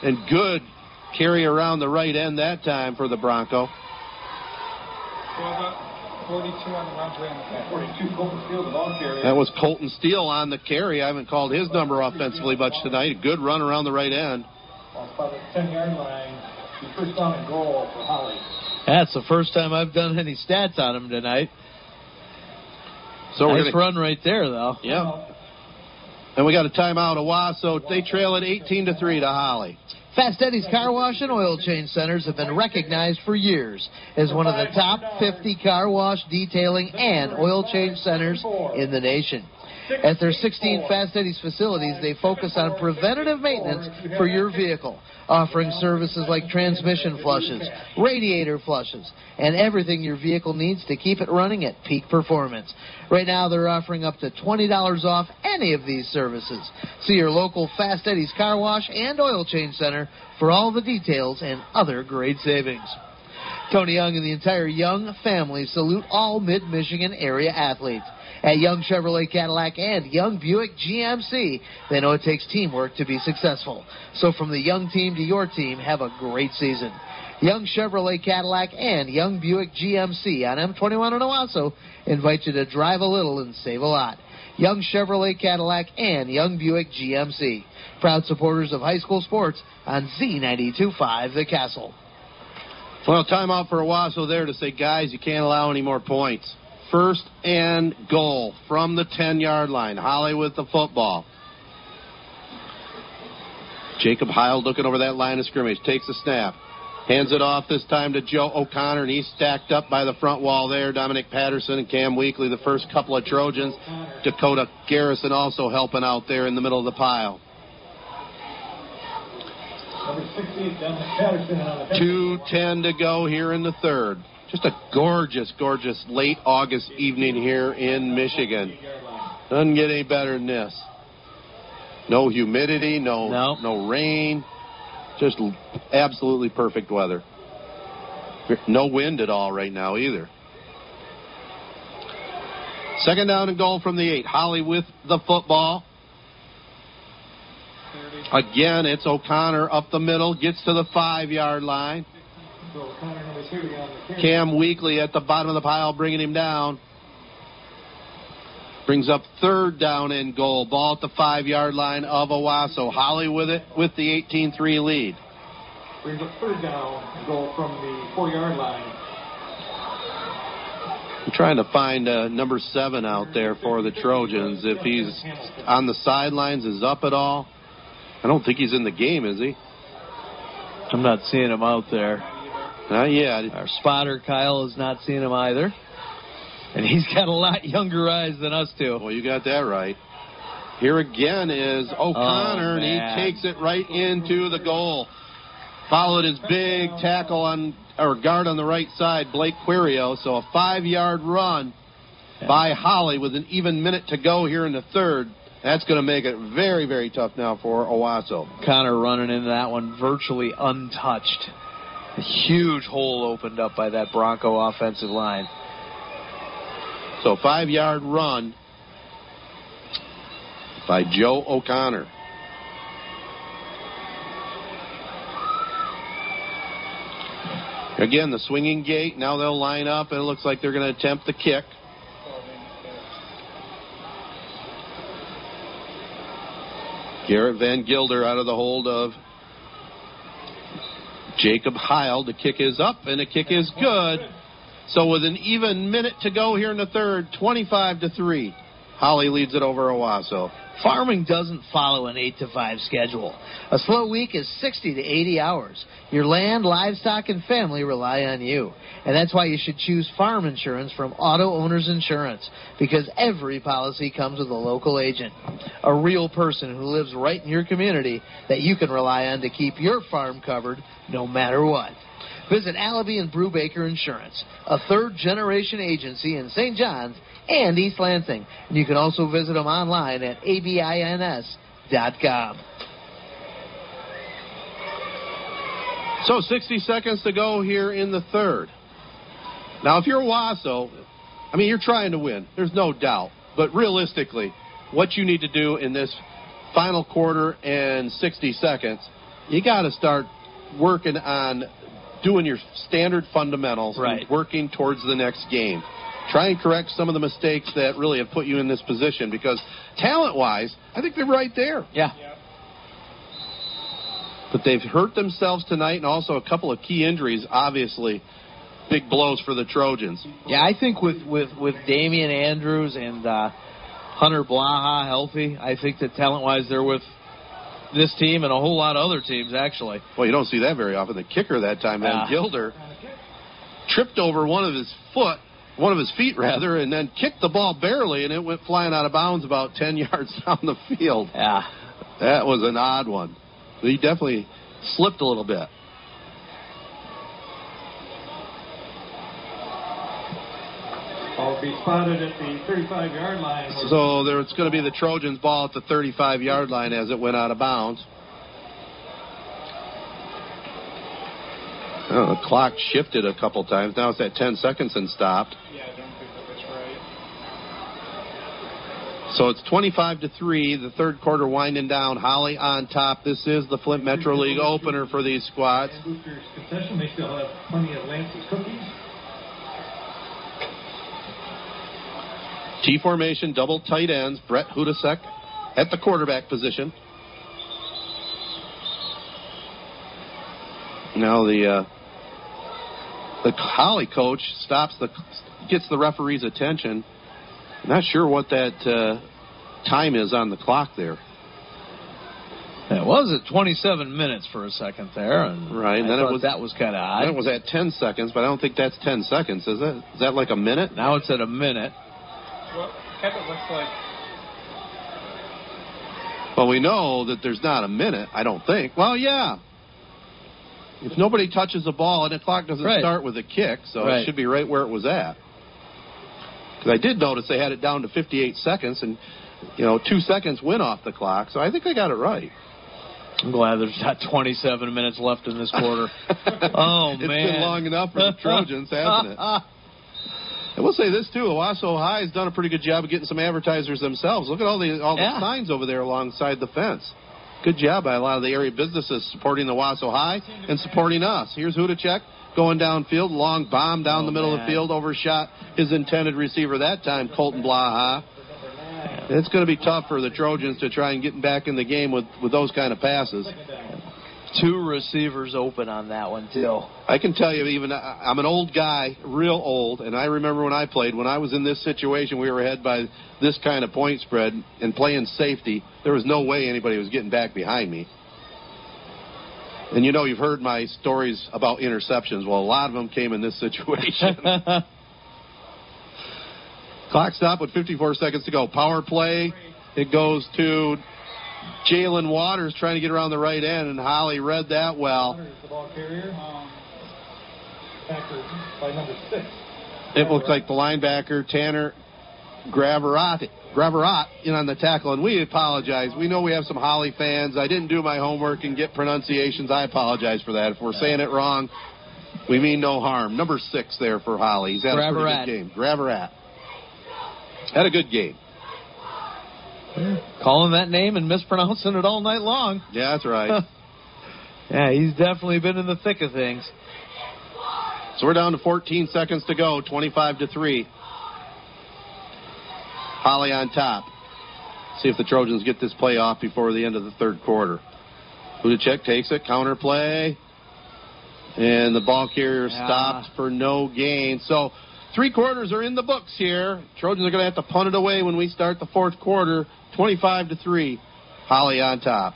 And good carry around the right end that time for the Bronco. 42 on the run on the pass. 42 Colton Field, the ball. That was Colton Steele on the carry. I haven't called his number offensively much tonight. A good run around the right end. The 10 yard line. The first down and goal for Holly. That's the first time I've done any stats on him tonight. So we're nice gonna- run right there, though. Yeah. And we got a timeout. Owosso, they trail it 18 to 3 to Holly. Fast Eddie's Car Wash and Oil Change Centers have been recognized for years as one of the top 50 car wash, detailing, and oil change centers in the nation. At their 16 Fast Eddie's facilities, they focus on preventative maintenance for your vehicle, offering services like transmission flushes, radiator flushes, and everything your vehicle needs to keep it running at peak performance. Right now, they're offering up to $20 off any of these services. See your local Fast Eddie's Car Wash and Oil Change Center for all the details and other great savings. Tony Young and the entire Young family salute all mid Michigan area athletes. At Young Chevrolet Cadillac and Young Buick GMC, they know it takes teamwork to be successful. So from the Young team to your team, have a great season. Young Chevrolet Cadillac and Young Buick GMC on M21 in Owosso invite you to drive a little and save a lot. Young Chevrolet Cadillac and Young Buick GMC, proud supporters of high school sports on Z92.5 The Castle. Well, time out for Owosso there to say, guys, you can't allow any more points. First and goal from the 10 yard line. Holly with the football. Jacob Heil looking over that line of scrimmage. Takes a snap. Hands it off this time to Joe O'Connor, and he's stacked up by the front wall there. Dominic Patterson and Cam Weekly, the first couple of Trojans. Dakota Garrison also helping out there in the middle of the pile. Number 68, Dominic Patterson on the bench. 2.10 to go here in the third. Just a gorgeous, gorgeous late August evening here in Michigan. Doesn't get any better than this. No humidity, no no rain, just absolutely perfect weather. No wind at all right now either. Second down and goal from the eight. Holly with the football. Again, it's O'Connor up the middle, gets to the five yard line. So Connor number 30 on the carry. Cam Weekly at the bottom of the pile, bringing him down. Brings up third down and goal. Ball at the five yard line of Owosso. Holly with it with the 18 3 lead. Brings up third down goal from the four-yard line. I'm trying to find uh, number seven out there for the Trojans. If he's on the sidelines, is up at all. I don't think he's in the game, is he? I'm not seeing him out there. Not yet. Our spotter Kyle has not seen him either. And he's got a lot younger eyes than us two. Well, you got that right. Here again is oh, O'Connor, Oh, and he takes it right into the goal. Followed his big tackle on or guard on the right side, Blake Quirio. So a five-yard run by Holly with an even minute to go here in the third. That's going to make it very, very tough now for Owosso. Connor running into that one virtually untouched. A huge hole opened up by that Bronco offensive line. So five-yard run by Joe O'Connor. Again, the swinging gate. Now they'll line up, and it looks like they're going to attempt the kick. Garrett Van Gilder out of the hold of Jacob Heil. The kick is up, and the kick is good. So with an even minute to go here in the third, 25 to 3. Holly leads it over Owosso. Farming doesn't follow an 8 to 5 schedule. A slow week is 60 to 80 hours. Your land, livestock, and family rely on you. And that's why you should choose farm insurance from Auto Owners Insurance because every policy comes with a local agent. A real person who lives right in your community that you can rely on to keep your farm covered no matter what. Visit Allaby and Brubaker Insurance, a third generation agency in St. John's and East Lansing. And you can also visit them online at abins.com. So 60 seconds to go here in the third. Now, if you're Wasso, I mean, you're trying to win. There's no doubt. But realistically, what you need to do in this final quarter and 60 seconds, you got to start working on doing your standard fundamentals Right. and working towards the next game. Try and correct some of the mistakes that really have put you in this position because talent wise, I think they're right there. Yeah. yeah. But they've hurt themselves tonight and also a couple of key injuries, obviously. Big blows for the Trojans. Yeah, I think with with with Damian Andrews and uh, Hunter Blaha healthy, I think that talent wise they're with this team and a whole lot of other teams actually. Well, you don't see that very often. The kicker that time, Van Yeah. Gilder, tripped over one of his foot, one of his feet rather, and then kicked the ball barely, and it went flying out of bounds about 10 yards down the field. Yeah. That was an odd one. He definitely slipped a little bit. Ball be spotted at the 35-yard line. So there, it's going to be the Trojans' ball at the 35 yard line as it went out of bounds. Oh, the clock shifted a couple times. Now it's at 10 seconds and stopped. Yeah, I don't think that right. So it's 25 to 3. The third quarter winding down. Holly on top. This is the Flint Metro League opener for these squads. And Boosters concession, they still have plenty of Lance's cookies. T formation, double tight ends. Brett Hudacek at the quarterback position. Now the uh, the Holly coach stops the gets the referee's attention. Not sure what that uh, time is on the clock there. It was at 27 minutes for a second there, and Right, and then it was- that was kind of odd. Then it was at 10 seconds, but I don't think that's 10 seconds, is it? Is that like a minute? Now it's at a minute. Well, kept it looks like Well, we know that there's not a minute, I don't think. Well, yeah. If nobody touches the ball, and the clock doesn't Right. start with a kick, so Right. it should be right where it was at. Because I did notice they had it down to 58 seconds, and you know, two seconds went off the clock, so I think they got it right. I'm glad there's not 27 minutes left in this quarter. oh It's man, It's been long enough for the Trojans, hasn't it? I will say this too: Owosso High has done a pretty good job of getting some advertisers themselves. Look at all the all the Yeah. signs over there alongside the fence. Good job by a lot of the area businesses supporting the Owosso High and supporting us. Here's Hudacek going downfield, long bomb down the oh, middle of the field, overshot his intended receiver that time, Colton Blaha. It's going to be tough for the Trojans to try and get back in the game with, with those kind of passes. Two receivers open on that one too. I can tell you, even I'm an old guy, real old, and I remember when I played. When I was in this situation, we were ahead by this kind of point spread and playing safety. There was no way anybody was getting back behind me. And you know, you've heard my stories about interceptions. Well, a lot of them came in this situation. Clock stop with 54 seconds to go. Power play. It goes to Jalen Waters trying to get around the right end, and Holly read that well. The ball carrier. Um, Packers by number six. It looked like the linebacker Tanner Graverat, Graverat in on the tackle, and we apologize. We know we have some Holly fans. I didn't do my homework and get pronunciations. I apologize for that. If we're saying it wrong, we mean no harm. Number six there for Holly. He's had a Graverat. pretty good game. Graverat had a good game. Calling that name and mispronouncing it all night long. Yeah, that's right. Yeah, he's definitely been in the thick of things. So we're down to 14 seconds to go, 25 to 3. Holly on top. See if the Trojans get this play off before the end of the third quarter. Hudacek takes it, counter play, and the ball carrier Yeah. stops for no gain. So three quarters are in the books here. Trojans are going to have to punt it away when we start the fourth quarter, 25 to 3. Holly on top.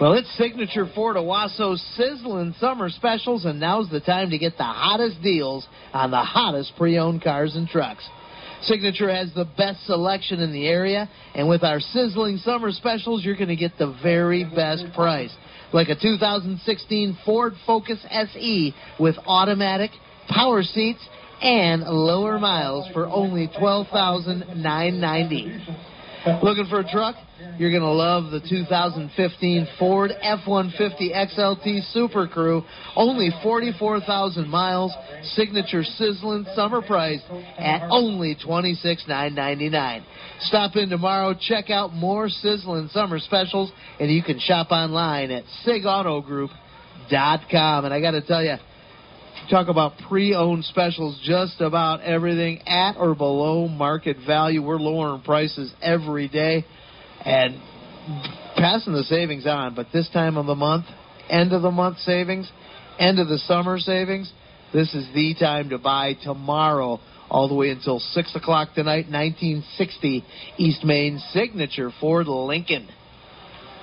Well, it's signature Ford Owosso sizzling summer specials, and now's the time to get the hottest deals on the hottest pre-owned cars and trucks. Signature has the best selection in the area, and with our sizzling summer specials, you're going to get the very best price. Like a 2016 Ford Focus SE with automatic, power seats, and lower miles for only $12,990. Looking for a truck? You're going to love the 2015 Ford F-150 XLT Super Crew. Only 44,000 miles. Signature sizzling summer price at only $26,999. Stop in tomorrow. Check out more sizzling summer specials, and you can shop online at SigAutoGroup.com. And I got to tell you, talk about pre-owned specials just about everything at or below market value we're lowering prices every day and passing the savings on but this time of the month end of the month savings end of the summer savings this is the time to buy tomorrow all the way until 6 o'clock tonight 1960 east main signature ford lincoln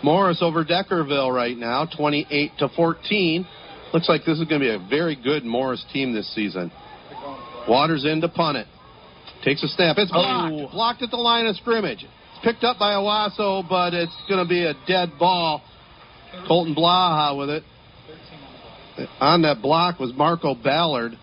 Morris over Deckerville right now, 28 to 14. Looks like this is going to be a very good Morris team this season. Waters in to punt it. Takes a snap. It's oh. blocked. Blocked at the line of scrimmage. It's picked up by Owosso, but it's going to be a dead ball. Colton Blaha with it. On that block was Marco Ballard.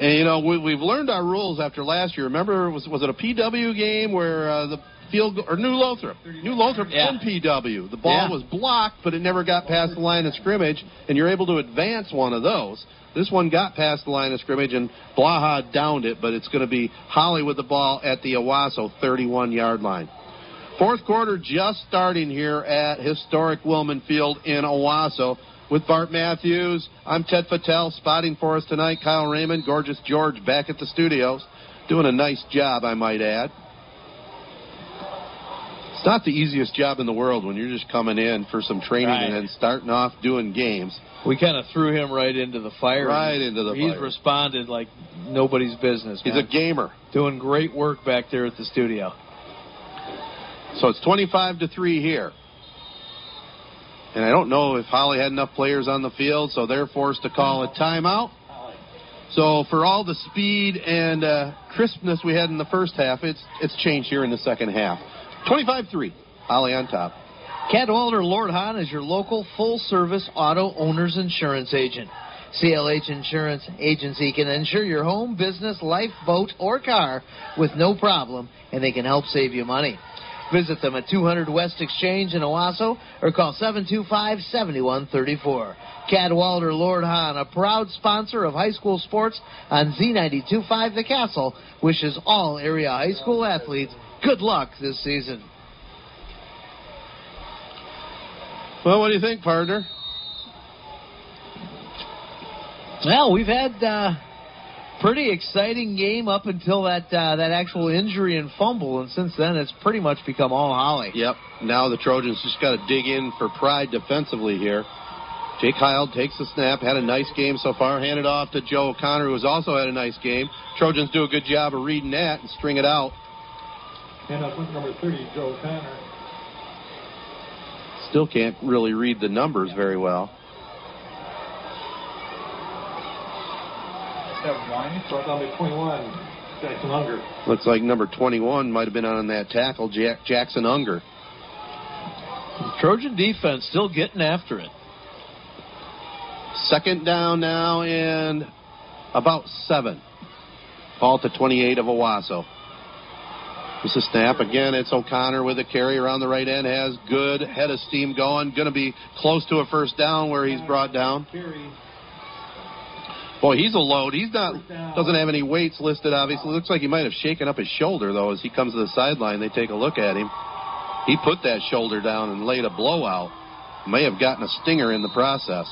And, you know, we, we've learned our rules after last year. Remember, was, was it a PW game where uh, the field or New Lothrop, New Lothrop Yeah. in PW. The ball Yeah. was blocked, but it never got past the line of scrimmage, and you're able to advance one of those. This one got past the line of scrimmage, and Blaha downed it, but it's going to be Holly with the ball at the Owosso 31 yard line. Fourth quarter just starting here at historic Willman Field in Owosso with Bart Matthews. I'm Ted Fattel spotting for us tonight. Kyle Raymond, Gorgeous George back at the studios. Doing a nice job, I might add. It's not the easiest job in the world when you're just coming in for some training Right. and then starting off doing games. We kind of threw him right into the fire. Right into the fire. He's fire. responded like nobody's business. He's a gamer. Doing great work back there at the studio. So it's 25 to 3 here. And I don't know if Holly had enough players on the field, so they're forced to call a timeout. So for all the speed and uh, crispness we had in the first half, it's it's changed here in the second half. 25-3. Holly on top. Cadwalder Lord Hahn is your local full service auto owner's insurance agent. CLH Insurance Agency can insure your home, business, life, boat, or car with no problem, and they can help save you money. Visit them at 200 West Exchange in Owosso or call 725-7134. Cadwalder Lord Hahn, a proud sponsor of high school sports on Z92.5 The Castle, wishes all area high school athletes good luck this season. Well, what do you think, partner? Well, we've had uh, pretty exciting game up until that uh, that actual injury and fumble, and since then it's pretty much become all Holly. Yep. Now the Trojans just got to dig in for pride defensively here. Jake Heil takes the snap, had a nice game so far, handed off to Joe O'Connor, who has also had a nice game. Trojans do a good job of reading that and string it out. And up with number 30, Joe Connor. Still can't really read the numbers very well. Seven line, so number 21, Jackson Unger. Looks like number 21 might have been on that tackle, Jack- Jackson Unger. Trojan defense still getting after it. Second down now and about seven. Ball to 28 of Owosso. This is snap. Again, it's O'Connor with a carry around the right end. Has good head of steam going. Going to be close to a first down where he's brought down. Boy, he's a load. He's not doesn't have any weights listed. Obviously, looks like he might have shaken up his shoulder though. As he comes to the sideline, they take a look at him. He put that shoulder down and laid a blowout. May have gotten a stinger in the process.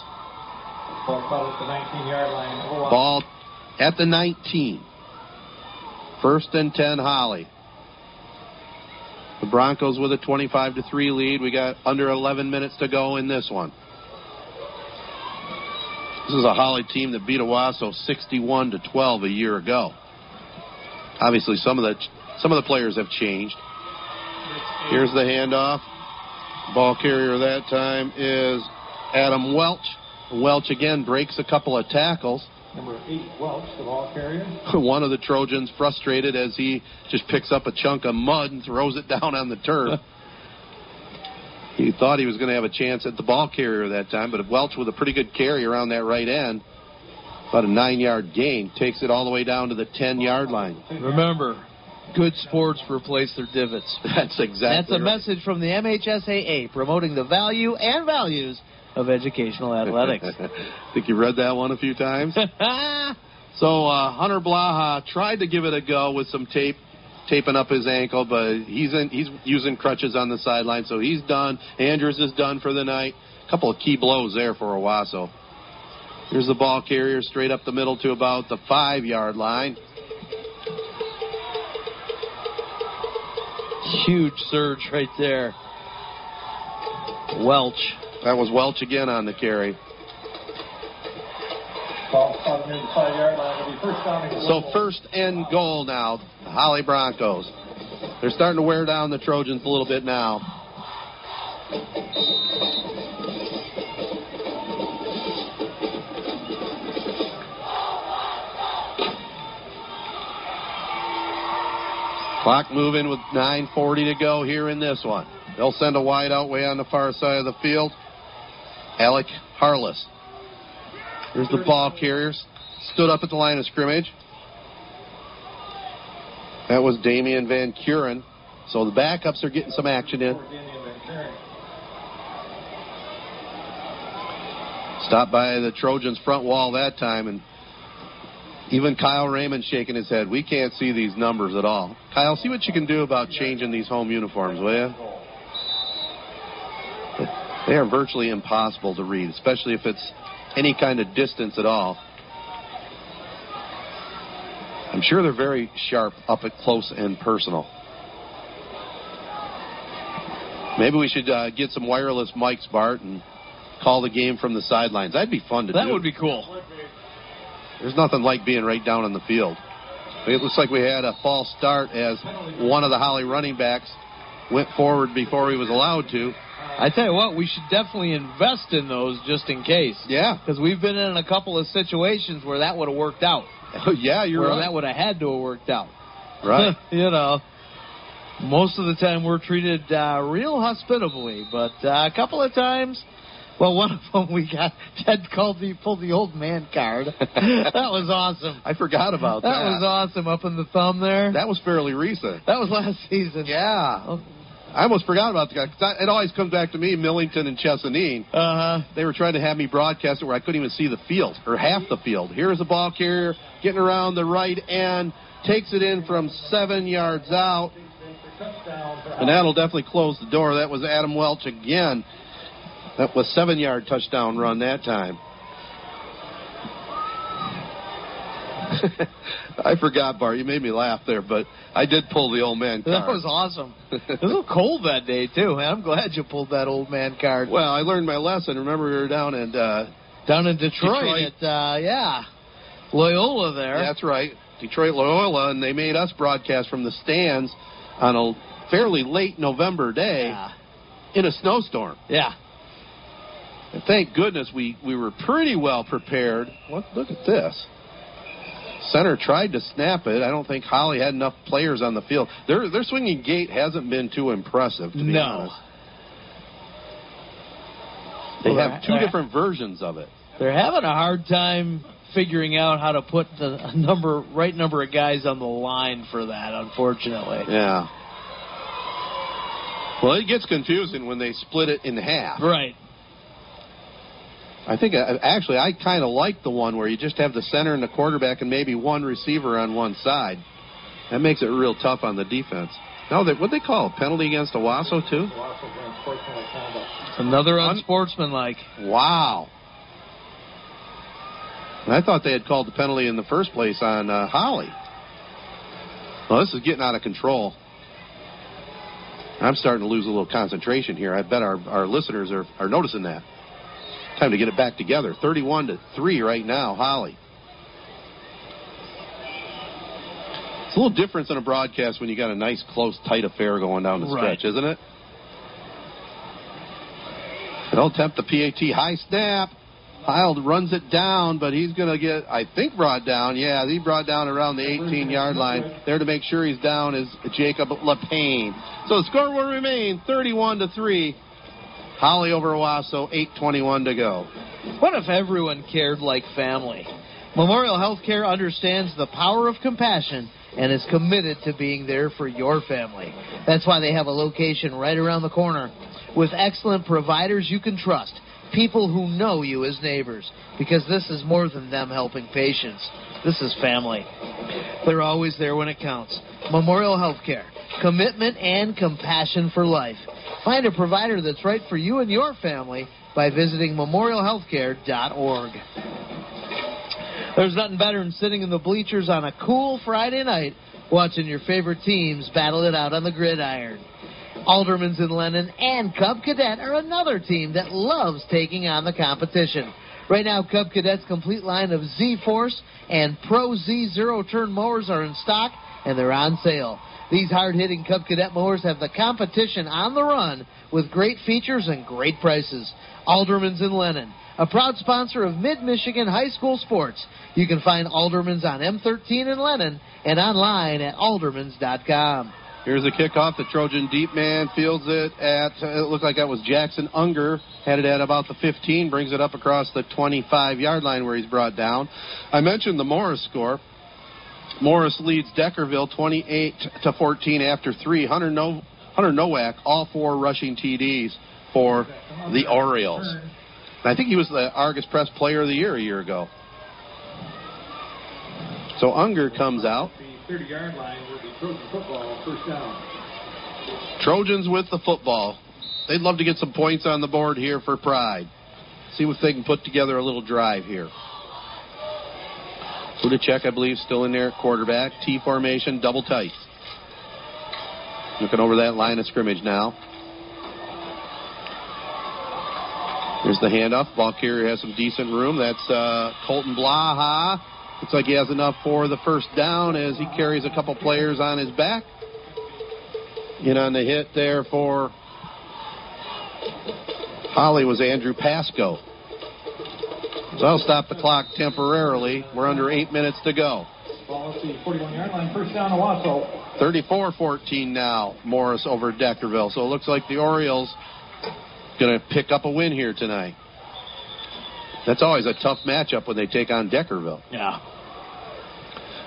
Ball at the 19 yard line. Oh, Ball at the 19. First and 10, Holly. The Broncos with a 25 to 3 lead. We got under 11 minutes to go in this one. This is a Holly team that beat Owosso 61 to 12 a year ago. Obviously, some of the some of the players have changed. Here's the handoff. Ball carrier that time is Adam Welch. Welch again breaks a couple of tackles. Number 8, Welch, the ball carrier. One of the Trojans frustrated as he just picks up a chunk of mud and throws it down on the turf. he thought he was going to have a chance at the ball carrier that time, but Welch with a pretty good carry around that right end, about a nine yard gain, takes it all the way down to the 10 yard line. Remember, good sports replace their divots. That's exactly That's a right. message from the MHSAA promoting the value and values of educational athletics. Think you read that one a few times? so uh, Hunter Blaha tried to give it a go with some tape, taping up his ankle, but he's in, he's using crutches on the sideline, so he's done. Andrews is done for the night. A couple of key blows there for Owosso. Here's the ball carrier straight up the middle to about the five yard line. Huge surge right there. Welch. That was Welch again on the carry. So first and goal now, the Holly Broncos. They're starting to wear down the Trojans a little bit now. Clock moving with 9.40 to go here in this one. They'll send a wide out way on the far side of the field. Alec Harless. Here's the ball carriers. Stood up at the line of scrimmage. That was Damian Van Kuren. So the backups are getting some action in. Stopped by the Trojans front wall that time, and even Kyle Raymond shaking his head. We can't see these numbers at all. Kyle, see what you can do about changing these home uniforms, will you? They are virtually impossible to read, especially if it's any kind of distance at all. I'm sure they're very sharp up at close and personal. Maybe we should uh, get some wireless mics, Bart, and call the game from the sidelines. That'd be fun to That do. That would be cool. There's nothing like being right down on the field. It looks like we had a false start as one of the Holly running backs went forward before he was allowed to. I tell you what, we should definitely invest in those just in case. Yeah. Because we've been in a couple of situations where that would have worked out. yeah, you're where right. that would have had to have worked out. Right. you know. Most of the time, we're treated uh, real hospitably, but uh, a couple of times, well, one of them we got Ted called the pulled the old man card. that was awesome. I forgot about that. That was awesome. Up in the thumb there. That was fairly recent. That was last season. Yeah. I almost forgot about the guy. 'cause I- it always comes back to me, Millington and Chesaning. Uh-huh. They were trying to have me broadcast it where I couldn't even see the field, or half the field. Here's a ball carrier getting around the right end, takes it in from seven yards out. And that'll definitely close the door. That was Adam Welch again. That was seven yard touchdown run that time. I forgot, Bart. You made me laugh there, but I did pull the old man card. That was awesome. It was cold that day too, man. I'm glad you pulled that old man card. Well, I learned my lesson. Remember, we were down in uh, Down in Detroit, Detroit. at uh, yeah, Loyola there. That's right, Detroit Loyola, and they made us broadcast from the stands on a fairly late November day in a snowstorm. Yeah. And thank goodness we, we were pretty well prepared. What, look at this. Center tried to snap it. I don't think Holly had enough players on the field. Their their swinging gait hasn't been too impressive, to be No. honest. They have two different versions of it. They're having a hard time figuring out how to put the number right number of guys on the line for that. Unfortunately. Yeah. Well, it gets confusing when they split it in half. Right. I think uh, actually I kind of like the one where you just have the center and the quarterback and maybe one receiver on one side. That makes it real tough on the defense. No, they, what they call a penalty against Owosso too? Another unsportsmanlike. Wow. And I thought they had called the penalty in the first place on uh, Holly. Well, this is getting out of control. I'm starting to lose a little concentration here. I bet our, our listeners are, are noticing that. Time to get it back together. 31 to 3 right now, Holly. It's a little different than a broadcast when you got a nice, close, tight affair going down the Right. stretch, isn't it? They'll attempt the PAT high snap. Heil runs it down, but he's going to get, I think, brought down. Yeah, he brought down around the 18 yard line. There to make sure he's down is Jacob LePayne. So the score will remain 31 to 3. Holly over Owosso, 8.21 to go. What if everyone cared like family? Memorial Healthcare understands the power of compassion and is committed to being there for your family. That's why they have a location right around the corner with excellent providers you can trust, people who know you as neighbors, because this is more than them helping patients. This is family. They're always there when it counts. Memorial Healthcare, commitment and compassion for life. Find a provider that's right for you and your family by visiting memorialhealthcare.org. There's nothing better than sitting in the bleachers on a cool Friday night watching your favorite teams battle it out on the gridiron. Aldermans and Lennon and Cub Cadet are another team that loves taking on the competition. Right now, Cub Cadet's complete line of Z Force and Pro Z zero turn mowers are in stock and they're on sale. These hard hitting Cub Cadet mowers have the competition on the run with great features and great prices. Aldermans and Lennon, a proud sponsor of Mid Michigan High School Sports. You can find Aldermans on M13 in Lennon and online at aldermans.com. Here's a kickoff. The Trojan deep man fields it at, it looked like that was Jackson Unger. Had it at about the 15, brings it up across the 25 yard line where he's brought down. I mentioned the Morris score. Morris leads Deckerville 28 to 14 after three. Hunter, no- Hunter Nowak, all four rushing TDs for the Orioles. And I think he was the Argus Press Player of the Year a year ago. So Unger comes out. 30 yard line. Trojans with the football. They'd love to get some points on the board here for pride. See if they can put together a little drive here. Hudacek, I believe, still in there quarterback. T formation, double tight. Looking over that line of scrimmage now. Here's the handoff. Ball carrier has some decent room. That's uh, Colton Blaha. Looks like he has enough for the first down as he carries a couple players on his back. In on the hit there for Holly was Andrew Pasco. So I'll stop the clock temporarily. We're under eight minutes to go. Ball at the 41-yard line. First down, Owosso. 34-14 now, Morris over Deckerville. So it looks like the Orioles going to pick up a win here tonight. That's always a tough matchup when they take on Deckerville. Yeah.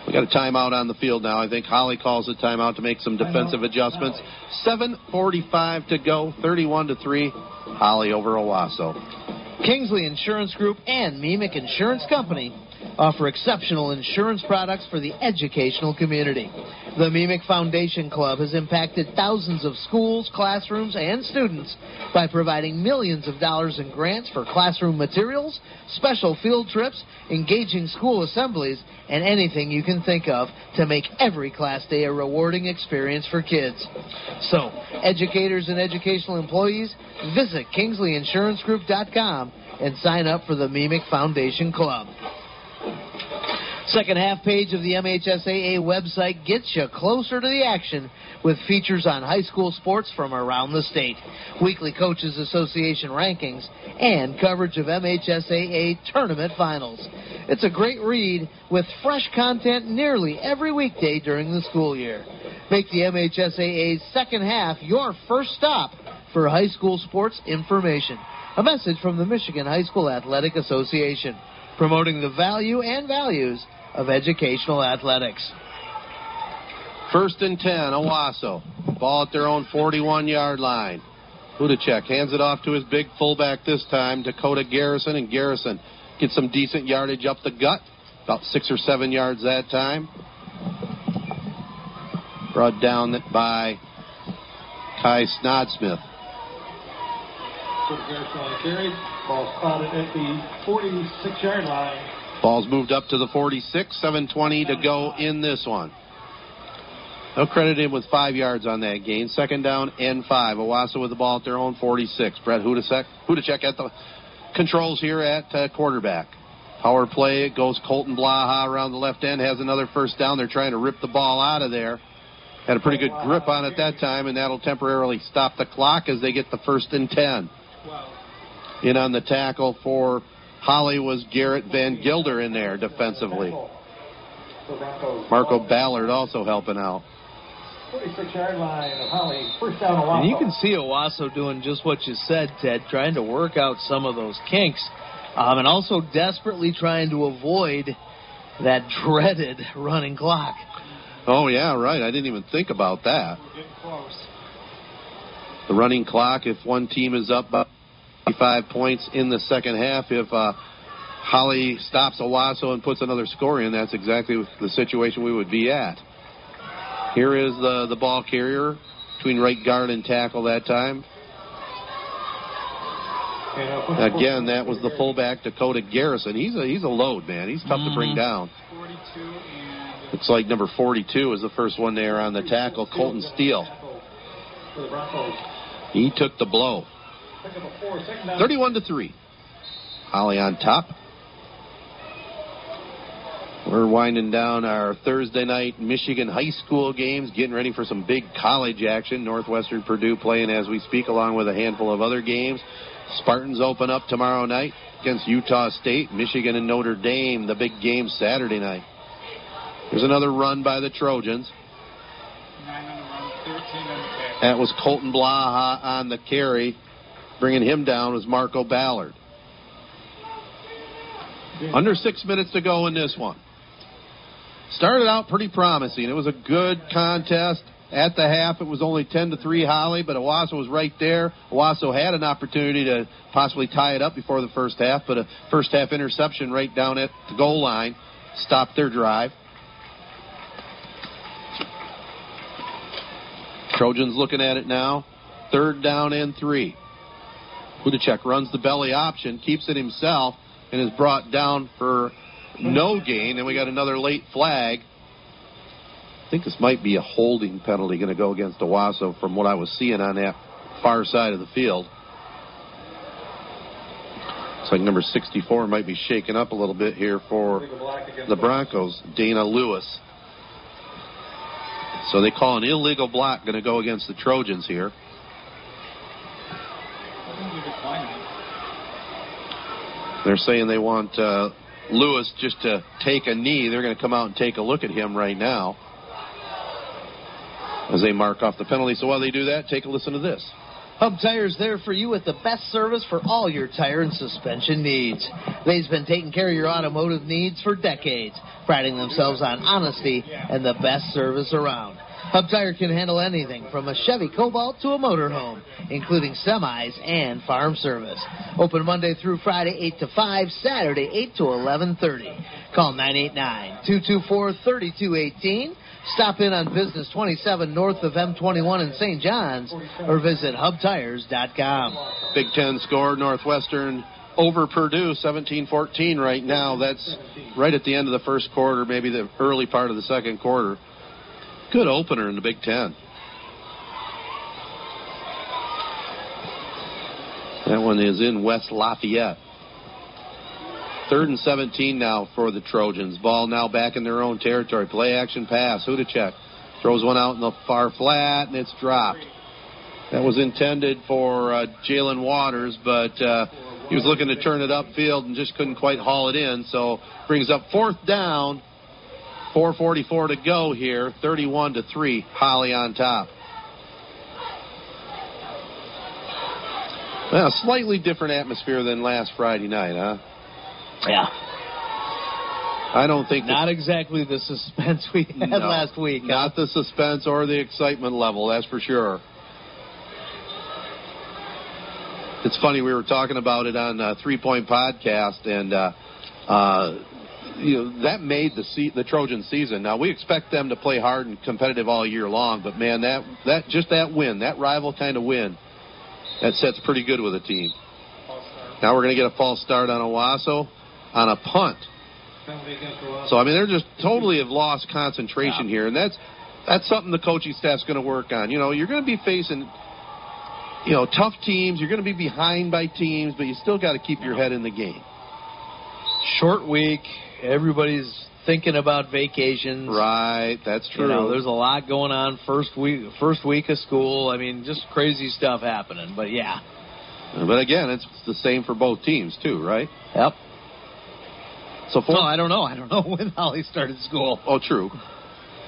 We got a timeout on the field now. I think Holly calls a timeout to make some defensive adjustments. 7:45 to go, 31 to three. Holly over Owosso. Kearsley Insurance Group and MEEMIC Insurance Company offer exceptional insurance products for the educational community. The MEEMIC Foundation Club has impacted thousands of schools, classrooms, and students by providing millions of dollars in grants for classroom materials, special field trips, engaging school assemblies, and anything you can think of to make every class day a rewarding experience for kids. So, educators and educational employees, visit KearsleyInsuranceGroup.com and sign up for the MEEMIC Foundation Club. Second half page of the MHSAA website gets you closer to the action with features on high school sports from around the state, weekly Coaches Association rankings, and coverage of MHSAA tournament finals. It's a great read with fresh content nearly every weekday during the school year. Make the MHSAA's second half your first stop for high school sports information. A message from the Michigan High School Athletic Association, promoting the value and values of educational athletics. First and 10, Owosso. Ball at their own 41 yard line. Hudacek hands it off to his big fullback this time, Dakota Garrison, and Garrison gets some decent yardage up the gut, about six or seven yards that time. Brought down by Kai Snodsmith. Ball spotted at the 46-yard line. Ball's moved up to the 46, 7.20 to go in this one. No credit him with five yards on that gain. Second down and five. Owosso with the ball at their own 46. Brett Hudacek, Hudacek at the controls here at uh, quarterback. Power play. It goes Colton Blaha around the left end. Has another first down. They're trying to rip the ball out of there. Had a pretty good grip on it that time, and that'll temporarily stop the clock as they get the first and 10. In on the tackle for Holly was Garrett Van Gilder in there defensively. Marco Ballard also helping out. 46-yard line of Holly. First down, Owosso. And you can see Owosso doing just what you said, Ted, trying to work out some of those kinks, um, and also desperately trying to avoid that dreaded running clock. Oh yeah, right. I didn't even think about that. The running clock. If one team is up by five points in the second half, if uh, Holly stops Owosso and puts another score in, that's exactly the situation we would be at. Here is the the ball carrier between right guard and tackle that time. Again, that was the fullback Dakota Garrison. He's a he's a load, man. He's tough to bring down. Looks like number 42 is the first one there on the tackle, Colton Steele. He took the blow. 31 to 3. Holly on top. We're winding down our Thursday night Michigan high school games, getting ready for some big college action. Northwestern Purdue playing as we speak, along with a handful of other games. Spartans open up tomorrow night against Utah State. Michigan and Notre Dame, the big game Saturday night. There's another run by the Trojans. That was Colton Blaha on the carry. Bringing him down was Marco Ballard. Under six minutes to go in this one. Started out pretty promising. It was a good contest. At the half, it was only 10 to 3 Holly, but Owosso was right there. Owosso had an opportunity to possibly tie it up before the first half, but a first half interception right down at the goal line stopped their drive. Trojans looking at it now. Third down and three. Hudacek runs the belly option, keeps it himself, and is brought down for no gain. And we got another late flag. I think this might be a holding penalty going to go against Owosso from what I was seeing on that far side of the field. Looks like number 64 might be shaken up a little bit here for the Broncos, Dana Lewis. So they call an illegal block going to go against the Trojans here. They're saying they want uh, Lewis just to take a knee. They're going to come out and take a look at him right now as they mark off the penalty. So while they do that, take a listen to this. Hub Tire's there for you with the best service for all your tire and suspension needs. They've been taking care of your automotive needs for decades, priding themselves on honesty and the best service around. Hub Tire can handle anything from a Chevy Cobalt to a motorhome, including semis and farm service. Open Monday through Friday 8 to 5, Saturday 8 to 11:30. Call 989-224-3218. Stop in on Business 27 north of M21 in St. John's or visit hubtires.com. Big Ten score, Northwestern over Purdue, 17-14 right now. That's right at the end of the first quarter, maybe the early part of the second quarter. Good opener in the Big Ten. That one is in West Lafayette. Third and 17 now for the Trojans. Ball now back in their own territory. Play action pass. Hudacek throws one out in the far flat, and it's dropped. That was intended for uh, Jalen Waters, but uh, he was looking to turn it upfield and just couldn't quite haul it in. So brings up fourth down. 4:44 to go here. 31 to three. Holly on top. Well, slightly different atmosphere than last Friday night, huh? Yeah. I don't think not exactly the suspense we had no, last week. Not the suspense or the excitement level, that's for sure. It's funny we were talking about it on uh, Three Point Podcast, and uh, uh, you know that made the se- the Trojan season. Now we expect them to play hard and competitive all year long, but man, that that just that win, that rival kind of win, that sets pretty good with a team. Now we're going to get a false start on Owosso on a punt. So I mean, they're just totally have lost concentration yeah. here, and that's that's something the coaching staff's going to work on. You know, you're going to be facing you know tough teams. You're going to be behind by teams, but you still got to keep your head in the game. Short week. Everybody's thinking about vacations. Right, that's true. You know, there's a lot going on first week first week of school. I mean, just crazy stuff happening. But yeah. But again, it's the same for both teams too, right? Yep. So for, no, I don't know. I don't know when Holly started school. Oh, true.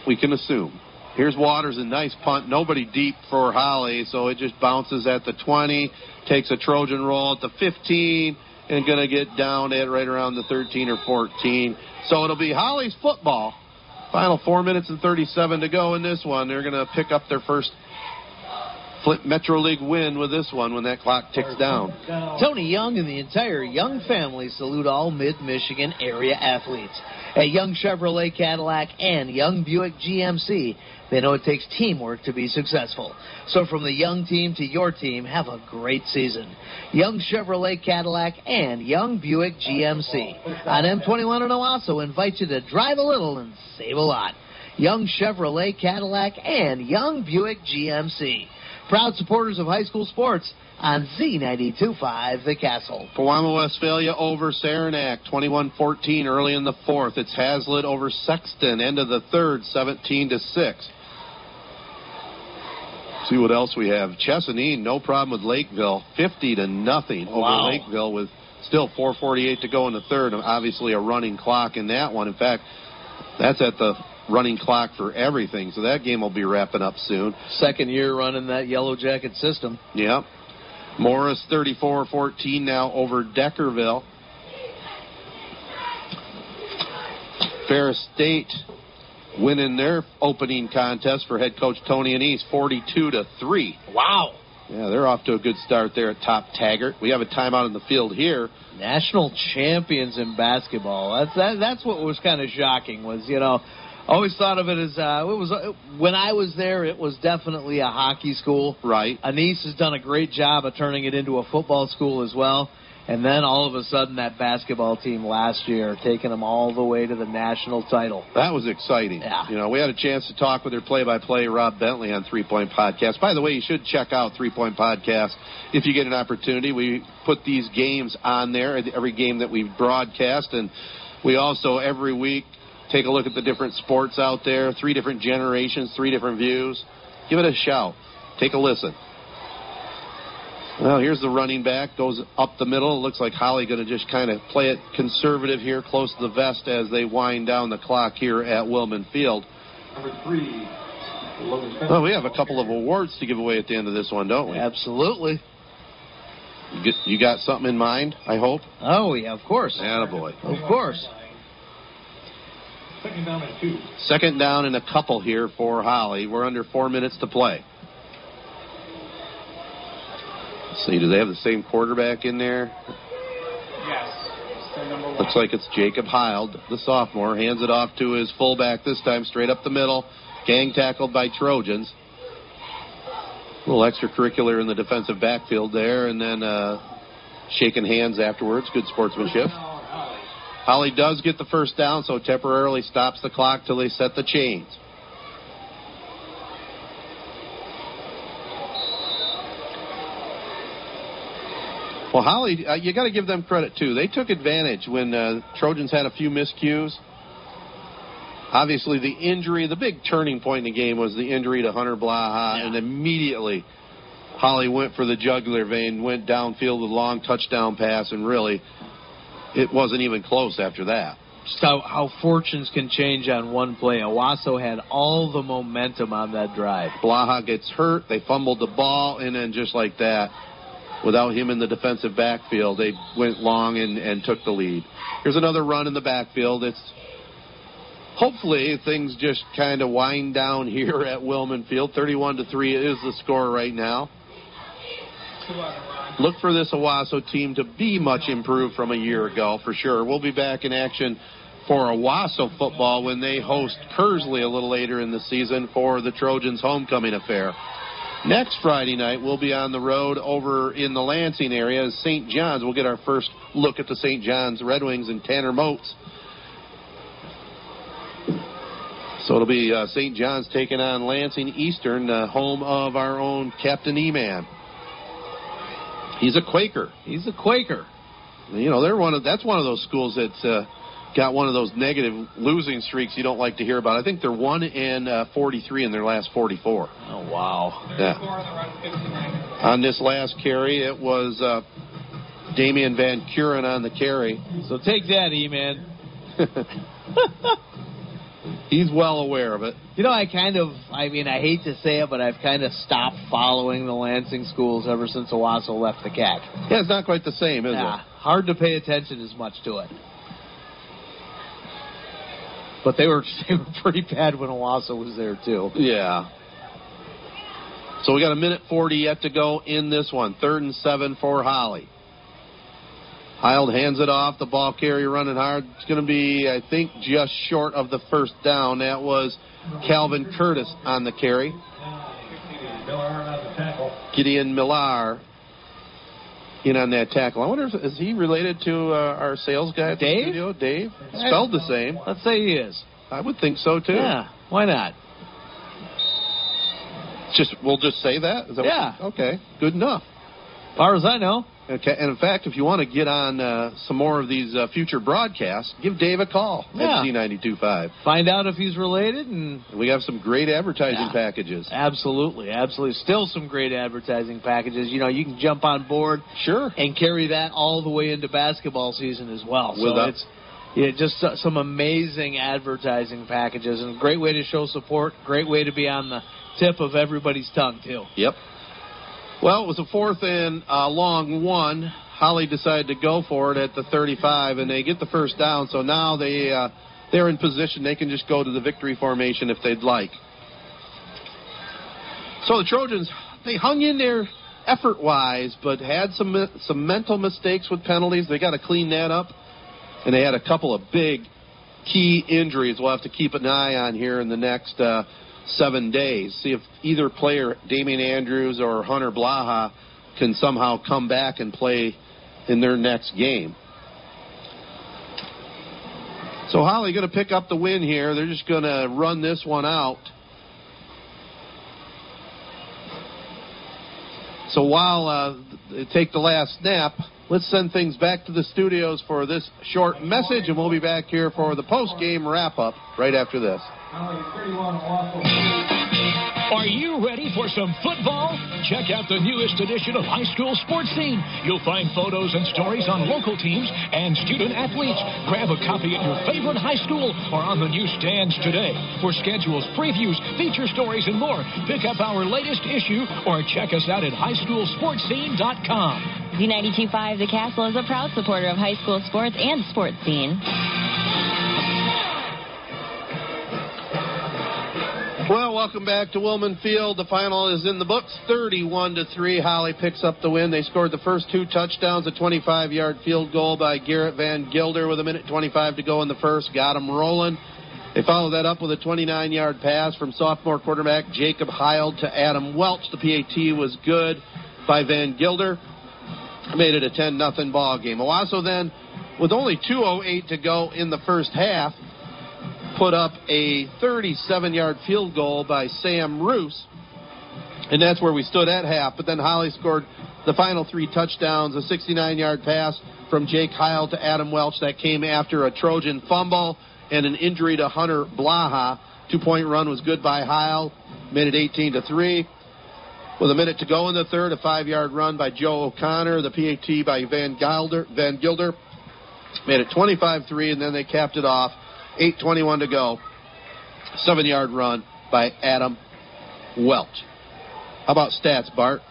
We can assume. Here's Waters, a nice punt. Nobody deep for Holly, so it just bounces at the 20, takes a Trojan roll at the 15, and going to get down at right around the 13 or 14. So it'll be Holly's football. Final four minutes and 37 to go in this one. They're going to pick up their first Flint Metro League win with this one when that clock ticks down. Tony Young and the entire Young family salute all Mid Michigan area athletes. At Young Chevrolet Cadillac and Young Buick GMC, they know it takes teamwork to be successful. So from the Young team to your team, have a great season. Young Chevrolet Cadillac and Young Buick GMC on M21 and Owosso invite you to drive a little and save a lot. Young Chevrolet Cadillac and Young Buick GMC. Proud supporters of high school sports on Z92.5 The Castle. Pewamo, Westphalia over Saranac, 21-14 early in the fourth. It's Haslett over Sexton, end of the third, 17 to 6. See what else we have. Chesaning, no problem with Lakeville, 50 to nothing over. Lakeville with still 4:48 to go in the third. Obviously, a running clock in that one. In fact, that's at the running clock for everything. So that game will be wrapping up soon. Second year running that Yellow Jacket system. Yep. Morris 34-14 now over Deckerville. Ferris State winning their opening contest for head coach Tony Annese 42 to 3. Wow. Yeah, they're off to a good start there at Top Taggart. We have a timeout in the field here. National champions in basketball. That's that, that's what was kind of shocking was, you know, always thought of it as uh, it was uh, when I was there. It was definitely a hockey school. Right. Annese has done a great job of turning it into a football school as well. And then all of a sudden, that basketball team last year taking them all the way to the national title. That was exciting. Yeah. You know, we had a chance to talk with their play-by-play Rob Bentley on Three Point Podcast. By the way, you should check out Three Point Podcast if you get an opportunity. We put these games on there every game that we broadcast, and we also every week take a look at the different sports out there, three different generations, three different views. Give it a shout. Take a listen. Well, here's the running back. Goes up the middle. It looks like Holly going to just kind of play it conservative here, close to the vest as they wind down the clock here at Willman Field. Number three, Logan Spencer. Well, we have a couple of awards to give away at the end of this one, don't we? Absolutely. You, get, you got something in mind, I hope? Oh, yeah, of course. Attaboy. Of course. Second down and two. Second down and a couple here for Holly. We're under four minutes to play. Let's see, do they have the same quarterback in there? Yes. So number one. Looks like it's Jacob Hild, the sophomore. Hands it off to his fullback this time, straight up the middle. Gang tackled by Trojans. A little extracurricular in the defensive backfield there, and then uh, shaking hands afterwards. Good sportsmanship. Holly does get the first down, so temporarily stops the clock till they set the chains. Well, Holly, uh, you got to give them credit too. They took advantage when uh, Trojans had a few miscues. Obviously, the injury, the big turning point in the game was the injury to Hunter Blaha, and immediately Holly went for the jugular vein, went downfield with a long touchdown pass, and really, it wasn't even close after that. Just how, how fortunes can change on one play. Owosso had all the momentum on that drive. Blaha gets hurt, they fumbled the ball, and then just like that, without him in the defensive backfield, they went long and, and took the lead. Here's another run in the backfield. It's hopefully things just kind of wind down here at Willman Field. 31 to 3 is the score right now. Look for this Owosso team to be much improved from a year ago for sure. We'll be back in action for Owosso football when they host Kearsley a little later in the season for the Trojans homecoming affair. Next Friday night, we'll be on the road over in the Lansing area as St. John's. We'll get our first look at the St. John's Red Wings and Tanner Moats. So it'll be uh, St. John's taking on Lansing Eastern, uh, home of our own Captain E-Man. He's a Quaker. He's a Quaker. You know, they're one of that's one of those schools that's uh, got one of those negative losing streaks you don't like to hear about. I think they're one in uh, 43 in their last 44. Oh wow! Yeah. On this last carry, it was uh, Damian Van Kuren on the carry. So take that, E-Man. He's well aware of it. You know, I kind of, I mean, I hate to say it, but I've kind of stopped following the Lansing schools ever since Owosso left the CAC. Yeah, it's not quite the same, is yeah, it? hard to pay attention as much to it. But they were they were pretty bad when Owosso was there too. Yeah. So we got a minute 40 yet to go in this one. Third and seven for Holly. Hild hands it off. The ball carrier running hard. It's going to be, I think, just short of the first down. That was Calvin Curtis on the carry. Miller on the tackle. Gideon Millar in on that tackle. I wonder if is he related to uh, our sales guy at the Dave? studio? Dave? Spelled the same. Let's say he is. I would think so too. Yeah, why not? Just we'll just say that. Is that Yeah. What, okay. Good enough. As far as I know. Okay, and in fact, if you want to get on uh, some more of these uh, future broadcasts, give Dave a call Yeah. at Z92.5. Find out if he's related, and We have some great advertising Yeah. packages. absolutely, absolutely, still some great advertising packages. You know, you can jump on board, sure, and carry that all the way into basketball season as well. So Without- it's yeah, just uh, some amazing advertising packages, and a great way to show support. Great way to be on the tip of everybody's tongue too. Yep. Well, it was a fourth and uh, long one. Holly decided to go for it at the 35, and they get the first down. So now they uh, they're in position. They can just go to the victory formation if they'd like. So the Trojans they hung in there effort-wise, but had some some mental mistakes with penalties. They got to clean that up, and they had a couple of big key injuries. We'll have to keep an eye on here in the next. Uh, seven days. See if either player, Damian Andrews or Hunter Blaha, can somehow come back and play in their next game. So Holly going to pick up the win here. They're just going to run this one out. So while uh, they take the last snap, let's send things back to the studios for this short message, and we'll be back here for the post-game wrap-up right after this. Holly 31, Owosso Are you ready for some football? Check out the newest edition of High School Sports Scene. You'll find photos and stories on local teams and student athletes. Grab a copy at your favorite high school or on the newsstands today. For schedules, previews, feature stories, and more, pick up our latest issue or check us out at highschoolsportscene.com. Z92.5 The Castle is a proud supporter of high school sports and sports scene. Well, welcome back to Willman Field. The final is in the books, 31 to three. Holly picks up the win. They scored the first two touchdowns, a 25-yard field goal by Garrett Van Gilder with a minute 25 to go in the first, got them rolling. They followed that up with a 29-yard pass from sophomore quarterback Jacob Heil to Adam Welch. The PAT was good by Van Gilder. Made it a 10 nothing ball game. Owosso then, with only 2:08 to go in the first half, put up a 37 yard field goal by Sam Roos. And that's where we stood at half. But then Holly scored the final three touchdowns a 69 yard pass from Jake Heil to Adam Welch that came after a Trojan fumble and an injury to Hunter Blaha. Two point run was good by Heil, made it 18 to 3. With a minute to go in the third, a five yard run by Joe O'Connor, the PAT by Van Gilder, Van Gilder made it 25 3, and then they capped it off 8.21 to go. Seven yard run by Adam Welch. How about stats, Bart?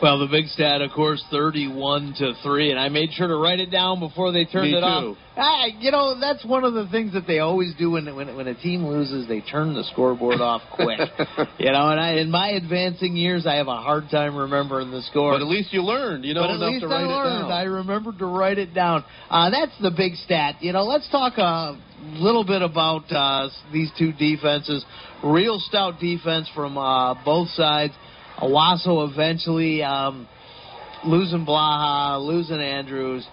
Well, the big stat, of course, 31 to 3, and I made sure to write it down before they turned Me it too. off. Ah, you know, that's one of the things that they always do when when, when a team loses, they turn the scoreboard off quick. you know, and I, in my advancing years, I have a hard time remembering the score. But at least you learned. You know but at least to write I learned. I remembered to write it down. Uh, that's the big stat. You know, let's talk a little bit about uh, these two defenses. Real stout defense from uh, both sides. Owosso eventually um, losing Blaha, losing Andrews.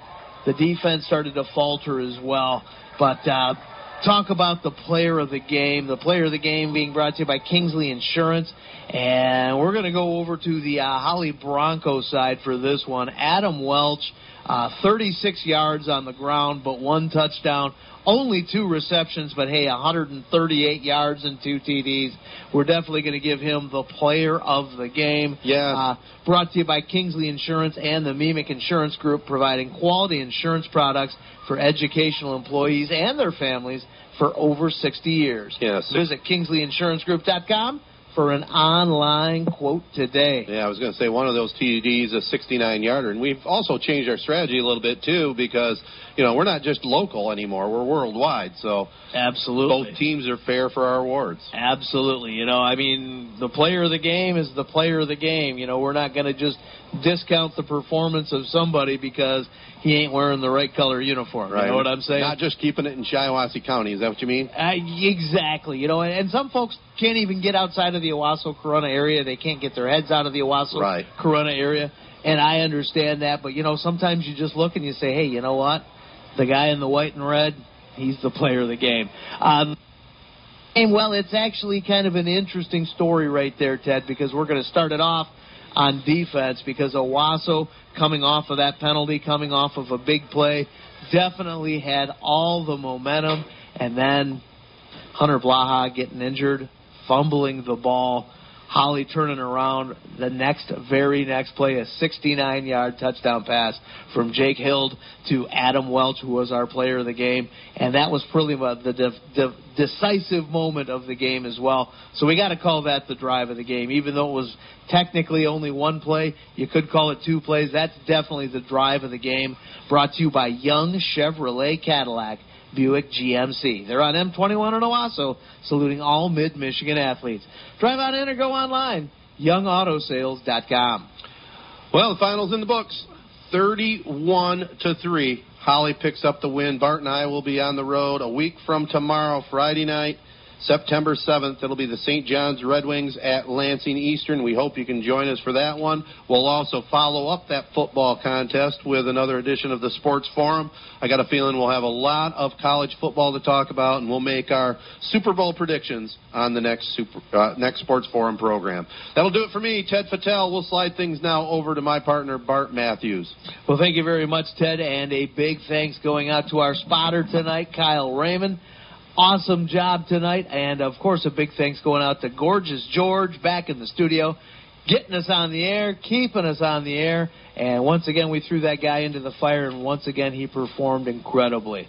The defense started to falter as well. But uh, talk about the player of the game. The player of the game being brought to you by Kearsley Insurance. And we're going to go over to the uh, Holly Bronco side for this one. Adam Welch, uh, 36 yards on the ground, but one touchdown. Only two receptions, but hey, 138 yards and two TDs. We're definitely going to give him the player of the game. Yes. Uh, brought to you by Kearsley Insurance and the MEEMIC Insurance Group, providing quality insurance products for educational employees and their families for over 60 years. Yes. Visit KearsleyInsuranceGroup.com for an online quote today. Yeah, I was going to say one of those TDs, a 69 yarder. And we've also changed our strategy a little bit, too, because, you know, we're not just local anymore. We're worldwide. So Absolutely. both teams are fair for our awards. Absolutely. You know, I mean, the player of the game is the player of the game. You know, we're not going to just discount the performance of somebody because he ain't wearing the right color uniform. Right. You know what I'm saying? Not just keeping it in Shiawassee County. Is that what you mean? Uh, exactly. You know, and, some folks can't even get outside of the Owosso Corunna area. They can't get their heads out of the Owosso Right. Corunna area. And I understand that, but you know, sometimes you just look and you say, "Hey, you know what? The guy in the white and red, he's the player of the game." Um, and well, it's actually kind of an interesting story right there, Ted, because we're going to start it off on defense because Owosso coming off of that penalty, coming off of a big play, definitely had all the momentum, and then Hunter Blaha getting injured, fumbling the ball. Holly turning around the next, very next play, a 69 yard touchdown pass from Jake Hild to Adam Welch, who was our player of the game. And that was pretty much the de- de- decisive moment of the game as well. So we got to call that the drive of the game. Even though it was technically only one play, you could call it two plays. That's definitely the drive of the game. Brought to you by Young Chevrolet Cadillac. Buick GMC. They're on M21 in Owosso, saluting all mid Michigan athletes. Drive on in or go online, youngautosales.com. Well, the finals in the books. 31 to 3. Holly picks up the win. Bart and I will be on the road a week from tomorrow, Friday night, September 7th. It'll be the St. John's Red Wings at Lansing Eastern. We hope you can join us for that one. We'll also follow up that football contest with another edition of the Sports Forum. I got a feeling we'll have a lot of college football to talk about, and we'll make our Super Bowl predictions on the next Super uh, next Sports Forum program. That'll do it for me, Ted Fattel. We'll slide things now over to my partner Bart Matthews. Well, thank you very much, Ted, and a big thanks going out to our spotter tonight, Kyle Raymond. Awesome job tonight. And of course, a big thanks going out to Gorgeous George back in the studio, getting us on the air, keeping us on the air. And once again, we threw that guy into the fire, and once again, he performed incredibly.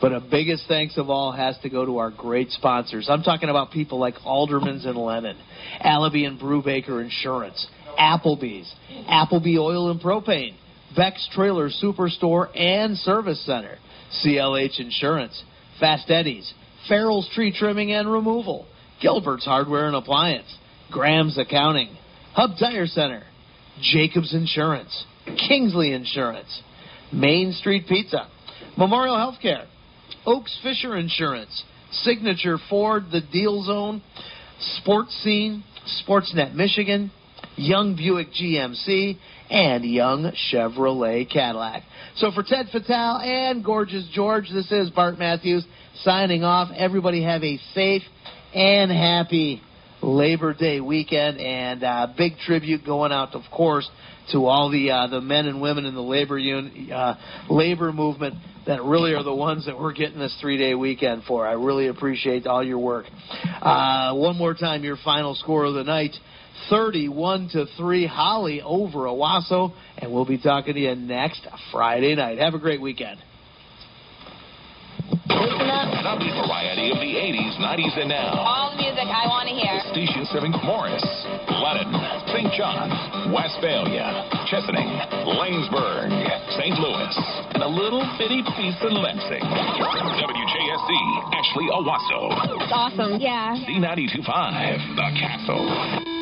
But a biggest thanks of all has to go to our great sponsors. I'm talking about people like Alderman's and Lennon, Allaby and Brubaker Insurance, Applebee's, Appleby Oil and Propane, Beck's Trailer Superstore and Service Center, CLH Insurance, Fast Eddie's, Farrell's Tree Trimming and Removal, Gilbert's Hardware and Appliance, Graham's Accounting, Hub Tire Center, Jacobs Insurance, Kearsley Insurance, Main Street Pizza, Memorial Healthcare, Oaks Fisher Insurance, Signature Ford, The Deal Zone, Sports Scene, Sportsnet Michigan, Young Buick GMC, and Young Chevrolet Cadillac. So for Ted Fatale and Gorgeous George, this is Bart Matthews signing off. Everybody have a safe and happy Labor Day weekend, and uh, big tribute going out, of course, to all the uh, the men and women in the labor un- uh, labor movement that really are the ones that we're getting this three day weekend for. I really appreciate all your work. Uh, one more time, your final score of the night. 31 to 3 Holly over Owosso and we'll be talking to you next Friday night. Have a great weekend. The variety of the 80s, 90s, and now. All the music I want to hear. Station serving Morris, Lennon, St. John's, Westphalia, Chesaning, Laingsburg, St. Louis, and a little bitty piece of Lansing. WJSC, Ashley Owosso. It's awesome. Yeah. Z92.5, The Castle.